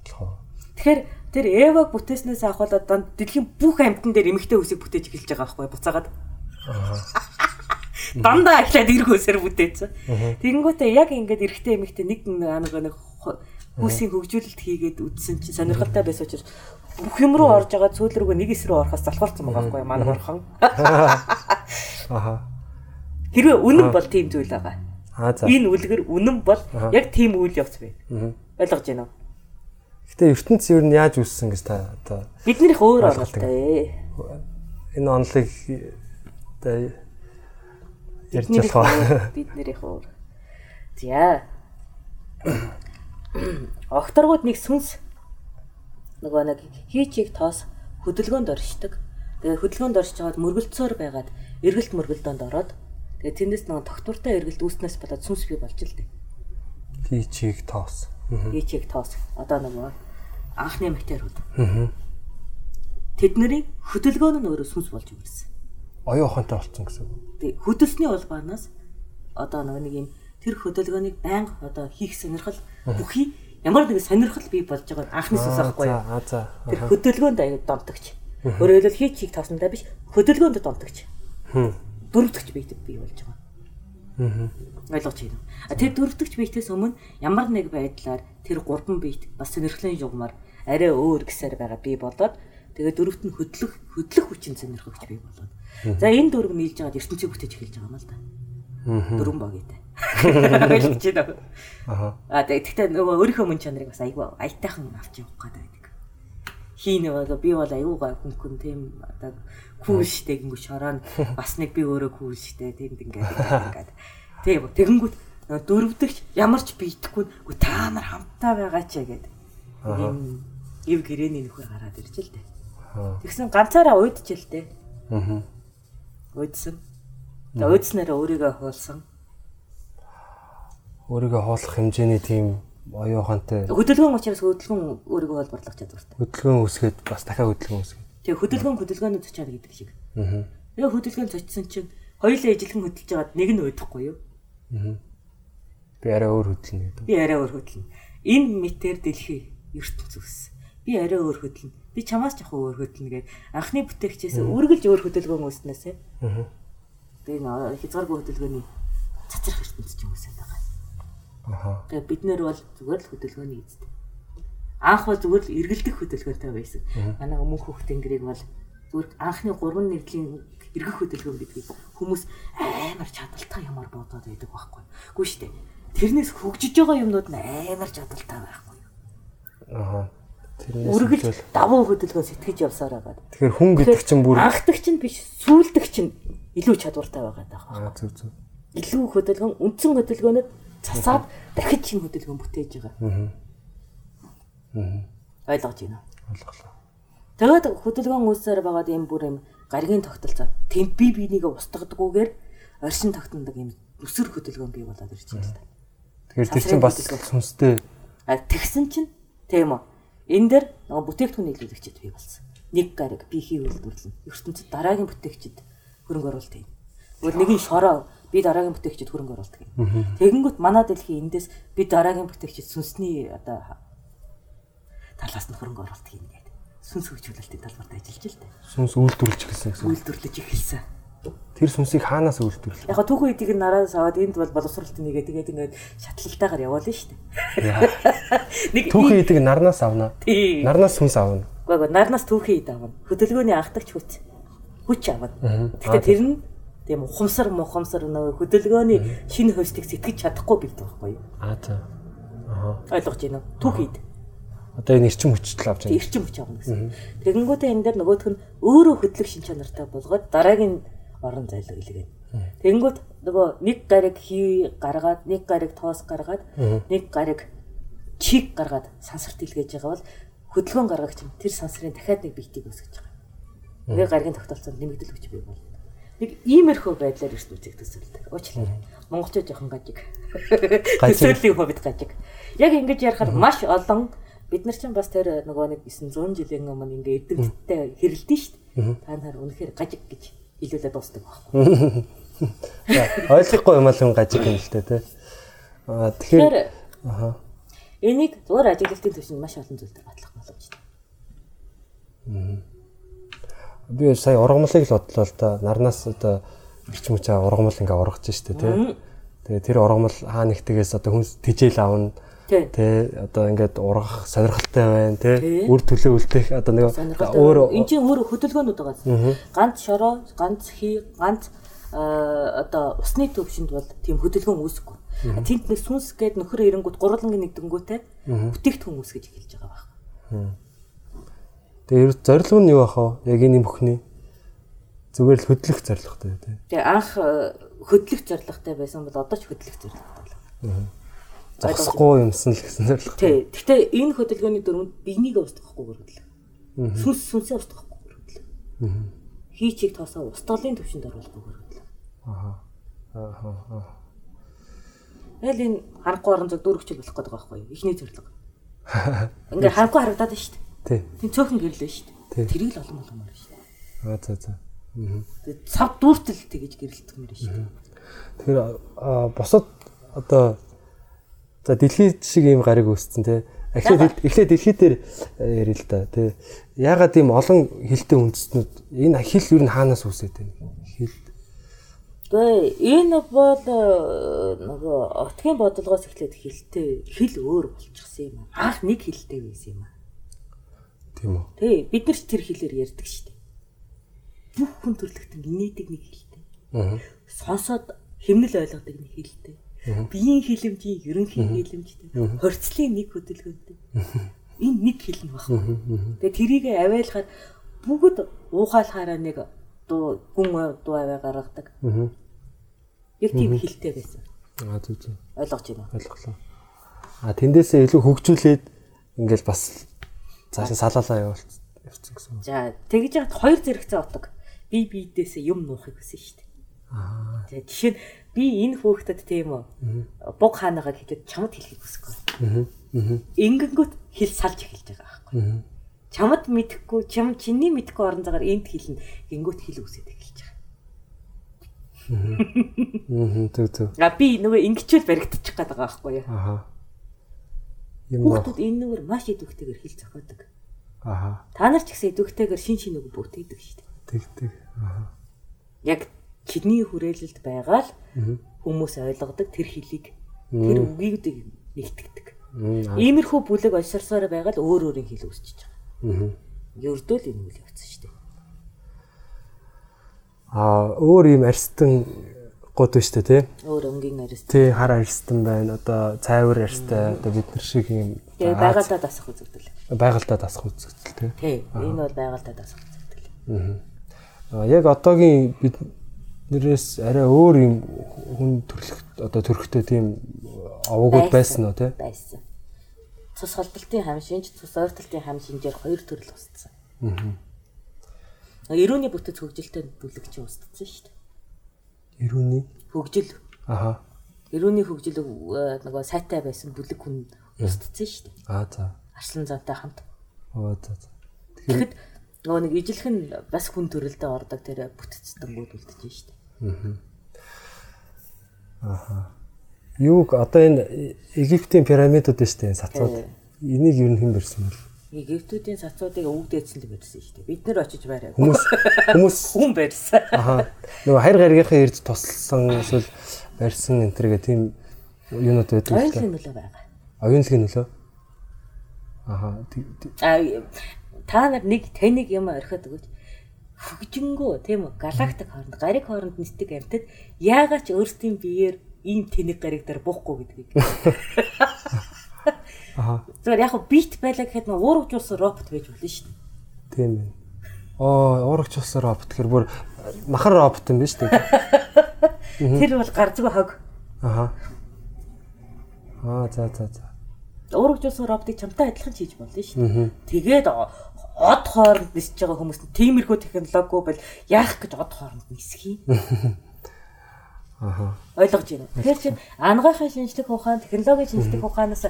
Болохоо.
Тэгэхээр тэр Еваг бүтээснээс ахвал одоо дэлхийн бүх амьтан дээр эмэгтэй хүсийг бүтээж эхэлж байгаа байхгүй буцаагаад. [laughs] Дандаа ахлаад эрг хүсээр бүтээсэн. Тэгэнгүүтээ яг ингээд эрэгтэй эмэгтэй нэг нэг нэг хүсийн хөгжүүлэлт хийгээд үдсэн чинь сонирхолтой байсан учраас бүх юм руу орж байгаа цөөл рүүгээ нэг эс рүү орохоос залхуулсан байгаа байхгүй? Манай бурхан. [laughs]
Аха.
Хэрвээ үнэн бол тийм зүйл байгаа.
Аа за.
Энэ үлгэр үнэн бол яг тийм үйл явц байна. Ойлгож байна уу?
Гэтэ ертөнц юу нь яаж үүссэн гэж та одоо
Биднийх өөр
Ойлголт
онолтой.
энэ онолыг одоо ярьж болох
Биднийх өөр. За. Огторгууд нэг сүнс нөгөө нэг хийчийг тоос хөдөлгөөнд оршдог. Тэгээ хөдөлгөөнд оршиж байгаад мөргөлцөөр байгаад эргэлт мөргөлдөөнд ороод тэгээ тэндээс нөгөө тогтвортой эргэлт үүснээс болоод сүнс бий болж л дээ.
тийчийг тоос.
Хийчийг тоос. Одоо нөгөө анхны материалууд. Тэдний хөдөлгөөн нь өөрөө сүнс болж өгсөн.
Оюун ухаантай болцсон гэсэн үг.
Тэг хөдөлсөний улбаанаас одоо нөгөө нэг юм тэр хөдөлгөөнийг байнга одоо хийх сонирхол бүхий ямар нэгэн сонирхол бий болж байгаа анхны сүнс байхгүй юу? Тэр хөдөлгөөнд аяа домтогч. Өөрөөр хэлбэл хийх хийх тавсандаа биш хөдөлгөөнд домтогч. Дөрөвдөгч бий бий болж байгаа. Ойлгож байна тэр дөрөвдөгч биетээс өмнө ямар нэг байдлаар тэр гурван биет бас сонирхлын жугмаар арай өөр гэсээр байгаа бий болоод тэгээ дөрөвт нь хөдлөх хөдлөх хүчин сонирхогч бий болоод. За энэ дөрөв нийлж байгаад ертөнцийг бүтээж эхэлж байгаа юм л да. Дөрвөн багийтай. [laughs] Ойлгож байна?
Аха.
А тэгтээ нөгөө өөрийнхөө мөн чанарыг бас айгүй аятайхан авч явах гэдэг байдаг. Хийнэ одоо би бол аюугаа хүн хүн тийм одоо кул штэ гингүү шороо бас нэг би өөрөө кул штэ тийм ингээд ингээд. Тийм тэгэнгүүт нөгөө дөрөвдөгч ямар ч биедэхгүй үгүй та нар хамтаа байгаа ч гэдэг. Ийм ив гэрэний нөхөр гараад ирж л дээ. Тэгсэн ганцаараа дээ.
Аа.
Уйдсан. За уйдснараа өөрийгөө хуулсан.
Өөрийгөө хооллох хэмжээний тийм оюун ухаантай
Хөдөлгөөн учраас хөдөлгөөн өөрийгөө олборлох чадвартай.
хөдөлгөөн үсгээд бас дахиад хөдөлгөөн үсгээд.
Тэгээ хөдөлгөөн хөдөлгөөний цочоод гэдэг шиг.
Аа.
Тэгээ хөдөлгөөн цочсон чинь хоёулаа ижилхэн хөдөлж байгаад нэг нь уйдахгүй юу?
Би арай өөр хөдлөнө гэдэг.
Би арай өөр хөдлөнө. Энэ метр дэлхий ертөнц үс. Би арай өөр хөдлөнө. Би чамаас ч ахаа өөр хөдлөнө гэд анхны бүтээгчээс үргэлж өөр хөдөлгөөн үүснээсээ.
Аа.
Тэгээ хязгааргүй хөдөлгөөний цацрах ертөнц ч юм.
Аха.
Тэгээ бид нэр бол зүгээр л хөдөлгөөний эзэд. Анх бол зүгээр л эргэлдэх хөдөлгөөнтэй байсан. Манай өмнөх хүүхд тэнгэрийг бол зүгээр анхны 3 нэгдлийн эргэх хөдөлгөөн гэдгийг хүмүүс амар чадaltaй ямар бодоод байдаг байхгүй. Шүү дээ. Тэрнээс хөгжиж байгаа юмнууд нь амар чадaltaй байхгүй.
Тэрнээс
Үргэлж давуу хөдөлгөөн сэтгэж явсаар байгаа.
Тэгэхээр хүн гэдэг чинь бүр
анхдагч нь биш, сүүлдэх чинь илүү чадвартай байгаа даа.
Аа зүг зүг.
Илүү хөдөлгөөн, үндсэн хөдөлгөөнөд цасаад дахиж шинэ хөдөлгөөн бүтээж байгаа. Ойлгож байна уу?
Ойлголоо.
Тэгээд хөдөлгөөн үүсээр байгаад юм бүр юм гаригийн тогтолцоо. Тэнд би бинийгээ устгадаггүйгээр оршин тогтнодог юм өсөр хөдөлгөөн бий болоод ирж байна л да.
Тэгэхээр тэр чинь бас сүнстэй
А тэгсэн чинь тийм үү. Энэ дээр нөгөө бүтээгдэхүүн нийлүүлэгчд бий болсон. Нэг гариг би хий үйлдвэрлэн. ертөнцид дараагийн бүтээгчд хөрөнгө оруулалт хийн. Тэгвэл нэг нь шороо би дараагийн бүтээгчд хөрөнгө оруулалт хийн. Тэгэнгүүт манай дэлхийн эндээс би дараагийн бүтээгчд сүнсний одоо талаас нь хөрөнгө оруулалт хийн гэдэг. Сүнс хөгжүүлэлтийн талбарт ажиллаж дээ.
сүнс үйлдвэрлэж эхэлсэн гэсэн.
Үйлдвэрлэж эхэлсэн.
Тэр сүнсийг хаанаас үйлдвэрлэх?
Яг түүхэн эдийг нь нараас аваад энд бол боловсролт нэгээ тэгээд ингээд шатлалтайгаар яваалаа шүү дээ. Нэг
Түүхэн идэг нарнаас авна. Нарнаас сүнс авна.
Гэхдээ нарнаас түүхэн ид авна. Хөдөлгөөний анхдагч хүч хүч авна. Тэгэхээр тэр нь тийм ухамсар мухамсар нөгөө хөдөлгөөний шинэ хостыг сэтгэж чадахгүй бийд байхгүй юу?
Аа за. Аа.
Ойлгож байна уу? Түүхэн ид.
Одоо энэ эрчим хүчтэй авч байна.
Эрчим хүч авна гэсэн. Тэгэнгүүтээ энэ дээр нөгөөх нь өөрөө хөдлөх шин чанартай болгоод дараагийн орон зайлг илгээнэ. Тэгэнгүүт нөгөө нэг гариг хий гаргаад, нэг гариг тоос гаргаад, нэг гариг чиг гаргаад сансарт илгээж байгаа бол хөдөлгөөн гаргагч нь тэр сансрын дахиад нэг биетийг өсгөж байгаа. Нэг гаригийн тогтолцоонд нэмэгдэл хүч бий болно. Нэг иймэрхүү байдлаар үзэг төсөөлдөг. Уучлаарай. Монголчууд жоохон гажиг. Төсөөллийн хувьд гажиг. Яг ингэж ярихаар маш олон бид нар чинь бас тэр нөгөө нэг 900 жилийн өмнө ингээ эдэмтдээ хэрэлдэн шүү дээ. Та нар үнэхээр гажиг гэж хэлүүлээд дуустдаг байхгүй.
Ойлгохгүй юм ал хүн гажиг юм л дээ тий. Аа тэгэхээр аха.
энийг зур ажиглалтын түвшинд маш олон зүйл дээр батлах боломжтой.
Би сая ургамлыг л бодлоо л да. Нарнаас одоо эрчим хүчээ ургамал ингээ ургаж штэ тий. Тэгээ тэр ургамал хаа нэгтгээс одоо хүн тижэл авна.
Тий.
Тэ одоо ингээд ургах сонирхолтой байна
Тий.
тий. Үр төлөө үлдэх одоо нэг өөр
Энд чинь өөр хөдөлгөөнүүд байгаа. Ганц шороо, ганц хий, ганц одоо усны төвшөнд бол тийм хөдөлгөөн үүсэхгүй. Тэнд нэг сүнс гээд нөхөр ирэнгүүт гурвангийн нэгдэнгүүтээ бүтээгдэхүүн үүсгэж эхэлж байгаа байна.
Тэгээ ер зорилго нь юу бах вэ? Яг энэ бүхний зүгээр л хөдлөх зорилготой тий.
Тэгээ анх э, хөдлөх зорилготой байсан бол одоо ч хөдлөх зорилготой байна.
Зогсохгүй юмсан л гэсэн зорилго.
Тий. Гэхдээ энэ хөдөлгөөний дөрөнд биенийг устгахгүй хөдлөх. Сүнс сүнсээ устгахгүй хөдлөх. Хий чиг тоосоо устгалын төвшөнд оруулахгүй хөдлөх.
Аа. Аа.
Тэгэл энэ харанхуй орон зэг дүүргчл болох гэдэг байхгүй юу? Ихний зорилго. [laughs] Ингээ харанхуй харагдаад байна шүү дээ.
Тий.
Тин цөөхөн гэрлээ шүү дээ. Тэрийг л олон болгомоор шүү дээ.
Аа за за.
Тэгээд цав дүүртэл тэгэж гэрэлтэх мөр шүү дээ.
Тэгэхээр бусад одоо за дэлхий шиг ийм гариг үүсцэн тий. Эхлээд эхлээд дэлхий дээр ярил л да тий. Ягаад ийм олон хилтэй үндэстнүүд энэ хил юу н хаанаас үүсээд байна? Хил
Гэхдээ энэ бол э, нөгөө отгийн бодлогоос эхлээд хилтэй хил өөр болчихсон юм аа. Анх нэг хилтэй байсан юм аа.
Тийм үү?
Тий, бид нар ч тэр хэлээр ярьдаг шүү дээ. Бүх хүн төрлөختөн инээдэг нэг хэлтэй.
Аа.
Сонсоод хэмнэл ойлгодог нэг хэлтэй. Биеийн хилэмжийн ерөнхий хилэмжтэй. Хорцлын нэг хөдөлгөөнтэй. Энэ нэг нь багхгүй. Тэгээ тэрийг авайлахаар бүгд уухайлахаараа нэг дуу гүн дуу аваа гаргадаг.
Аа.
Яг тийм хэлтэй байсан.
Аа зүг зүг.
Ойлгож байна?
Ойлголоо. А тэндээсээ илүү хөгжүүлээд ингээл бас цаашаа салаалаа явуулсан явцсан гэсэн. үг.
За тэгж яхад хоёр зэрэгцээ отог. Би биедээсээ юм нуухыг хүсэн шүү дээ. Аа. За жишээ нь би энэ хөөхдөд тийм үү. Буг хаанагаа хийхэд чамд хэлхийг хүсэхгүй.
Аа. Аа.
Ингэнгүүт хэл салж эхэлж байгаа байхгүй.
Аа.
Чамд мэдхгүй, чам чиний мэдхгүй орон цагаар энд хэлнэ. Гингүүт хэл үсээд эхэлж байгаа.
Аа зүг зүг.
А би нөгөө ингэчүүл баригдчих гээд байгаа байхгүй юу?
Аха. Юм нөө.
Хүүхдүүд энэ нүгээр маш идэвхтэйгээр хэл зохиодог.
Аха.
Та нар ч гэсэн идэвхтэйгээр шин шин үг бүтээдэг шүү дээ.
Тэг тэг. Аха.
Яг чиний хүрээлэлд байгаа л хүмүүс ойлгодог тэр хэлийг Тэр үгийг нэгтгэдэг. Иймэрхүү бүлэг олсорсоор байгаад өөр өөрийн хэл үүсчихэж байгаа. Ердөө л энэ үйл явц шүү дээ.
Аа өөр юм арстан гот шүү дээ тий.
Өөр өнгийн арист.
Тий хар арстан байна. Одоо цайвар арстай одоо бид нар шиг юм
Тэгээ байгальдаа дасах үзэгдэл.
байгальтаа дасах үзэгдэл тий.
Тий. Энэ бол байгальдаа дасах үзэгдэл.
Аа яг одоогийн бид нэрээс арай өөр юм хүн төрлөх одоо төрхтэй тийм овогуд байсан уу тий?
Байсан. Цус холдолтын хам шинж, цус ойртолтын хам шинжээр хоёр төрөл устсан. Аа. Эрүүний бүтэц хөгжилтэй бүлэг чинь устсан шүү дээ.
Ирүүний.
Хөгжил.
Аха.
Эрүүний хөгжил э, нөгөө сайтай байсан бүлэг хүн устсан шүү дээ.
Аа за.
Арслан зантай хамт.
Оо за за.
Тэгэхэд нөгөө нэг ижилх нь бас хүн төрөлдөө ордог тэр бүтцтэнгүүд үлдэж шүү дээ.
Юуг одоо энэ Египтийн пирамидууд шүү дээ сацууд. Энийг юу хэн барьсан бэ?
Египтүүдийн сацуудыг өвөг дээдсэн л барьсан шүү дээ. Бид нэр очиж барай.
Хүмүүс хүмүүс [laughs]
хүн барьсан.
аха нөгөө хайр гаргийнхаа ирж тусалсан эсвэл барьсан энэ төр гэх тийм юунууд байдаг
юм болоо байгаа.
Оюунлыгийн нөлөө. Аха.
та нар нэг таныг юм орхиод өгөөч. Хөгжингөө тийм үү галактик хооронд гариг хооронд нисдэг амьтад яагаад ч өөрсдийн биеэр ийм тэнэг гариг дээр буухгүй гэдгийг. [laughs]
Аха.
Зүгээр яг бит байлаа гэхэд нөө уургажуулсан робот байж болно шүү дээ.
Тийм ээ. Оо, урагч болсон робот гэхэр бүр махар робот юм биш үү? [laughs]
Тэр бол гарцгүй хог.
Аха. Аа, за за за.
Уургажуулсан роботыг чамтай адилхан хийж болно шүү дээ. Тэгээд од хооронд нисэж байгаа хүмүүс нь тиймэрхүү технологи бол яах гэж од хооронд нисхий. [laughs] Ойлгож байна. Тэгэхээр чинь ангахын шинжлэх ухаан, технологийн шинжлэх ухаанаас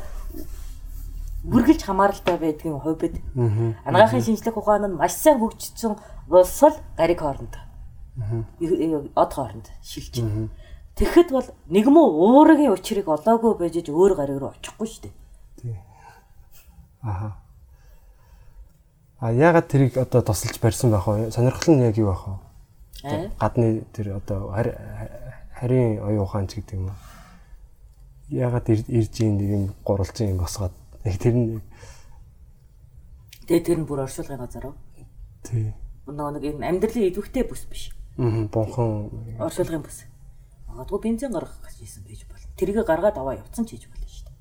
бүргэлж хамааралтай байдгийн хувьд ангахын шинжлэх ухаан нь маш сайн хөгжсөн болсол гариг хооронд од хооронд шилж байна. Тэгэхэд бол нэгмүү уургийн учрыг олоогүй байж өөр гариг руу очихгүй шүү дээ.
Аха. А ягаад тэрийг одоо тусалж барьсан байх вэ? Сонирхол нь яг юу байх вэ?
Аа.
Гадны тэр одоо харийн оюун ухаанч гэдэг юм? Ягаад ир- ирж ийн нэг юм гурвалж ийн босгоод яг тэр нь
Тэгээ тэр нь бүр оршуулгын газар уу?
тий.
Нөгөө нэг энэ амьдралын идэвхтэй бүс биш.
Аа бонхон
Оршуулгын бүс. Магадгүй бензин гаргах гэж хийсэн байж болно. Тэрийг гаргаад аваа явцсан ч хийж болно шүү дээ.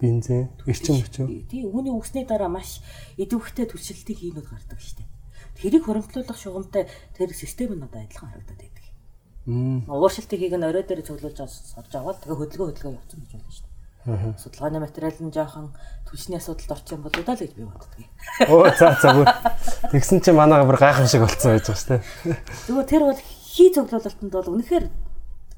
бензин, эрчим хүчин.
Тийм үүний үгсний дараа маш идэвхтэй түлшилтийн хийнүүд гардаг шүү дээ. Тэрийг хөрөнгөлүүлэх шугамтай тэр систем нь одоо адилхан харагдаад байдаг. Ууршилтыг хийх нь орой дээр цуглуулж авч аваад тэгээ хөдөлгөөн хөдөлгөөн явуулсан гэж байна шүү дээ. Судалгааны материал нь жоохон түлшний асуудалд орчих юм болоо даа л гэж би боддог.
Оо за за бүр. Тэгсэн чинь манайга бүр гайхамшиг болцсон байж байгаа шүү дээ.
Зүгээр тэр бол хий цуглуулалтанд бол үнэхээр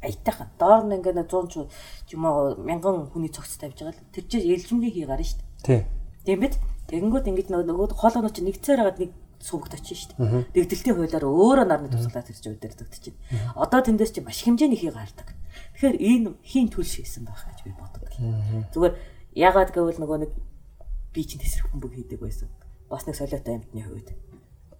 аятайхан. Доор нь ингээд 100 ч юм уу мянган хүний цогц тавьж байгаа л тэр чинь ээлжимгийн хий гарна шүү дээ.
Тий.
Тийм биз? Тэгэнгүүт ингэж нөгөө нөгөө хоолойноо чи нэгцээр хагаад нэг сувгт очиж дээ. Дэгдэлтийн хуулиар өөрөө нарны тусгалаад ирж удирддаг чинь. Одоо тэндээс чи маш хэмжээний хий гардаг. Тэгэхээр энэ хийн төлш хийсэн байх гэж би боддог. Зүгээр ягаад гэвэл нөгөө нэг би чинь тесрэх хүн бүх хийдэг байсан. Бас нэг солиотой амьтны хувьд.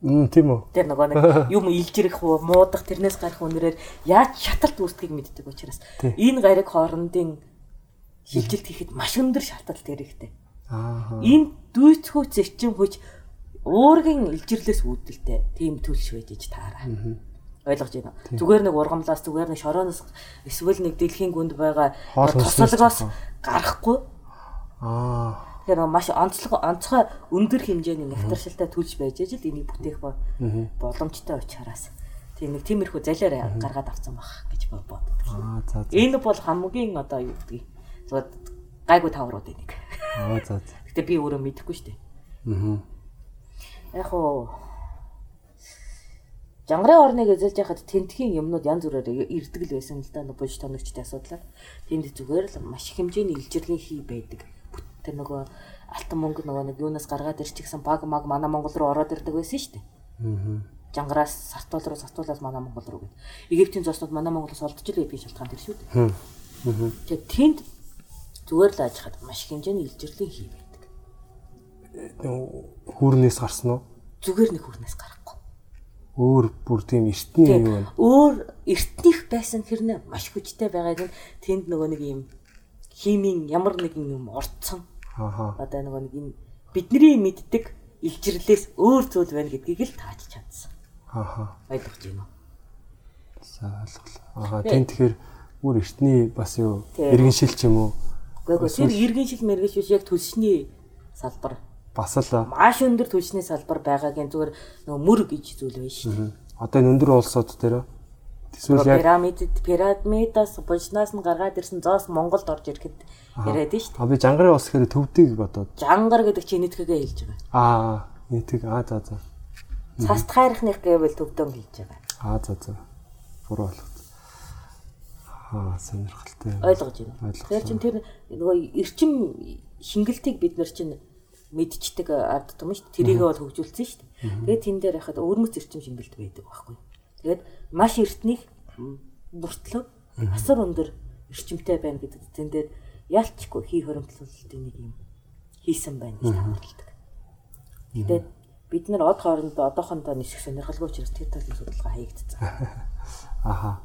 Мм тийм үү.
Тэр нөгөө нэг [laughs] юм илжирэх уу, муудах, тэрнээс гарах үнэрээр яаж шаталт үүсдгийг мэддэг учраас энэ гариг хоорондын шилжилт хийхэд маш өндөр шалтгаалт хэрэгтэй.
Аа.
Энэ дүйцхүү зэчин хүч уургийн илжирлээс үүдэлтэй тийм төлш байж иж таараа. Ойлгож байна? Зүгээр нэг ургамлаас зүгээр нэг шорооноос эсвэл нэг дэлхийн гүнд байгаа
тохоо.
гарахгүй.
Аа.
Тэгэхээр маш онцлог онцгой өндөр хэмжээний нектаршилтай төлж байж ижил энийг бүтээх боломжтой учраас тийм нэг тиймэрхүү залиар гаргаад авсан баг гэж бод- боддог.
Аа за за.
Энэ бол хамгийн одоо юу гэдгийг зөв гайгүй таврууд энийг.
Аа за за.
Гэтэ би өөрөө мэдэхгүй шүү дээ.
Аа.
Яг уу Жангарын орныг эзэлж яхад тентхийн юмнууд янз бүрээр ирдэг л байсан л да нөбөж тоногчтой асуудлаар. Тэнд зүгээр л маш их хэмжээний илжирлийн хий байдаг. Тэр нөгөө алтан мөнгө нөгөө нэг юунаас гаргаад ирчихсэн баг маг манай Монгол руу ороод ирдэг байсан шүү дээ.
Аа.
Жангараас сартуул руу сартуулаас манай Монгол руу гэдэг. Египтийн зоснууд манай Монголоос олдож л байдгийн шалтгаан тэр шүү дээ.
Аа.
Тэгээд тэнд зүгээр л ажихад маш их хэмжээний илжирлийн хий байдаг.
Хүүрнээс гарсан уу?
Зүгээр нэг хүрнээс гарахгүй.
Өөр бүр тийм эртний юу вэ?
Өөр эртнийх байсан хэрнээ маш хүчтэй байгааг нь тэнд нөгөө нэг юм химийн ямар нэгэн юм орцсон
Ааха.
одоо нөгөө нэг энэ бидний мэддэг илжирлээс өөр зүйл байна гэдгийг л тааж чадсан.
Ааха.
Ойлгож байна уу?
За ойлголоо. Ааха. Тийм тэгэхээр бүр эртний бас юу иргэн шил ч юм уу
Гэхдээ тэр иргэн шил мэрэгш биш яг түлшний салбар.
Бас л
Маш өндөр түлшний салбар байгаагийн зүгээр нөгөө мөр гэж зүйл байна шүү дээ.
одоо энэ өндөр улсууд дээр эсвэл яг
Пирамидд пирамидаас булчнаас нь гаргаад ирсэн зоос Монголд орж ирэхэд яриад нь шүү дээ.
а би жангарын улс гэхээр төвдгийг бодоод
Жангар гэдэг чинь нийтгээгээ хэлж байгаа.
аа нийтг аа за за
Цаст хайрхных гэвэл төвдөн хэлж байгаа.
аа за за буруу болгоо. Аа сонирхолтой.
Ойлгож байна. Тэгэхээр чин тэр нөгөө эрчим шингэлтийг бид нар чинь мэдчихдэг ард том шүү дээ. Тэрийгээ бол хөгжүүлсэн шүү дээ. Тэгээд тэн дээр яхад өрмөц эрчим шингэлт байдаг байхгүй. Тэгээд маш эртних бүртлөө асар өндөр эрчимтэй байна гэдэг тэн дээр ялчгүй хий хоримтлуулалтын нэг юм хийсэн байна гэж таамагладаг. Тэгээд бид нар од хоорондоо одоохондоо нисэх сонирхолгүй учраас тэр талын судалгаа хаягдсан. [laughs]
Аха.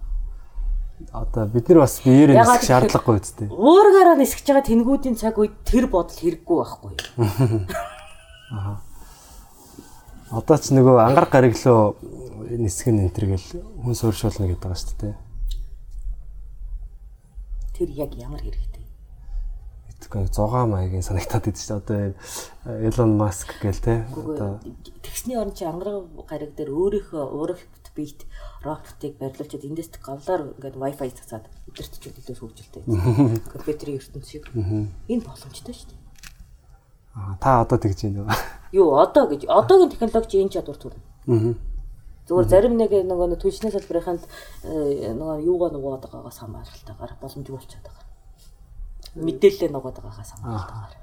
Одоо бид нар бас биеэр
Ягаад
нисэх шаардлагагүй үстэй.
Уургаараа нисгэж байгаа тэнгүүдийн цаг үед тэр бодол хэрэггүй байхгүй. [laughs]
Одоо ч нөгөө ангар гариглоо нисэх нь энэ төр гэл хүн сууршуулна гэдэг байгаа шүү дээ.
Тэр яг ямар хэрэгтэй.
Тэгэхгүй 6 маягийн санагтаад идэв шүү дээ. Одоо энэ Elon Musk гэл те. Одоо
Тэгсний орн чи ангар гариг дээр өөрийнхөө уурагт биет роботыг барилуучаад эндээс гавлаар ингээд wifi цацаад өдөрт ч илүү хөгжилтэй. Компьютерийн ертөнц шиг. Энэ боломжтой шүү дээ.
аа, та одоо тэгж байна уу? [laughs]
Юу одоо гэж одоогийн технологи энэ чадвар төрнө.
Аа.
Зүгээр зарим нэг нөгөө түлшний салбарынханд э, нөгөө юугаа нугаад байгаагаас хамааралтайгаар боломжгүй болчиход байгаа. Мэдээлэл нугаад байгаагаас хамааралтайгаар.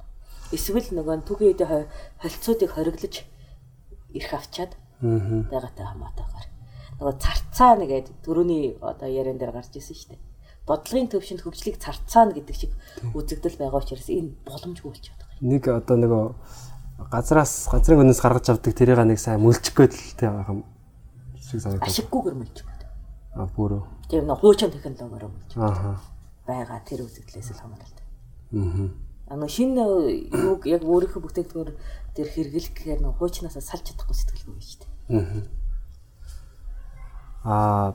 Эсвэл нөгөө үедээ холцоодыг хориглож ирэх авчаад
Аа.
байгаатай хамаатайгаар. Нөгөө царцаа нэгээд төрөний одоо яриан дээр гарч ирсэн шүү дээ. Бодлогын төвшөнд хөгжлийг царцаана гэдэг шиг үзэгдэл байгаа учраас энэ боломжгүй болчиход байгаа.
Нэг одоо нөгөө газраас газрын өнөөс гаргаж авдаг тэрийг нэг сайн л те байгаа юм. Шиг санагдав.
Ашиггүйгээр мэлчихэд.
Аа бүрөө.
Тийм нэг хуучин технологиор мэлж
Ааха.
Байгаа тэр үзэгдлээс л хамааралтай.
Аа.
А нөгөө шинэ юуг яг өөрийнхөө бүтээгдэхүүнээр тэр хэрэглэх гэхээр нөгөө хуучнаасаа салж чадахгүй сэтгэлгүй байж тээ.
Аа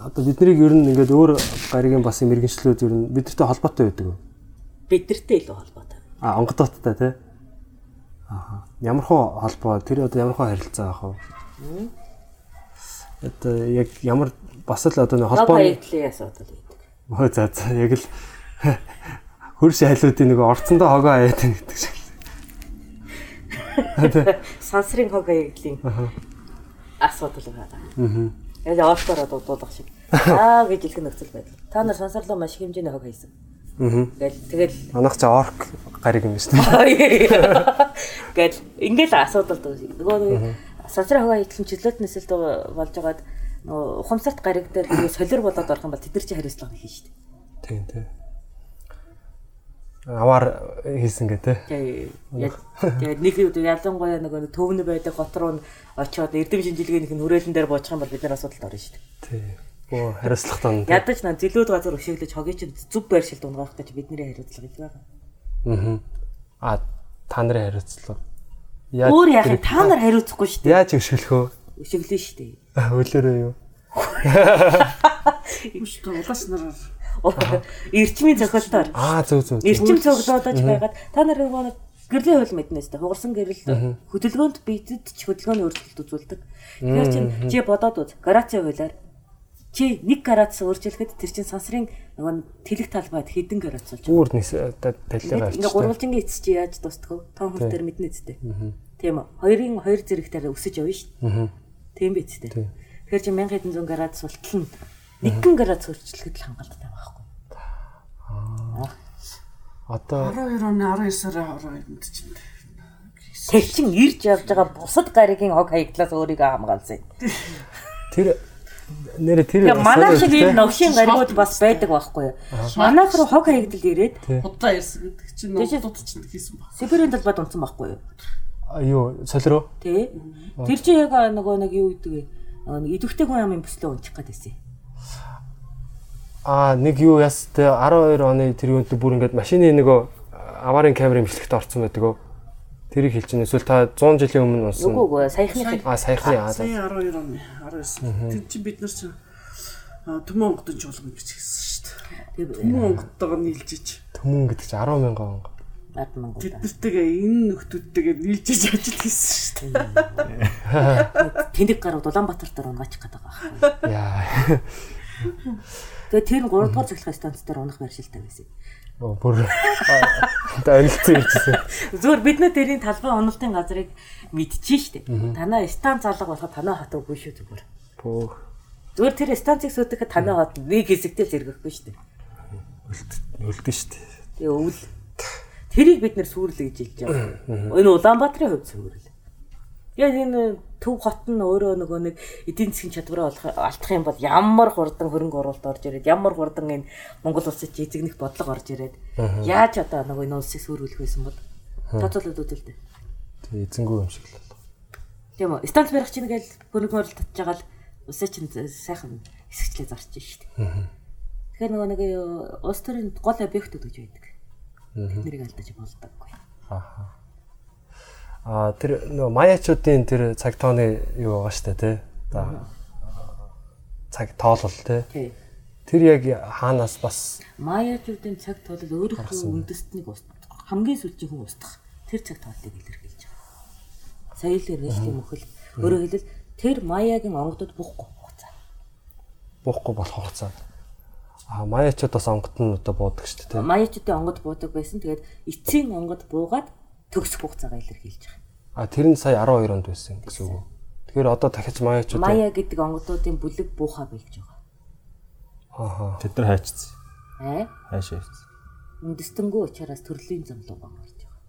одоо биднийг ер нь ингээд өөр гаригийн бас юм иргэншлүүд ер нь бидэртэй холбоотой байдаг уу?
Бидэртэй илүү холбоотой.
Аа онгодоттой тий. Аа. Ямар хоо холбоо тэр одоо ямар хоо харилцаа авах вэ? Одоо яг ямар бас л одоо
Холбоо
холбоо
хаягдлын асуудал байдаг.
Өө за за яг л хөрш айлуудын нэг орцондоо хогоо аяад байна гэдэг шиг.
Сансрын хог хаягдлын асуудал байгаа.
Аа.
Яг оолтоор дуудуулах шиг. Аа гэж хэлэх нөхцөл байдал. Та нар сансарлаа маш их хэмжээний хог хийсэн.
Аа.
Тэгэл тэгэл
Манайх ч орк гариг юм шүү дээ.
Гэл ингээл асуудал дөө. Нөгөө нэг сансрын хог хаягдлын чөлөөт нисэлт болж байгаад нөгөө ухамсарт гариг дээр нөгөө солир болоод орох юм бол тэд нар чи хариуцлага хийн шүү дээ.
Тийм тийм. Аваар хийсэн гэ тэ.
Тэгээ яг нэг үед ялангуяа нөгөө төвнө байдаг хот руу очиод эрдэм шинжилгээнийх нь хүрээлэн дээр буучих юм бол бид нар асуудалд орно шүү дээ.
Тий. Оо хариуцлага тань.
Ядаж на зэлүүд газар өшөглөж хогийн чинь зүв байршил дунгаах гэж бидний хариуцлага гэж байгаа.
Аа. А та нарын хариуцлага.
Өөр яах юм та нар хариуцахгүй шүү дээ.
Яаж өшгөлөх вэ?
Өшөглөө шүү дээ.
Хөлөөрөө юу?
Биш үү улаас нараар
Эрчмийн зохиолтоор
Аа зөв зөв.
эрчим цуглуулж байгаад та нар нөгөө гэрлийн хууль мэднэ өстэй хугарсан гэрэл хөдөлгөөнд биедэд ч хөдөлгөөний өөрчлөлт үзүүлдэг. Тэгэхээр чинь чи бодоод үз. Гарацийн хуулиар чи нэг гарац өөрчлөхөд тэр чин сансрын нөгөө тэлэг талбайд хэдэн гарац болж
Үүр нис талигаа
Ингээ гурвалжингийн эц чи яаж дуустдаг вэ? Том хөл дээр мэднэ үстэй. Тийм үү. Хоёрын хоёр зэрэгтээр өсөж явна шүү. Тийм биз дээ. Тэгэхээр чи 1000 хэдэн зуун градус болтол нь нэгэн градус өөрчлөхөд л хангалттай байхгүй.
Одоо
12 оны 19-аар 12-нд чинь
Тэр чин ирж явж байгаа бусад гаригийн хог хаягдлаас өөрийгөө хамгаалсан.
тэр нэрэ тэр
манай шиг ийм новшийн гаригууд бас байдаг байхгүй юу? Манайх руу хог хаягдл ирээд
удаа ярьсан гэдэг чинь нуудад чинь хийсэн баг.
Сибирийн талбайд унтсан байхгүй юу?
Юу солироо?
Тэ? Тэр чи яг нөгөө нэг юу гэдэг вэ? Нэг идэвхтэй хүн амын бүслөө унчих гээд байсан.
Аа нэг юу яс те 12 оны тэр юунд бүр ингээд машины нөгөө аварын камер имжлэгт орсон байдаг. Тэрийг байна. Эсвэл та 100 жилийн өмнө унсан.
Үгүй үгүй саяхны
Аа саяхны аа.
Сая 12 оны 19. Тэд чинь бид нар чинь Төмөн онгодын чуулган гэж хэлсэн шүү дээ. Төмөн онгодтойгоо нийлжиж
Төмөн гэдэг чинь 10 мянган он.
Ард мангууд.
тэднэртэйгээ энэ нөхдүүдтэйгээ нийлжиж ажил хийсэн шүү дээ.
Тэнэг гарууд Улаанбаатар дээр унгаачих гэдэг байгаа.
Яа.
Тэгээ тэр 3 дугаар цэглэх станц дээр унах барьшилтай байсан.
Оо бүр та онилцсон ирчихсэн.
Зүгээр бид нэ тэрийн талбай уналтын газрыг мэдчихэж штэ. Танаа станц алга болоход танаа хат үгүй шүү зүгээр.
Бөө
Зүгээр тэр станцыг сүйтгэхэд танаа хат нэг хэсэгтэй зэрэгэхгүй штэ.
үлдэн шүү дээ.
Тэгээ өвөл. Тэрийг бид нэр сүрлэ гэж хэлж байгаа. Энэ Улаанбаатарын хувьд сүрлэ. Яг энэ төв хот нь өөрөө нөгөө нэг эдийн засгийн чадвараа олох алдах юм бол ямар хурдан хөрөнгө оруулалт орж ирээд ямар хурдан энэ Монгол улсад эзэгнэх бодлого орж ирээд яаж одоо нөгөө энэ улсыг сүрүүлэх байсан бол тооцоолоод үзэл дээ.
Тэг эзэнгүү юм шиг л болов.
Тийм үү? Станц барих чинь гээл хөрөнгө оруулалт татж байгаа л усаа чинь сайхан хэсэгчлээ зарч шít. Тэгэхээр нөгөө нэг юу, улс төрийн гол объектууд гэж байдаг. Тэднийг алдаж болдоггүй.
Ааха. Аа тэр нөгөө маяачуудын тэр цаг тооны юу байгаа штэ тий. За цаг тоолол тий. Тэр яг хаанаас бас
Маяачуудын цаг тоолол өөрийнхөө үндэстнийг устгах хамгийн сүүлчийн хүн устгах тэр цаг тооллыг илэрхийлж байгаа. Соёлын нийтийн мөхөл өөрөөр хэлбэл тэр маягийн онгодод бухгүй хугацаа.
буухгүй болох хугацаа. Аа маяачууд бас онгот нь одоо буудаг штэ тий.
Маяачуудын онгод буудаг байсан. Тэгээд эцсийн онгод буугаад төгсөх хугацаагаа илэрхийлж байгаа.
А тэр нь сая 12 онд байсан гэсэн үг. Тэгэхээр одоо дахиж маяачууд
Мая гэдэг онгодуудын бүлэг буухаа болж байгаа.
ааха.
Тэд нар хайчсан.
Аа
Хайшаа явцсан.
үндэстэнгүү учраас төрлийн замлуугаа гарч байгаа.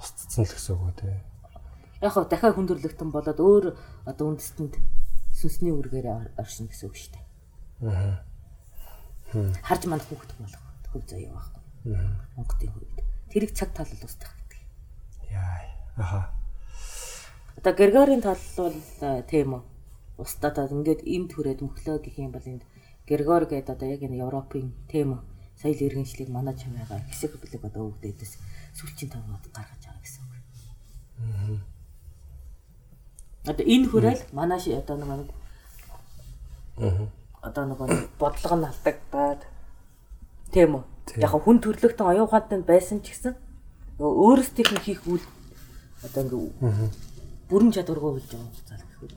Устцсан л гэсэн үг тий.
Яг хөө дахиад хүндрэлтэн болоод өөр одоо үндэстэнд сүнсний үргээр оршин гэсэн үг шүү дээ. Аа. Харж манд хүүхэд болох хөв заяа байхгүй. Монголын хувьд. Тэрийг цаг талал устгах гэдэг.
Яа. Аха.
Одоо Григорийн тал бол э, тийм үү. Устдаад ингээд энд хүрээд мөхлөө гэх юм бол энд Григор гэдэг одоо яг энэ Европын тийм үү. Соёл иргэншлиг манай чамайгаа хэсэг бүлэг одоо өвдөдөөс сүлчийн тавууд гаргаж байгаа гэсэн үг. Одоо энэ хүрээл манай одоо нэг одоо нэг бодлого нь алдагдаад тийм үү. Яг хүн төрлөختөн оюун ухаантай байсан ч гэсэн нөгөө өөрсдийнх нь хийх үйл одоо ингээ бүрэн чадваргүй болж байгаа юм цаал гэх үү.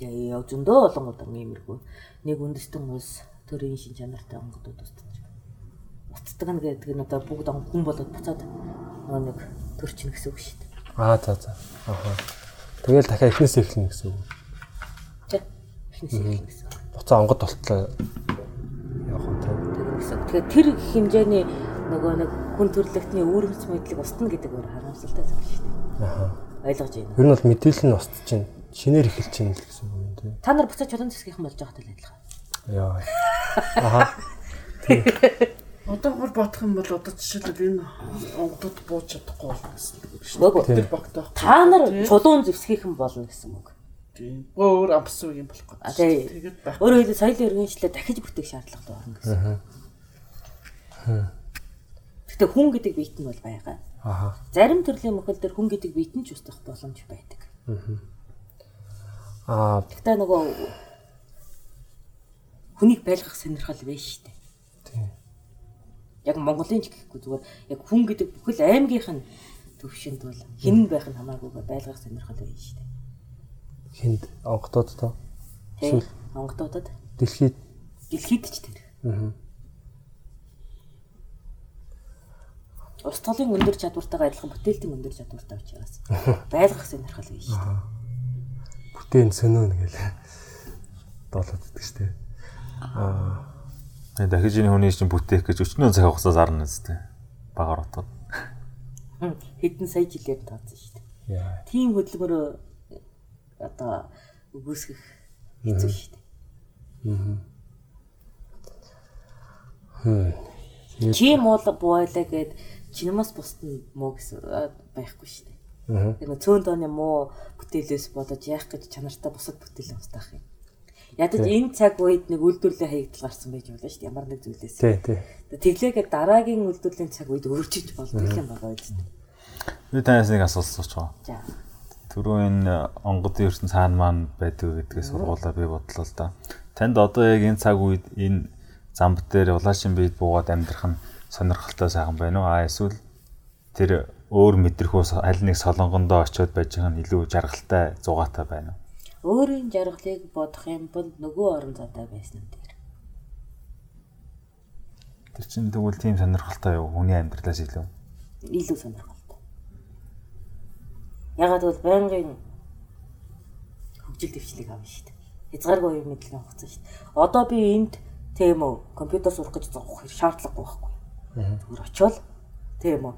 Яа яа зөндөө олон удаа иймэрхүү нэг үндэстэн ус төрийн шин чанартай онгодод устдаж. Устдаг нь гэдэг нь одоо бүгд хүн болоод буцаад нөгөө нэг төрчин гэсэн үг шүү дээ.
Аа за за. Аха. Тэгэл дахиад эхнээс эхэлнэ гэсэн үг.
Эхэлнэ гэсэн.
Буцаа онгод толтлоо явах.
Тэр гэсэн. Тэгэхээр тэр хэмжээний нөгөө нэг хүн төрлөختний үүрэмс мэдлэг устна гэдэг өөр харамсалтай зүйл шүү дээ.
Аха.
Ойлгож байна.
Ер нь бол мэдээлэл нь устж чинь шинээр эхэлж чинь л гэсэн үг юм тий.
Та нар буцаад чулуун засгийнхан болж байгаатай л адилхан.
Яа. Аха. [laughs]
Одоо бүр бодох юм бол одоо жишээлбэл энэ онгодод бууж чадахгүй болно гэсэн үг шүү
Нөгөө
дээ.
Та нар чулуун зэвсгийнхэн болно гэсэн үг.
Тийм. Өөр амсуу юм болох
А
гэдэг.
тий.
Тэгээд байх.
Өөрөөр хэлбэл соёлын иргэншлээ дахиж бүтээх шаардлагатай байна гэсэн. Гэтэ хүн гэдэг биет нь бол байгаа.
Аха.
Зарим төрлийн мөхөл дээр хүн гэдэг биет нь ч устгах боломж байдаг.
Аа
Гэтэ нөгөө хүнийг байлгах сонирхол шүү дээ.
тийм.
Яг Монголын ч гэхгүй зүгээр яг хүн гэдэг бүхэл аймгийнх нь төвшөнд бол хэн байх нь хамаагүйгээр байлгах сонирхол шүү дээ.
Хинд онгодод тоо
Тийм. Монголуудад
дэлхийд
дэлхийд ч тэр. Устгалын өндөр чадвартайгаа адилхан бүтээлтийн өндөр чадвартай учраас [laughs] байлгах сонирхол байна шүү дээ.
бүтээн сөнөөн гэл доолоод идэх штэ.
Тэгээ дахиж энэ хүний чинь бүтээх гэж өчнөө цаг хугацаас арна үстэй. Багаар утгаад.
Хм, Хэдэн сая жилээр тооцсон шүү дээ.
Яа.
Тийм хөдөлмөр одоо өгөөсгөх хэцүү шүү дээ. Чи муу бойлоо гэд чинамаас бусд нь муу гэсэн байхгүй шүү дээ. Нөө цөөн дооны муу бүтээлээс болоод яах гэж чанартай бусад бүтээлээ устгах юм. Ядаж энэ цаг үед нэг үйлдвэрлэлийн хаягдал гарсан байж болно шүү дээ. Ямар нэг зүйлээс.
Тий, тий.
Тэглээгээ дараагийн үйлдвэрлэлийн цаг үед өөрчилж болдог юм байгаа үст.
Би танаас нэг асуулт байгаа.
За.
Түрүү энэ онгодын ертөнц цаана маань байдаг гэдгээс сургуулаа би бодлоо л да. Танд одоо яг энэ цаг үед энэ замб дээр улаашин бийд буугаад амьдрах нь сонирхолтой сайхан байна уу? Аа эсвэл тэр өөр мэдрэхүүс аль нэг солонгондоо очиод байж байгаа нь илүү жаргалтай зугаатай байна уу?
Өөрийн жаргалыг бодох юм бол нөгөө орон зайтай байсан дээр.
Тэр чинь тэгвэл тийм сонирхолтой юу? Хүний амьдралаас илүү.
Илүү сонирхолтой. Ягаад бол байнгын хөгжил дэвшлиг авна шүү дээ. Хязгааргүй юм мэдлэг авах гэсэн шүү дээ. Одоо би энд тийм үү компьютер сурах гэж зовох шаардлагагүй байхгүй. Зүгээр очивол тийм үү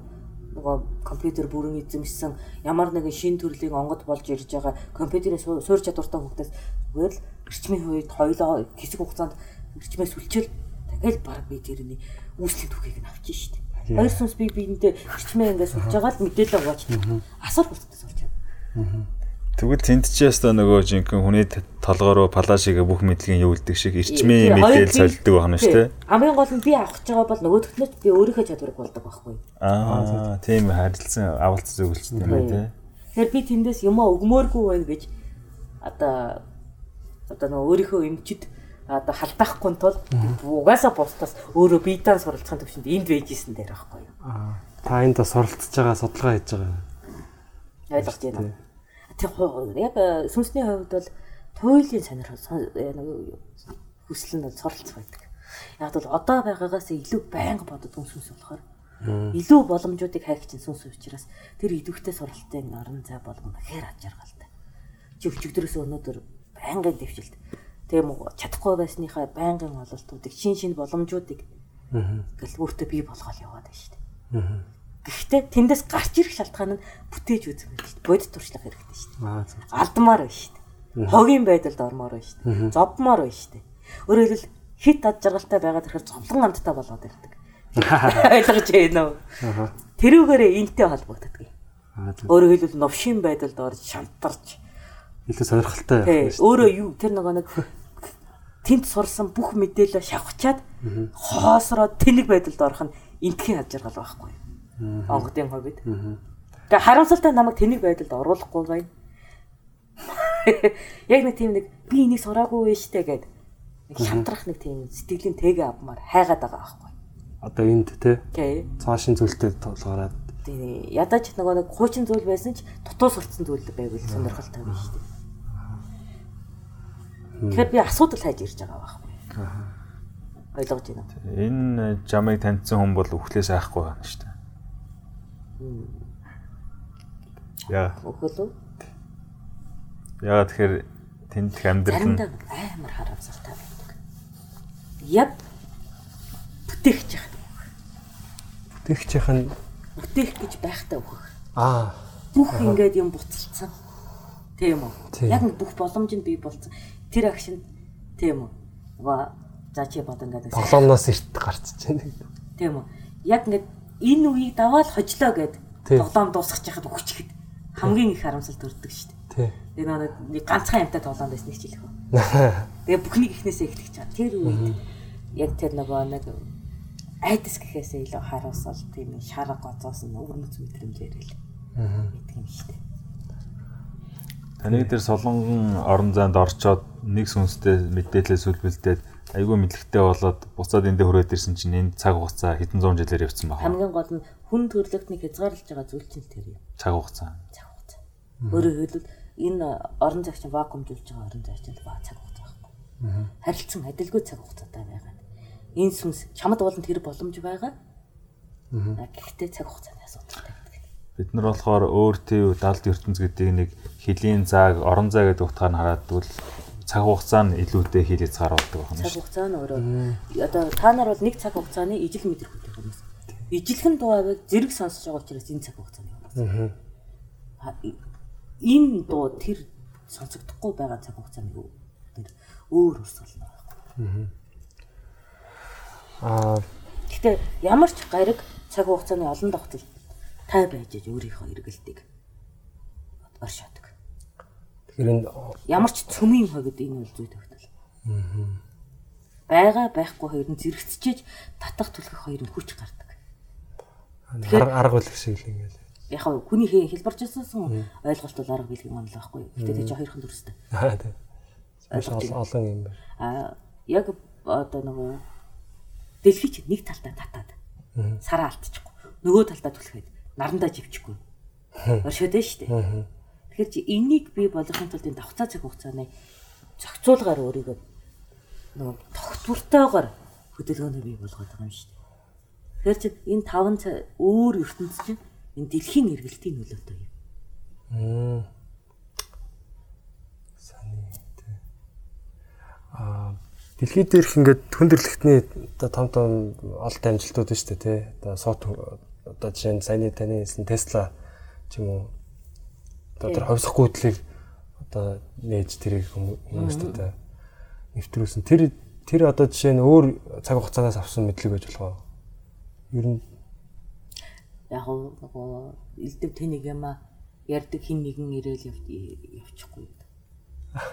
нөгөө компьютер бүрэн эзэмшсэн ямар нэгэн шин төрлийн онгод болж ирж байгаа компьютерийн суурь чадвартай хүүхдээс зүгээр л эрчмийн хувьд хоёлоо хэсэг хугацаанд эрчмээ сүлчил тэгэл баг би тэрний үүслийн түүхийг нь авчих шүү дээ. Хоёр сүнс би биендээ эрчмээ ингээд сүлж байгаа л мэдээлэл өгөөч. Асар хурцтай сурч байгаа.
Тэгвэл тэнд ч ястаа нөгөө жинхэнэ хүний толгоороо палашигээ бүх мэдлэгийн юулдаг шиг
Тий,
эрчмийн
хоёр
мэдээл
би-
солидөг байна шүү дээ.
Хамгийн гол нь би авах гэж байгаа бол нөгөө төгнөж би өөрийнхөө чадварыг болдог байхгүй.
Аа тийм харилцан авалт зөвлөлт юм байна те.
Тэгэхээр би тэндээс юмаа өгмөөргүй байна гэж одоо одоо нөгөө өөрийнхөө эмчид одоо халдаахгүй тул угаасаа бусдаас өөрөө биетään суралцахын төвшөнд энд байж исэн дээр байхгүй юу.
Аа, та энд суралцж байгаа, судалгаа хийж байгаа.
Ойлгож байна. Хуу- яг э, сүнсний хувьд бол туйлын сонирхол сон- э, хүсэл нь бол суралцах байдаг. Яг бол одоо байгаагаас илүү байнга боддог сүнс болохоор илүү боломжуудыг хайх чинь сүнс учраас тэр идэвхтэй суралтын орон зай болгоно гэхээр аж аргалтай. Чи өчигдрөөс өнөөдөр байнгын дэвшилт тийм үү чадахгүй байсныхаа байнгын ололтуудыг шин шин боломжуудыг гэл өөртөө бий болгоод яваад байна шүү дээ. Гэхдээ тэндээс гарч ирэх шалтгаан нь бүтээж үзэх шүү дээ. Бодит туршлага хэрэгтэй шүү дээ. Алдмаар байна шүү дээ. Хогийн байдалд ормоор байна шүү дээ. Зовмоор байна шүү дээ. Өөрөөр хэлбэл хит ад жаргалтай байгаад ирэхээр зовлон амттай болоод ирдэг. [laughs] Ойлгож байна уу? Тэрүүгээрээ энтэй холбогддог. Өөрөөр хэлбэл новшин байдалд орж шантарч
Илүү сонирхолтой
тий
байх шүү.
өөрөө юу тэр нөгөө нэг тэнд сурсан бүх мэдээлэл шавхчаад хоосроо тэнэг байдалд орох нь энтхийн ад жаргал байхгүй. Онгодын ховид. Тэгээ харамсалтай намайг тэнэг байдалд оруулахгүй байна. [laughs] Яг нэг тийм нэг би энийг сураагүй вэ штэ гэд нэг шантрах нэг тийм сэтгэлийн тэгэ авмаар хайгаад байгаа байхгүй.
Одоо энд те
Тий.
цаашин зүйлтэй толгороод
Тэгээ ядаж нөгөө нэг хуучин зүйл байсан ч дутуу сурцсан зүйл байвал сонирхолтой байна шүү дээ. Тэгэхээр би асуудал хайж ирж байгаа байхгүй. Ойлгож байна. уу?
Энэ жамыг таньсан хүн бол өвхлээс айхгүй байна шүү дээ. Яа,
Өгөөлөө.
яа тэгэхээр тэнд их амьдрал нь
амар харамсалтай байдаг. Яг бүтээгч яах.
тэгчих нь
Бүтээх гэж байхтай өгөх.
аа
Бүх ингээд юм буцалцсан. Тийм үү? Яг бүх боломж нь бий болсон. Тэр агшин тийм үү? Нөгөө за чи бод ингээд
тоглоомноос эрт гарчиж байна.
Тийм үү? Яг ингээд энэ үеийг даваад хожлоо гэд тоглоом дуусгах чахад өгчихэд хамгийн их харамсалт төрдөг шүү дээ. Тэгээ нэг нэг ганцхан амтай тоглоом байсан нэг үү. [laughs] Тэгээ бүхнийг ихнээсээ эхлэх чад. Тэр үед яг тэр нөгөө нэг айдас гэхээсээ илүү харуулсал тийм шарга гоцоос нь өвөрмөц мэдрэмжээр л гэдэг юм шүү дээ.
Таны дээр солонгон орон зайд орчоод нэг сүнстэй мэдээлэл сүлбэлдээд айгүй мэдлэгтэй болоод буцаад эндээ хүрээд ирсэн чинь энэ цаг хугацаа хэдэн зуун жилээр явцсан байна.
Хамгийн гол нь хүн төрлөختнийг хязгаарлаж байгаа зүйл чинь тэр юм.
Цаг хугацаа.
Цаг хугацаа. Өөрөөр хэлбэл энэ орон зайч чинь вакуумжуулж байгаа орон зайч чинь ба цаг хугацаа байхгүй. Харилцан адилгүй цаг хугацаатай байгаа. Энэ сүнс чамд болон тэр боломж байгаа. Аа гэхдээ цаг хугацааны асуудалтай.
Бид нар болохоор өөр төв далд ертөнц гэдэг нэг хөлийн зааг, орон зай гэдэг утгаар нь хараад тэгвэл цаг хугацаа нь илүүтэй хил хязгааруулдаг байна
Цаг хугацаа нь өөрөө одоо та нар бол нэг цаг хугацааны ижил мэдэр хөтөх хүмүүс. Ижилхэн дуавыг зэрэг сонсож байгаа учраас энэ цаг хугацааны хүмүүс. Аа. Энэ дуу тэр сонсогдохгүй байгаа цаг хугацааны юу? Тэр өөр урсгал нь байна.
Аа
Гэхдээ ямар ч гариг цаг хугацааны олон давтал тай байж аж өөрийнхөө эргэлтийг оршоодог.
тэгэхээр энэ
Ямар ч цөмийн хогд энэ бол зүй тогтол. Бага байхгүй хоёр нь зэрэгцчээж татах түлхэх хоёр нь хүч гардаг.
Арга арга үлэх шиг л ингээл.
Яг хаа хүний хэ- хэлбарч байсан ойлголт бол арга билгийн онол байхгүй юу. Гэтэ тэр чинь хоёрхан төрөстэй.
Аа тийм. Олон юм байна.
А яг одоо нөгөө дэлхий чинь нэг талдаа татаад сараа алдчихгүй. Нөгөө талдаа түлхээд нарандаа живчихгүй. Оршоод байна шүү дээ. Тэгэхээр чи энийг би болгохын тулд энэ давхцаа цаг хугацааны зохицуулгаар өөрийгөө нөгөө тогтвортойгоор хөдөлгөөнөө бий болгоод байгаа юм шүү дээ. Тэгэхээр чи энэ таван ца- өөр ертөнц чинь энэ дэлхийн эргэлтийн нөлөөтэй юм.
Мм. Сани тий. Аа дэлхийд дээрх ингээд хүндрэлтний одоо том том олд амжилтууд шүү дээ тий. Одоо сот одоо жишээ нь саяны таны хэлсэн Tesla ч юм уу. Одоо тэр ховсох гүйдлийг одоо нээж тэрийг хүмүүс- хүмүүст одоо нэвтрүүлсэн. Тэр тэр одоо жишээ нь өөр цаг хугацаанаас авсан мэдлэг байж болох уу? Ер нь
яг гоо элдв тэнийг яма ярддаг хин нэгэн ирээл яв- явчихгүй.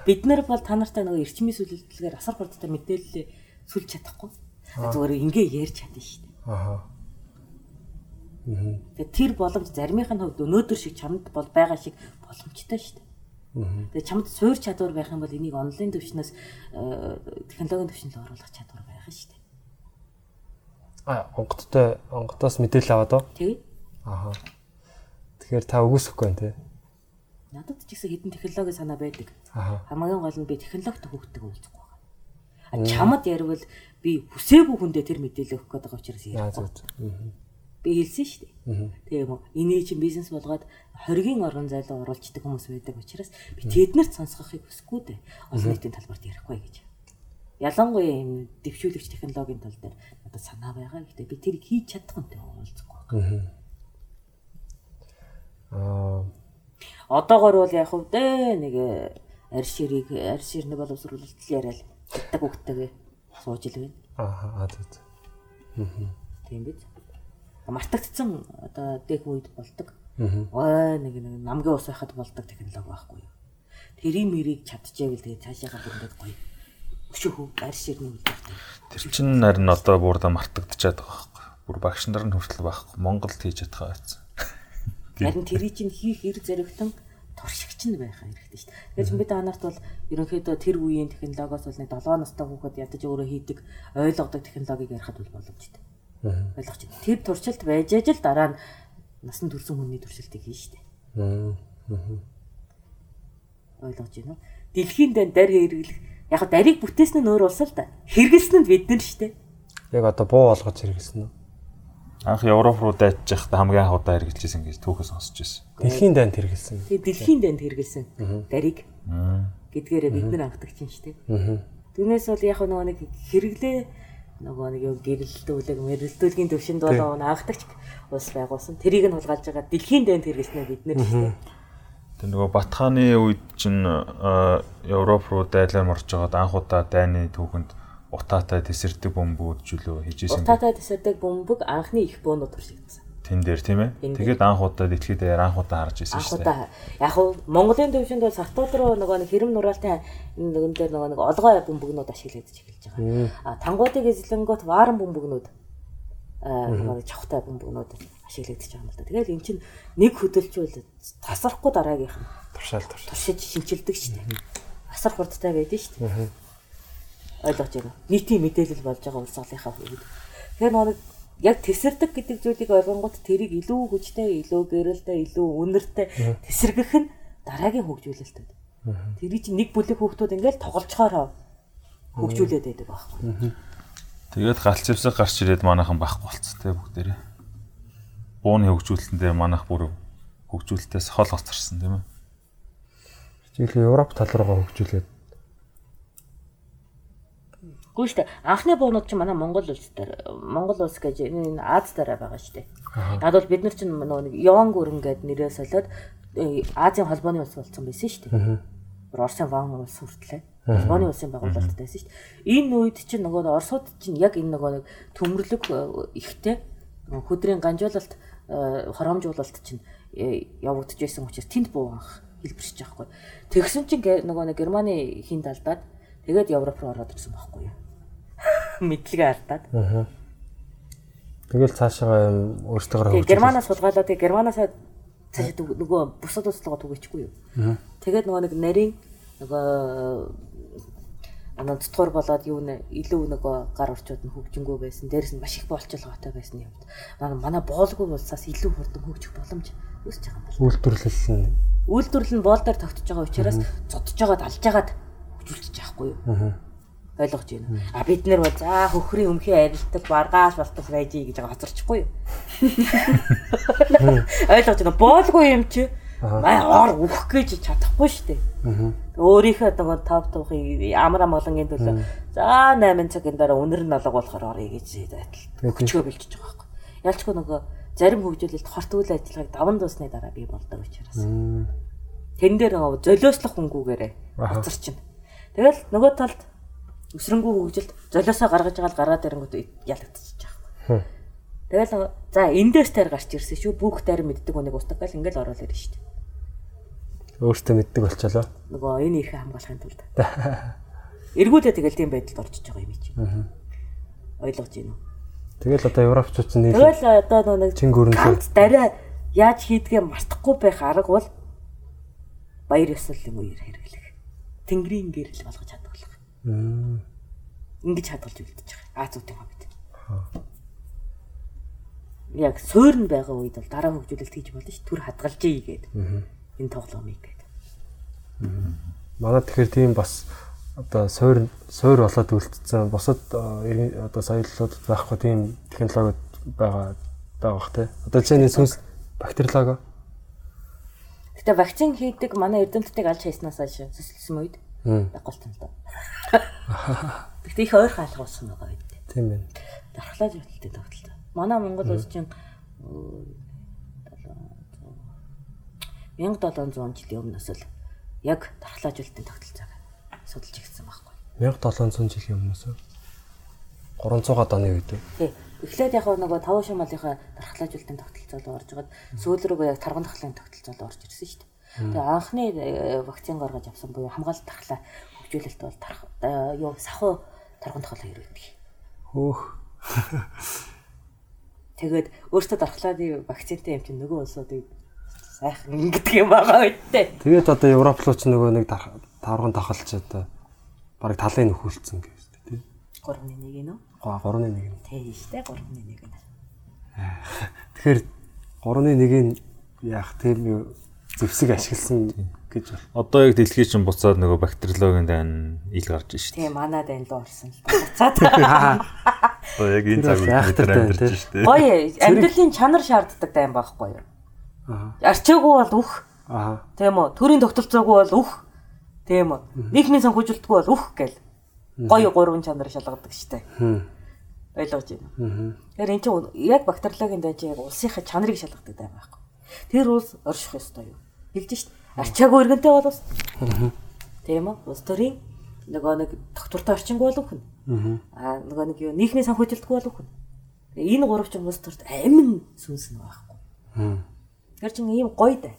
Бид нар бол та нартай нөгөө эрчмийн сүлэлтэлгээр асар хурдтай мэдээлэл сүлж чадахгүй. Зүгээр ингээ ярьж чадна шүү дээ.
ааха.
Тэгээ тэр боломж заримын хувьд өнөөдөр шиг чамд бол байгаа шиг боломжтой шүү дээ. Тэгээ чамд суурь чадвар байх юм бол энийг онлайн төвчнөөс э, технологийн төвчнөд оруулах чадвар байх шүү дээ.
А онгодтой онгодоос мэдээлэл аваад оо.
Тэгээ
Ааха. Тэгэхээр та үгүйсэхгүй байна тий.
надад ч гэсэн хэдэн технологи санаа байдаг. Хамгийн гол нь би технологид хөөгдөг уулзахгүй байгаа. А чамд ярил би хүсээгүй хүндээ тэр мэдээлэл өгөх байгаа учраас
Аа
ярихгүй. Хэлсэн шүү дээ. Юм уу? Энийг чинь бизнес болгоод хоригийн орон зайлуу оруулцдаг хүмүүс байдаг учраас би тэднэрт сонсгохыг хүсэхгүй дээ. Олон нийтийн талбарт ярихгүй гэж. Ялангуяа юм дэвшүүлэгч технологийн тал дээр надад санаа байгаа. Гэхдээ би тэрийг хийж чадахгүй юм уулзахгүй байгаа.
Аа
Одоогор бол яг хөө дээ нэг арь ширийг арь ширний боловсруулалт яриад гэдэг үгтэйгээ сууж ил байна.
аа зөв. зөв.
Тийм биз? Мартагдсан одоо дэх үед болдог. Ой нэг нэг намгийн ус байхад болдог технологи байхгүй юу? Тэрийн мэрийг чадчихэвэл тэгээ цаашаага бүрдээд гоё. Өшөөхөө арь ширний үлдээхтэй.
Тэр чинь харин одоо бүрдэ мартагдчихад байгаа байхгүй. Бүр багш нар нь хүртэл байхгүй. Монголд хийж чадхаа байсан. [laughs]
Харин тэрийг чинь хийх эр зэрэгтэн туршигч нь байх хэрэгтэй шүү дээ. Тэгэхээр бид анарт бол ерөнхийдөө тэр үеийн технологиос бол нэг 7 настай хүүхэд ядаж өөрөө хийдэг ойлгодог технологиг ярихад бол боломжтой. Ойлгож байна. Тэр туршилт байж ажил дараа нь насан турсан хүний туршилтыг хийн дээ. Ойлгож байна уу? Дэлхийн дан дарь хэрэглэх яг хаа дарийг бүтээсэн нь өөр улс л да. Хэрэгэлсэн нь бид нар дээ.
Яг одоо буу олгож хэрэгэлсэн үү?
Анх Европ руу дайчих та хамгийн анх удаа хэрэгжилсэн гэж түүхээс сонсч байсан.
Дэлхийн дайнд хэрэгэлсэн.
Тэгээ дэлхийн данд хэрэгэлсэн дарийг гэдгээрээ бид нар анхдагч юм дээ. Түүнээс бол яг нөгөө нэг хэрэглээ нөгөө нэг юу гэрэлтүүлэг мэрэлтүүлгийн төвшөнд бол нөгөө анхдагч ус байгуулсан. Тэрийг нь хулгайлж байгаа дэлхийн данд хэрэглэснэ бид нар шүү дээ.
Тэр нөгөө Батхааны үед чинь Европ руу дайлаар морж байгаад анх удаа дайны түүхэнд утаатай тесэрдэг бөмбүүд жилөө хийжсэн.
Утаатай тасардаг бөмбөг анхны их бөөнүүд туршигдсан.
Тэн дээр тийм ээ. Тэгээд анх удаа дэлхийд даяар анх удаа харж ирсэн
Анх
шүү дээ.
удаа яг хуу Монголын төвшөнд бол сартууд руу нөгөө нэг хэрэм нураалтын нэгэн дээр нөгөө нэг олгой бөмбөгнүүд ашиглагдаж эхэлж байгаа. А тангуудыг эзлэнгөт вааран бөмбөгнүүд аа нөгөө чавхтай бөмбөгнүүд ашиглагдаж байгаа юм л да. Тэгэл эн чинь нэг хөдөлчүүл тасрахгүй дараагийнх нь
Туршаал турш.
туршиж шинчилдэг шүү дээ. Асар хурдтай байдаг шүү дээ. Ойлгож байна. Нийтийн мэдээлэл болж байгаа улс олынхаа хувьд. Тэгэхээр нөгөө яг тесэрдэг гэдэг зүйлийг ойлгонгот тэрийг илүү хүчтэй, илүү гэрэлтэй, илүү үнэртэй тесэргэх нь дараагийн хөгжүүлэлтүүд. Тэрий чинь нэг бүлэг хүүхдүүд ингээл тоглолцохоор хөгжүүлээд байдаг байхгүй.
Тэгээд галц зэвсэг гарч ирээд манайхан бахгүй болцсон те бүгдээрээ. Бууны хөгжүүлэлтэндээ манайх бүр хөгжүүлэлтээс хол гоцорсон тийм ээ.
Жишээлбэл Европ тал руугаа хөгжүүлээд
Гүн штэ анхны буунууд чинь манай Монгол улс дээр Монгол улс гэж энэ Аз дээр байгаа штэ. Яг бол бид нар чинь нөгөө нэг Яван гүрэн гэдэг нэрээ солиод Азийн холбооны улс болсон байсан штэ. Оросын ван улс хүртлээ. Холбооны улсын байгуулалттай байсан штэ. Энэ үед чинь нөгөө Оросууд чинь яг энэ нөгөө нэг төмөрлөг э, ихтэй хөдрийн ганжуулалт э, хоромжуулалт чинь э, явагдаж байсан учраас тэнд буу анх хэлбэрч байгаа хгүй. Тэгсэн чинь нөгөө нэг Германы хин талдаад Тэгээд Европ руу ороод ирсэн байхгүй юу? Мэдлэгээ алдаад.
Аа. Тэгэл цаашаа юм өөртөөгөө
Тэгээ Германаас сулгаалаа тэгээ Германаас цаашаа нөгөө бусад улсгаа түгээчихгүй юу? Тэгээд нөгөө нэг нарийн нөгөө анаа цэцгөр болоод юу нэ илүү нөгөө гар орчууд нь хөгжингөө байсан. Дээрээс нь маш их болцоолгоотой байсан юм. Манай манай боолгүй улсаас илүү хурдан хөгжих боломж өсөж байгаа юм байна.
үйлдвэрлэл нь
Үйлдвэрлэл нь боол дээр тогтож байгаа учраас цодж жагаад алж жагаад хөгжүүлчих байхгүй юу? Ойлгож байна. А бид нэр бол за хөхрийн өмхий арилтал баргааш балтал байж гэж байгаа хоцорчихгүй юу? Ойлгож байна. Боолгүй юм чи маа ор өөх гэж чадахгүй шүү дээ. Өөрийнхөө нөгөө топ туухыг амар амгалангийн төлөө за 8 цагийн дараа өнөр нь алга болохоор орё гэж байтал хүчгөө бэлчиж байгаа байхгүй. Ялчгүй нөгөө зарим хөгжүүлэлт хорт үйл ажиллагааг даван дуусны дараа бий болдог учраас. Тэн дээр золиослох хөнгүүгээрээ хоцорчин. Тэгэл нөгөө талд өсрөнгүү хөгжилд золиосоо гаргаж байгаа л гараад ирэнгүүт ялагдчихж байгаа. Тэгэл нөгөө за эндээс таар гарч ирсэн шүү. Бүх таар мэддэг хүнийг устдаг гал ингээл ороод ирнэ шүү дээ.
өөртөө мэддэг болчихлоо.
Нөгөө энэ ихэ хамгаалахын тулд. [laughs] Эргүүлээ тэгэл тийм байдалд орчиж байгаа юм чи. Ойлгож байна уу?
Тэгэл одоо европчууд ч нийл
Тэгэл одоо нөгөө
чин гөрөнлөө
ганц дараа яаж хийдгээ мартахгүй байх арга бол баяр ёслолын үеэр хэрэглэх. Тэнгэрийн гэрэл болгож. Ингэж хадгалж үлдэж байгаа. Азуудын хавьд. Яг суурн байгаа үед бол дараа хөгжүүлэлт хийж болно ш. Түр хадгалжээ гээд. Энэ тоглоомыг гээд.
манай тэгэхээр тийм бас одоо суур суур болоод үлдсэн бусад э, одоо соёллууд байхгүй тийм технологиуд байгаа байгаа бах те. Одоо нь сүнс бактериолого
Гэтэ вакцин хийдэг манай эрдэмтдийг алж хайснаас хойш сөсөлсөн үед байгуулсан л доо. [laughs] Гэтэ их ойр хаалга болсон байгаа үед.
тийм байна.
дархлаа зөвлөлтөд тогтолцоо. Манай Монгол улс чинь 1700 жилийн өмнөөс л яг дархлаа зөвлөлтөд тогтолцоог судалж ирсэн байхгүй.
1700 жилийн өмнөөс 300-аад оны үед үү?
Тий. Эхлээд яг нөгөө тав шумаалынхаа дархлаа зөвлөлтөд тогтолцоо руу орж гаад сүүл рүүгээ яг тарган дархлын тогтолцоо руу орж ирсэн шүү дээ. Тэгээ анхны э, вакцин гаргаж авсан буюу хамгаалалт дархлаа хөгжүүлэлт бол тарх э, юу сахуу тарган дархлаа хэрэгдэг.
Хөөх.
Тэгээд өөртөө дархлааны вакцинтай юм чинь нөгөө улсуудыг сайхан ингэдэг юм байгаа үедээ.
Тэгээд одоо европлууд ч нөгөө нэг тарган тахалч одоо бараг талын нөхөлцсөн гэж тий.
3-1 нь үү?
3-1 нэг.
Тий штэ 3-1 нь.
Тэгэхээр 3-1-ийг яах тийм юу зэвсэг ашигласан гэж байна.
Одоо яг дэлхий чинь буцаад нөгөө бактериологийн дан ил гарч шүү дээ.
Тийм манад энэ л орсон л буцаад. [laughs]
Одоо яг энэ цаг үед амьдарч шүү дээ.
Гоё амьдралын чанар шаарддаг дайм байхгүй юу?
Аа.
Арчаагүй бол үх.
Аа.
Тийм үү? Төрийн тогтолцоогүй бол үх. Тийм үү? Нийгмийн санхүүжилтгүй бол үх гэл. Гоё гурван чанар шалгадаг штэ.
Хм.
Ойлгож байна. Тэгэхээр эн чинь яг бактериологийн дан чинь яг улсынхаа чанарыг шалгадаг дайм байхгүй. Тэр улс орших ёстой юу? Хэлж штэ. Арчаагүй иргэнтэй бол ус. Тийм үү? Улс төрийн нөгөө нэг доктортой орчингүй бол үхэн. Аа нөгөө нэг юу нийгмийн санхүүжилтгүй бол үхэн. Энэ гурав ч улс төрт амин сүнс нь байхгүй. Тэр чинь ийм гоё даа.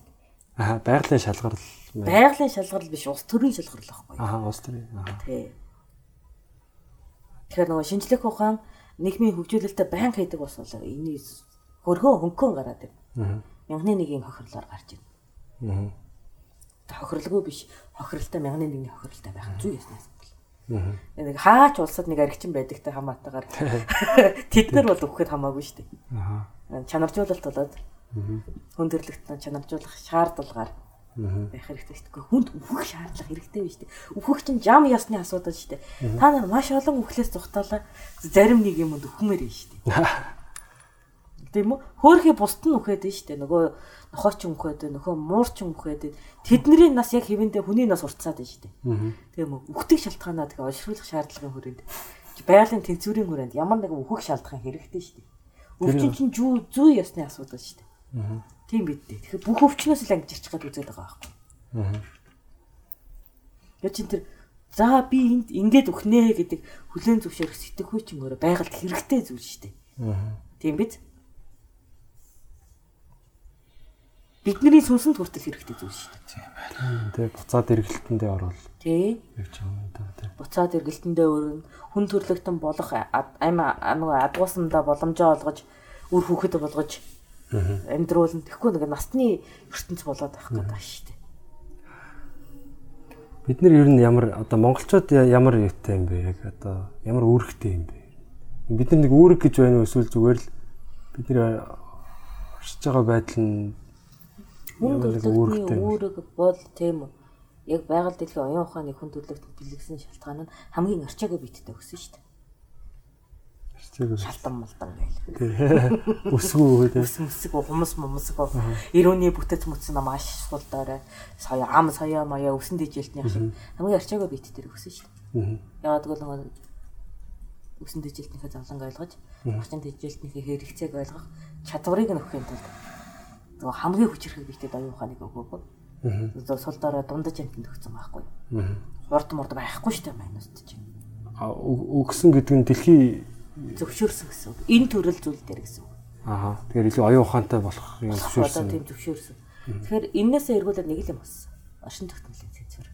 Аа, байгалийн шалгарал.
Байгалийн шалгарал биш, улс төрийн шалгарал байхгүй.
Аа, улс төрийн.
Тий. Тэгэхээр нөгөө шинжлэх ухаан нийгмийн хөгжүүлэлтэд байн хийдэг бас бол энэ хөрхөө хөнгөн гараад байна. Мянганы нэгийн хохирлоор гарч байна. Хохирлгүй биш, хохиролтой мянганы нэгний хохирлтой байх зүй яснаас бол. Нэг хаач улсад нэг аригчин байдагтай хамаатайгаар [laughs] тэд нар бол өгөхөд хамаагүй шүү дээ.
Аа.
Чанаржуулалт болоод хүндэрлэгт чанаржуулах шаардлагаар байх хэрэгтэй шүү дээ. Хүнд өөхөх шаардлага хэрэгтэй биш дээ. Өөхөх чинь жам ясны асуудал шүү дээ. Та нар маш олон үхлээс зүхтаалаа зарим нэг юмд өхмөр юм шүү дээ. [laughs] Тийм үү? Хөөхий бусд нь үхээд нь шүү дээ. Нөгөө нохооч үхээд, нөхөө муурч үхээд тэдний нас яг хэвэндээ хүний нас уртсаад байна шүү дээ. Тийм үү? Үхдэг шалтгаанаа тэгээ олшруулах шаардлагын хүрээнд байгалийн тэнцвэрийн хүрээнд ямар нэгэн өөхөх шалтгаан хэрэгтэй шүү дээ. Өвчин чинь зүү зүү ясны асуудал шүү дээ. Тийм бид дээ. Тэгэхээр бүх өвчнөөс л ангиж ирчих гээд үзээд байгаа байхгүй. Яг чинь тэр за би энд ингээд өхнээ гэдэг хүлэн зөвшөөрөх сэтгэхүй чинь өөрөө байгальд хэрэгтэй зүйл шүү дээ. Тийм биз? Бидний сүнсэнд хүртэл хэрэгтэй зүйл шүү дээ.
Тэгээ буцаад эргэлтэндээ орвол.
Тий.
явж байгаа юм да тий.
буцаад эргэлтэндээ өргөн хүн төрлөختөн болох ам нөгөө адгуусандаа боломжоо олгож үр хүүхэд болгож амьдруулна. Тэгэхгүй нэг насны ертөнц болоод байх гэдэг шүү дээ.
Бид нар ер нь ямар одоо монголчууд ямар юутай юм бэ? Яг одоо ямар үүрэгтэй юм бэ? Бид нар нэг үүрэг гэж байна уу эсвэл зүгээр л бид нар оршиж байгаа байдал нь
Хүн
төрөлхтний
үүрэг бол тийм үү? Яг байгаль дэлхийн оюун ухааны хүн төрөлхт бэлгэсэн шалтгаан нь хамгийн арчаагүй биеттэй өгсөн шүү дээ.
Арчаагүй.
Шалтан малтан гээл.
Өсгөө үү
тийм. Өсөмсөг хумс мумсөг. Ирүүний бүтэц мүц нь маш суулдаарай. Соёо ам соёо маяа өсөн дэжилтний шиг хамгийн арчаагүй биеттэй өгсөн шүү дээ. Яагаад гэвэл өсөн дэжилтнийхээ завланг ойлгож, орчин дэжилтнийхээ хэрэгцээг ойлгох чадварыг нөхөхийн тулд нөгөө хамгийн хүчрхэг биетэд оюун ухааныг өгөөгүй. Аа. Сулдаараа дундаж амтнд өгсөн байхгүй. Аа. Хурд мурд байхгүй дээ манайд чинь.
А, өг- өгсөн гэдэг нь дэлхий
Зөвшөөрсөн гэсэн үг. Энэ төрөл зүйл дээр гэсэн үг.
аа тэгэхээр илүү оюун ухаантай болох юм зөвшөөрсөн.
тийм зөвшөөрсөн. Тэгэхээр энээсээ эргүүлээд нэг л юм болсон. Оршин тогтнолын цензур.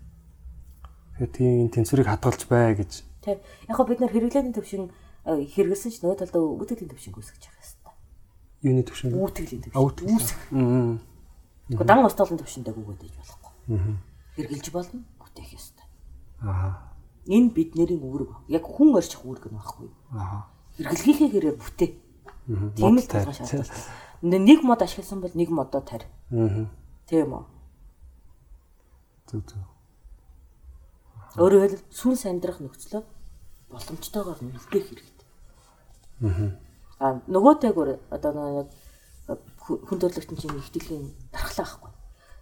Тэгэхээр тийм тэнцвэрийг хадгалж бай гэж.
Тэ. Яг хөө бид нар хэрэглээний төвшин э, хэрэгэлсэн ч нөгөө талдаа үүтгэлийн төвшин үүсгэж байгаа.
Юуны төвшин.
Үүтгэлийн төвшин. Үүсэх. Гэхдээ дан устгалын төвшөндөө гүгээд иж болохгүй. Хэрэгжилж болно, бүтээх ёстой.
Аа.
Энэ бидний үүрэг. Яг хүн орчих үүрэг нь байхгүй.
Аа.
Хэрэглэхийнхээ хэрэг бүтээ. Тийм л болгон шаардлагатай. Нэг мод ашигласан бол нэг модоо тарь.
Аа.
Тийм үү?
Зүг зүг.
Өөрөөр хэлбэл сүнс амьдрах нөхцлөө боломжтойгоор нэлдээх хэрэгтэй. Аа нөгөөтэйгөр одоо нэг хүн төрлөختөн чинь их дэлхийн дархлаа байхгүй.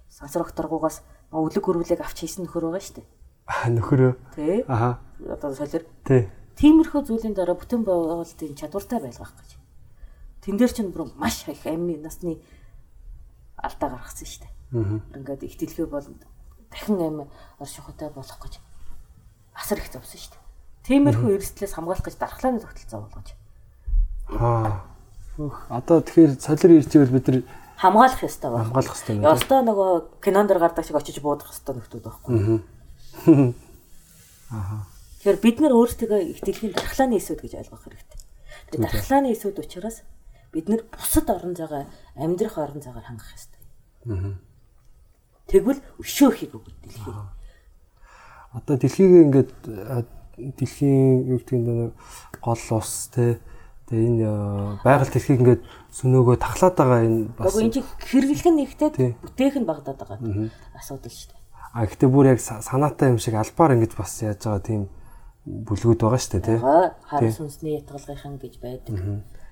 Сансар огторгуугаас өвлөг хөрвөлийг авч хийсэн нөхөр байгаа шүү дээ.
Аа нөхөрөө.
Тэ?
Аа.
Одоо солир
Тий.
тиймэрхүү зүйлийн дараа бүтэн байгуулалтын чадвартай байлгах гэж. Тэн дээр чинь бүр маш их амны насны алдаа гаргасан шүү дээ. Аа. Ингээд их дэлхий бол дахин амь оршихуйтай болох гэж асар их зовсон шүү дээ. Тиймэрхүү эрсдлээс хамгаалах гэж дархлааны тогтолцоо болгож
Аа. Одоо тэгэхээр солир ирж ивэл бид нар
хамгаалах ёстой байна.
хамгаалах хэрэгтэй юм.
Ёстой нөгөө кинонд дэр гардаг шиг очиж буудах ёстой нөхдүүд байхгүй. Тэгэхээр бид нар өөрсдөө их дэлхийн дархлааны эсүүд гэж ойлгох хэрэгтэй. Тэгээд дархлааны эсүүд учраас бид нар бусад орон зайгаа амьдрах орон зайгаар хангах хэрэгтэй. Тэгвэл өшөө хийх үг дэлхий.
Одоо дэлхийг ингээд дэлхийн юу гэдэг нь гол ус те тэгээ энэ а, байгаль дэлхийг ингээд сүнөөгөө тахлаад байгаа энэ бас
Нөгөө энэ чинь хэрэглэх нь ихтэй
Тий.
бүтээх нь багадаад байгаа асуудал шүү дээ.
а гэхдээ бүр яг са- санаатай юм шиг албаар ингэж бас яаж байгаа тийм бүлгүүд байгаа шүү дээ
Аа хар сүнсний ятгалгынхан гэж байдаг.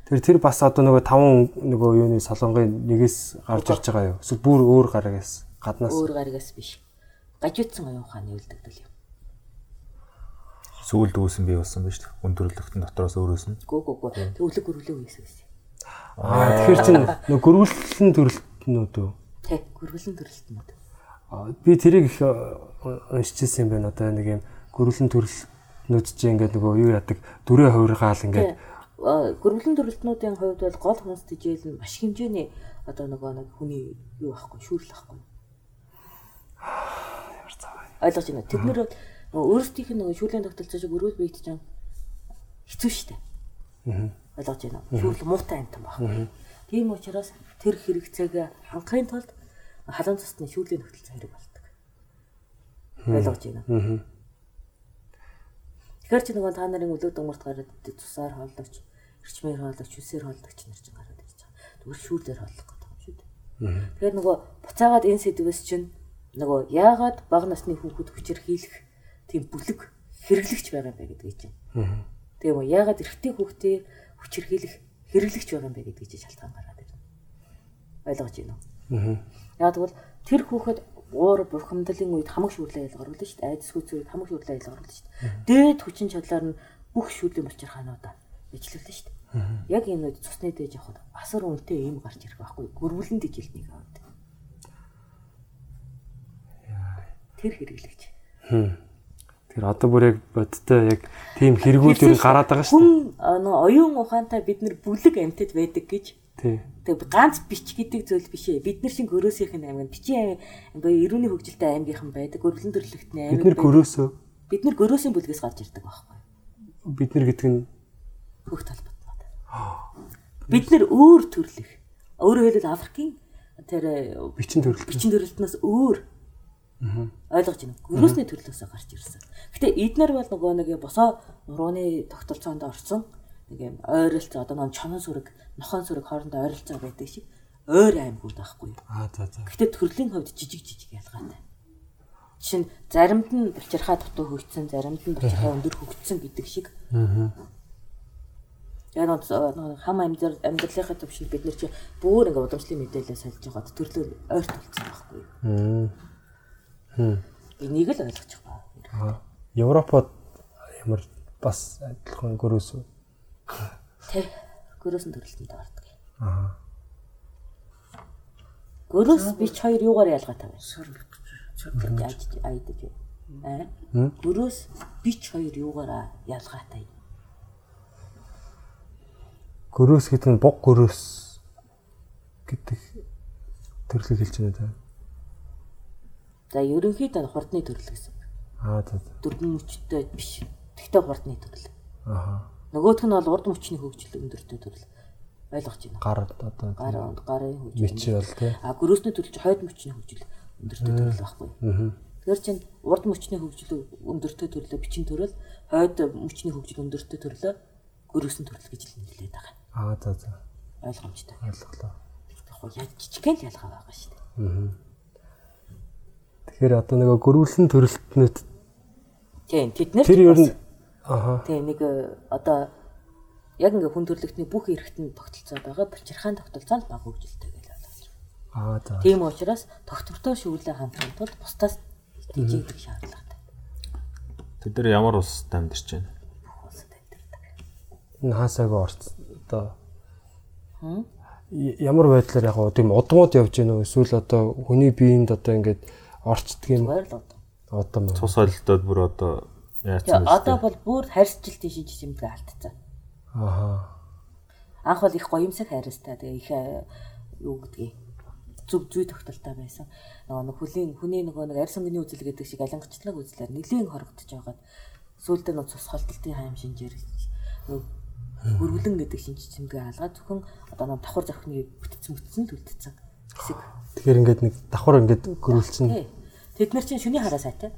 тэр тэр бас одоо нөгөө таван нөгөө юуны солонгын нэгээс гарч ирж байгаа юу эсвэл бүр өөр гарагаас гаднаас
Өөр гаригаас биш. Гажуудсан оюун ухааны үлдэгдэл юм.
Сүүлд үүсэн болсон биз дээ. Хүн төрөлхтөн дотроос өөрөөс нь.
Гүү гүү гүү. Төвлөг гөрвлөө үйсэн гэсэн.
аа тэгэхээр чинь нөгөө гөрвөлтэн төрөлтнүүд үү
Тэ гөрвлэн төрөлтнүүд.
А, би тэрийг их э, уншижсэн юм байна одоо нэг юм гөрвлэн төрөлтнүүд чинь ингээд нөгөө юу яадаг дүрээ хувиргаал ингээд
Гөрвлэн төрөлтнүүдийн хувьд бол гол хүнс тижээл нь маш хэмжээний одоо нөгөө нэг хүний юу байхгүй шүүрл байхгүй. Ойлгож байна. Тэд нэр нөгөө өөрсдийнх нь нөгөө шүүлийн тогтолцоо шиг өрөөл биет чинь хэцүү шттэ. Ойлгож байна. Шүүрл муутай амтан баг. Тийм учраас тэр хэрэгцээг хангахын тулд халуун цусны шүүлийн тогтолцоо хэрэг болдог. Ойлгож байна. Тэгэхээр чи нөгөө та нарын өлөг дунгуурт гараад цусаар хооллогч, эрчмээр хооллогч, хүсээр хооллогч нар чинь гараад ирж байгаа. Зүгээр шүүрлэр хооллох гэдэг юм шүү дээ. Тэгэхээр нөгөө буцаагаад энэ сэдвээс чинь нөгөө яагаад бага насны хүүхэд хүчээр хийлэх тийм бүлэг хэрэглэгч байгаа юм бэ гэдгийг чинь. Тийм үү? Яагаад эрэгтэй хүүхдээ хүчээр хийлэх хэрэглэгч байгаа юм бэ гэдгийг чинь шалтгаан гараад ирнэ. Ойлгож байна уу? Яг тэгвэл тэр хүүхэд уур бурхамдлын үед хамаг шүрлээ айл гаруулна шүү дээ. Айдас хүч үед хамаг шүрлээ айл гаруулна шүү дээ. Дээд хүчин чадлаар нь бүх шүрлийн булчир хаануудаа ижлүүлнэ шүү дээ. Яг энэ үед цусны дээж явахад асар үнэтэй юм гарч ирэх байхгүй. Гөрвөлэн дижилтнийг аваад. Тэр хэрэглэгч.
Тэр одоо бүр яг бодтой яг тийм хэрэгүүд нь гараад байгаа шүү дээ.
Хүн нөө оюун ухаантай бид нар бүлэг амьтад байдаг гэж
Тий.
Тэгээ ганц бич гэдэг зүйл биш ээ. Бид нар шиг өрөөсийнх нь аймаг бичийн аймаг ирүүний хөгжилтэй аймгийнхан байдаг. Өргөлөн төрлөختний
Бид
аймаг.
нэр гөрөөсөө
бид нар гөрөөсийн бүлгээс гарч ирдэг байхгүй.
бид нар гэдэг нь
Хөх талбарт. Бид нар өөр төрлөх. Өөрөөр хэлбэл Африкийн тэр
бичин төрөлт.
бичин төрөлтнөөс өөр ойлгож байна. Гөрөөсний төрлөөсөө гарч ирсэн. Гэтэ эднэр бол нөгөө нэг босоо нурууны тогтолцоонд орсон нэг юм ойролцоо одоо нэг чонон сүрэг, нохон сүрэг хоорондоо ойролцоо байдаг шиг ойр аймагуд байхгүй?
Аа за за.
Гэтэ төрлийн хувьд жижиг жижиг ялгаатай. Жишээ нь заримд нь булчирхаа дутуу хөгжсөн, заримд нь булчирхаа өндөр хөгжсөн гэдэг шиг. Аа. Яг нэг хам амьдрал амьдралынхаа төвшөнд бид нар чи бүр ингээ удамшлын мэдээлэл сольж байгаад төрлөө ойрт болсон байхгүй юу? Энийг л ойлгож байгаа.
Аа. Европод ямар бас адилхан гөрөөсөө.
Тэ. Гөрөөсөн төрөлтөнд ордог.
Аа.
Гөрөөс бич хоёр юугаар ялгаатай вэ?
Сар гэж.
Яаж айдаж юу? Аа. Гөрөөс бич хоёр юугаар ялгаатай?
Гөрөөс гэдэг нь буг гөрөөс гэдэг төрлийг хэлж байна та.
За ерөнхийдөө хурдны төрөл гэсэн.
Аа за за.
Дөрвөн мөчтэй биш. Тэгтээ хурдны төрөл.
Аа.
Нөгөөх нь бол урд мөчний хөгжил өндөртэй төрөл. Ойлгож байна.
Гар одоо
Гар гарын хөгжил.
мичи бол тий.
А гөрөөсний төрөл чи хойд мөчний хөгжил өндөртэй төрөл байхгүй.
Аа.
Тэгэхээр чин урд мөчний хөгжил өндөртэй төрлөө бичин төрөл, хойд мөчний хөгжил өндөртэй төрлөө гөрөөсний төрөл гэж нэрлэдэг байгаа.
Аа за за.
Ойлгомжтой.
Ойлголоо.
Яг яг жижигхэн л ялгаа байгаа шүү дээ.
Тэгэхээр одоо нөгөө гөрүүлэн төрөлтнөд
Тийм тэд нар
тэр ер нь аа
тийм нэг э, одоо яг ингээ хүн төрлөختний бүх эрхтэн тогтолцоод байгаа булчирхаан тогтолцоонд баг хөгжилтэй гэж ойлгож байна.
аа за.
Тийм учраас тогтвортой шүүлээ хамтрах тулд бусдаас дижигдэх шаардлагатай.
Тэд нар ямар улсад амьдарч байна?
Улсад амьдардаг.
Энэ хаасаагаа орц одоо ямар байдлаар яг гоо тийм удмууд явж гэнэ үү эсвэл одоо хүний биеинд одоо ингээд
л одоо.
мөн.
Цус олдоод бүр одоо яатсан
Тэгээ одоо бол бүр харьцжилтын шижиж юмдээ алдцсан.
Аа.
Анх бол их гоёмсаг хайрстай тэгээ их э, юу гэдгийг зүг зүй тогтолтой байсан. Нөгөө нэг хүлийн хүний нөгөө нэг арьс өнгөний үзэл гэдэг шиг алангацлаг үзлээр нэлийн хорогдож байгаад сүүлдээ нөгөө цус холтолтын хаим шинжээр нөгөө хөрвөлэн гэдэг шинж чимгээ хаалгаа зөвхөн одоо нэг давхар зохины бүтцэн бүтцэн төлдсөн хэсэг.
Тэгэхээр ингээд нэг давхар ингээд гөрүүлсэн.
Тэд нар чинь шүний хараа сайтай.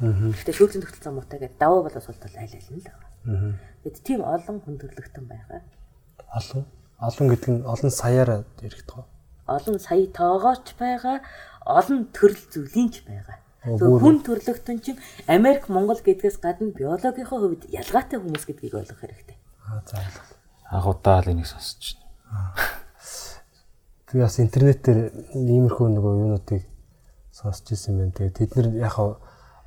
Гэхдээ шүүлэн төгтөл замуутай гэдэг даваа боловс суултал айл айл нь л байгаа. Тэгэд тийм олон хүн төрлөختөн байгаа.
Олон олон гэдэг нь олон саяар ирэхэд байгаа.
Олон сая тоогооч байгаа, олон төрөл зүйлийн
ч
байгаа.
Тэгэхээр
хүн төрлөختөн чинь Америк, Монгол гэдгээс гадна биологийнхоо хувьд ялгаатай хүмүүс гэдгийг ойлгох хэрэгтэй.
Аа заалаа. Анх
удаа л энийг сонсож байна.
Би бас интернетээр иймэрхүү нөгөө юунуудыг сонсч ирсэн юм. Тэгээ тэд нар яг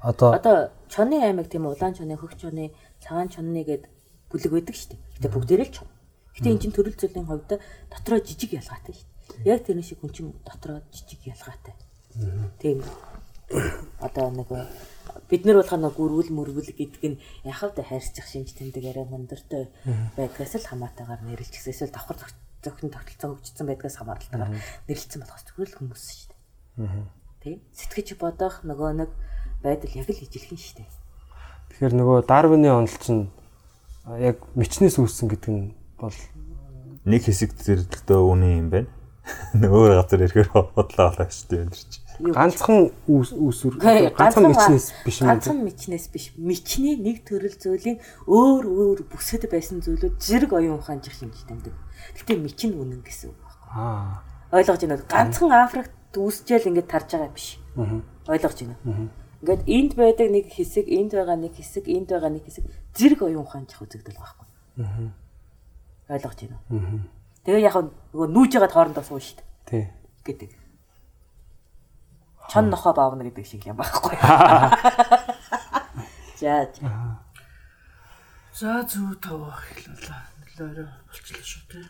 одоо
Одоо чоны аймаг тийм улаан чоны, хөх чоны, цагаан чоны гэд бүлэг байдаг шүү дээ. Гэтэ бүгдээрээ л чон. Гэтэ энэ чинь төрөл зүйлийн хувьд дотроо жижиг ялгаатай шүү дээ. Яг тэр шиг хүн чинь дотроо жижиг ялгаатай. Тийм. Одоо нэг бид нар болохоо нэг гүрвэл мөрвөл гэдэг нь яхав да хайрцах шинж тэмдэг арай мундартай байдгаас л хамаатайгаар гисэн эсвэл давхар зохин тогтолцоо хөгжсөн байдгаас хамааралтайгаар нэрлэлсэн болохоос зүгээр л хүмүүс шүү дээ. Тэ? Сэтгэж бодох нөгөө нэг байдал яг л ижилхэн шүү дээ.
тэгэхээр нөгөө Дарвины онол чинь яг мичнээс үүссэн гэдэг нь бол
Нэг хэсэг зэрэлдээ үний юм байна. [laughs] Өөр газар ирэхээр бодлоо олоо шүү дээ энэ чинь.
Ганцхан үүс үүсвэр
Ганцхан
мичнээс биш юм
Ганцхан мичнээс биш. Мичний нэг төрөл зүйлийн өөр өөр бүсэд байсан зүйлүүд зэрэг оюун ухаанчих шинж тэмдэг. Гэтэ мич нь үнэн гэсэн үг байхгүй.
аа
Ойлгож байна уу? Ганцхан Африкт үүсчээл ингэж тарж байгаа биш. Ойлгож байна. Ингээд энд байдаг нэг хэсэг, энд байгаа нэг хэсэг, энд байгаа нэг хэсэг зэрэг оюун ухаанчих үзэгдэл байхгүй. Ойлгож байна уу? Тэгээ яг нөгөө нүүж байгаа хоорондоо суу шүү дээ
тий.
гэдэг. Чон нохоо баавна гэдэг шиг юм байхгүй. [laughs] За.
За зүг тав хэлээ. Нөлөөрөө болчихлоо шүү дээ.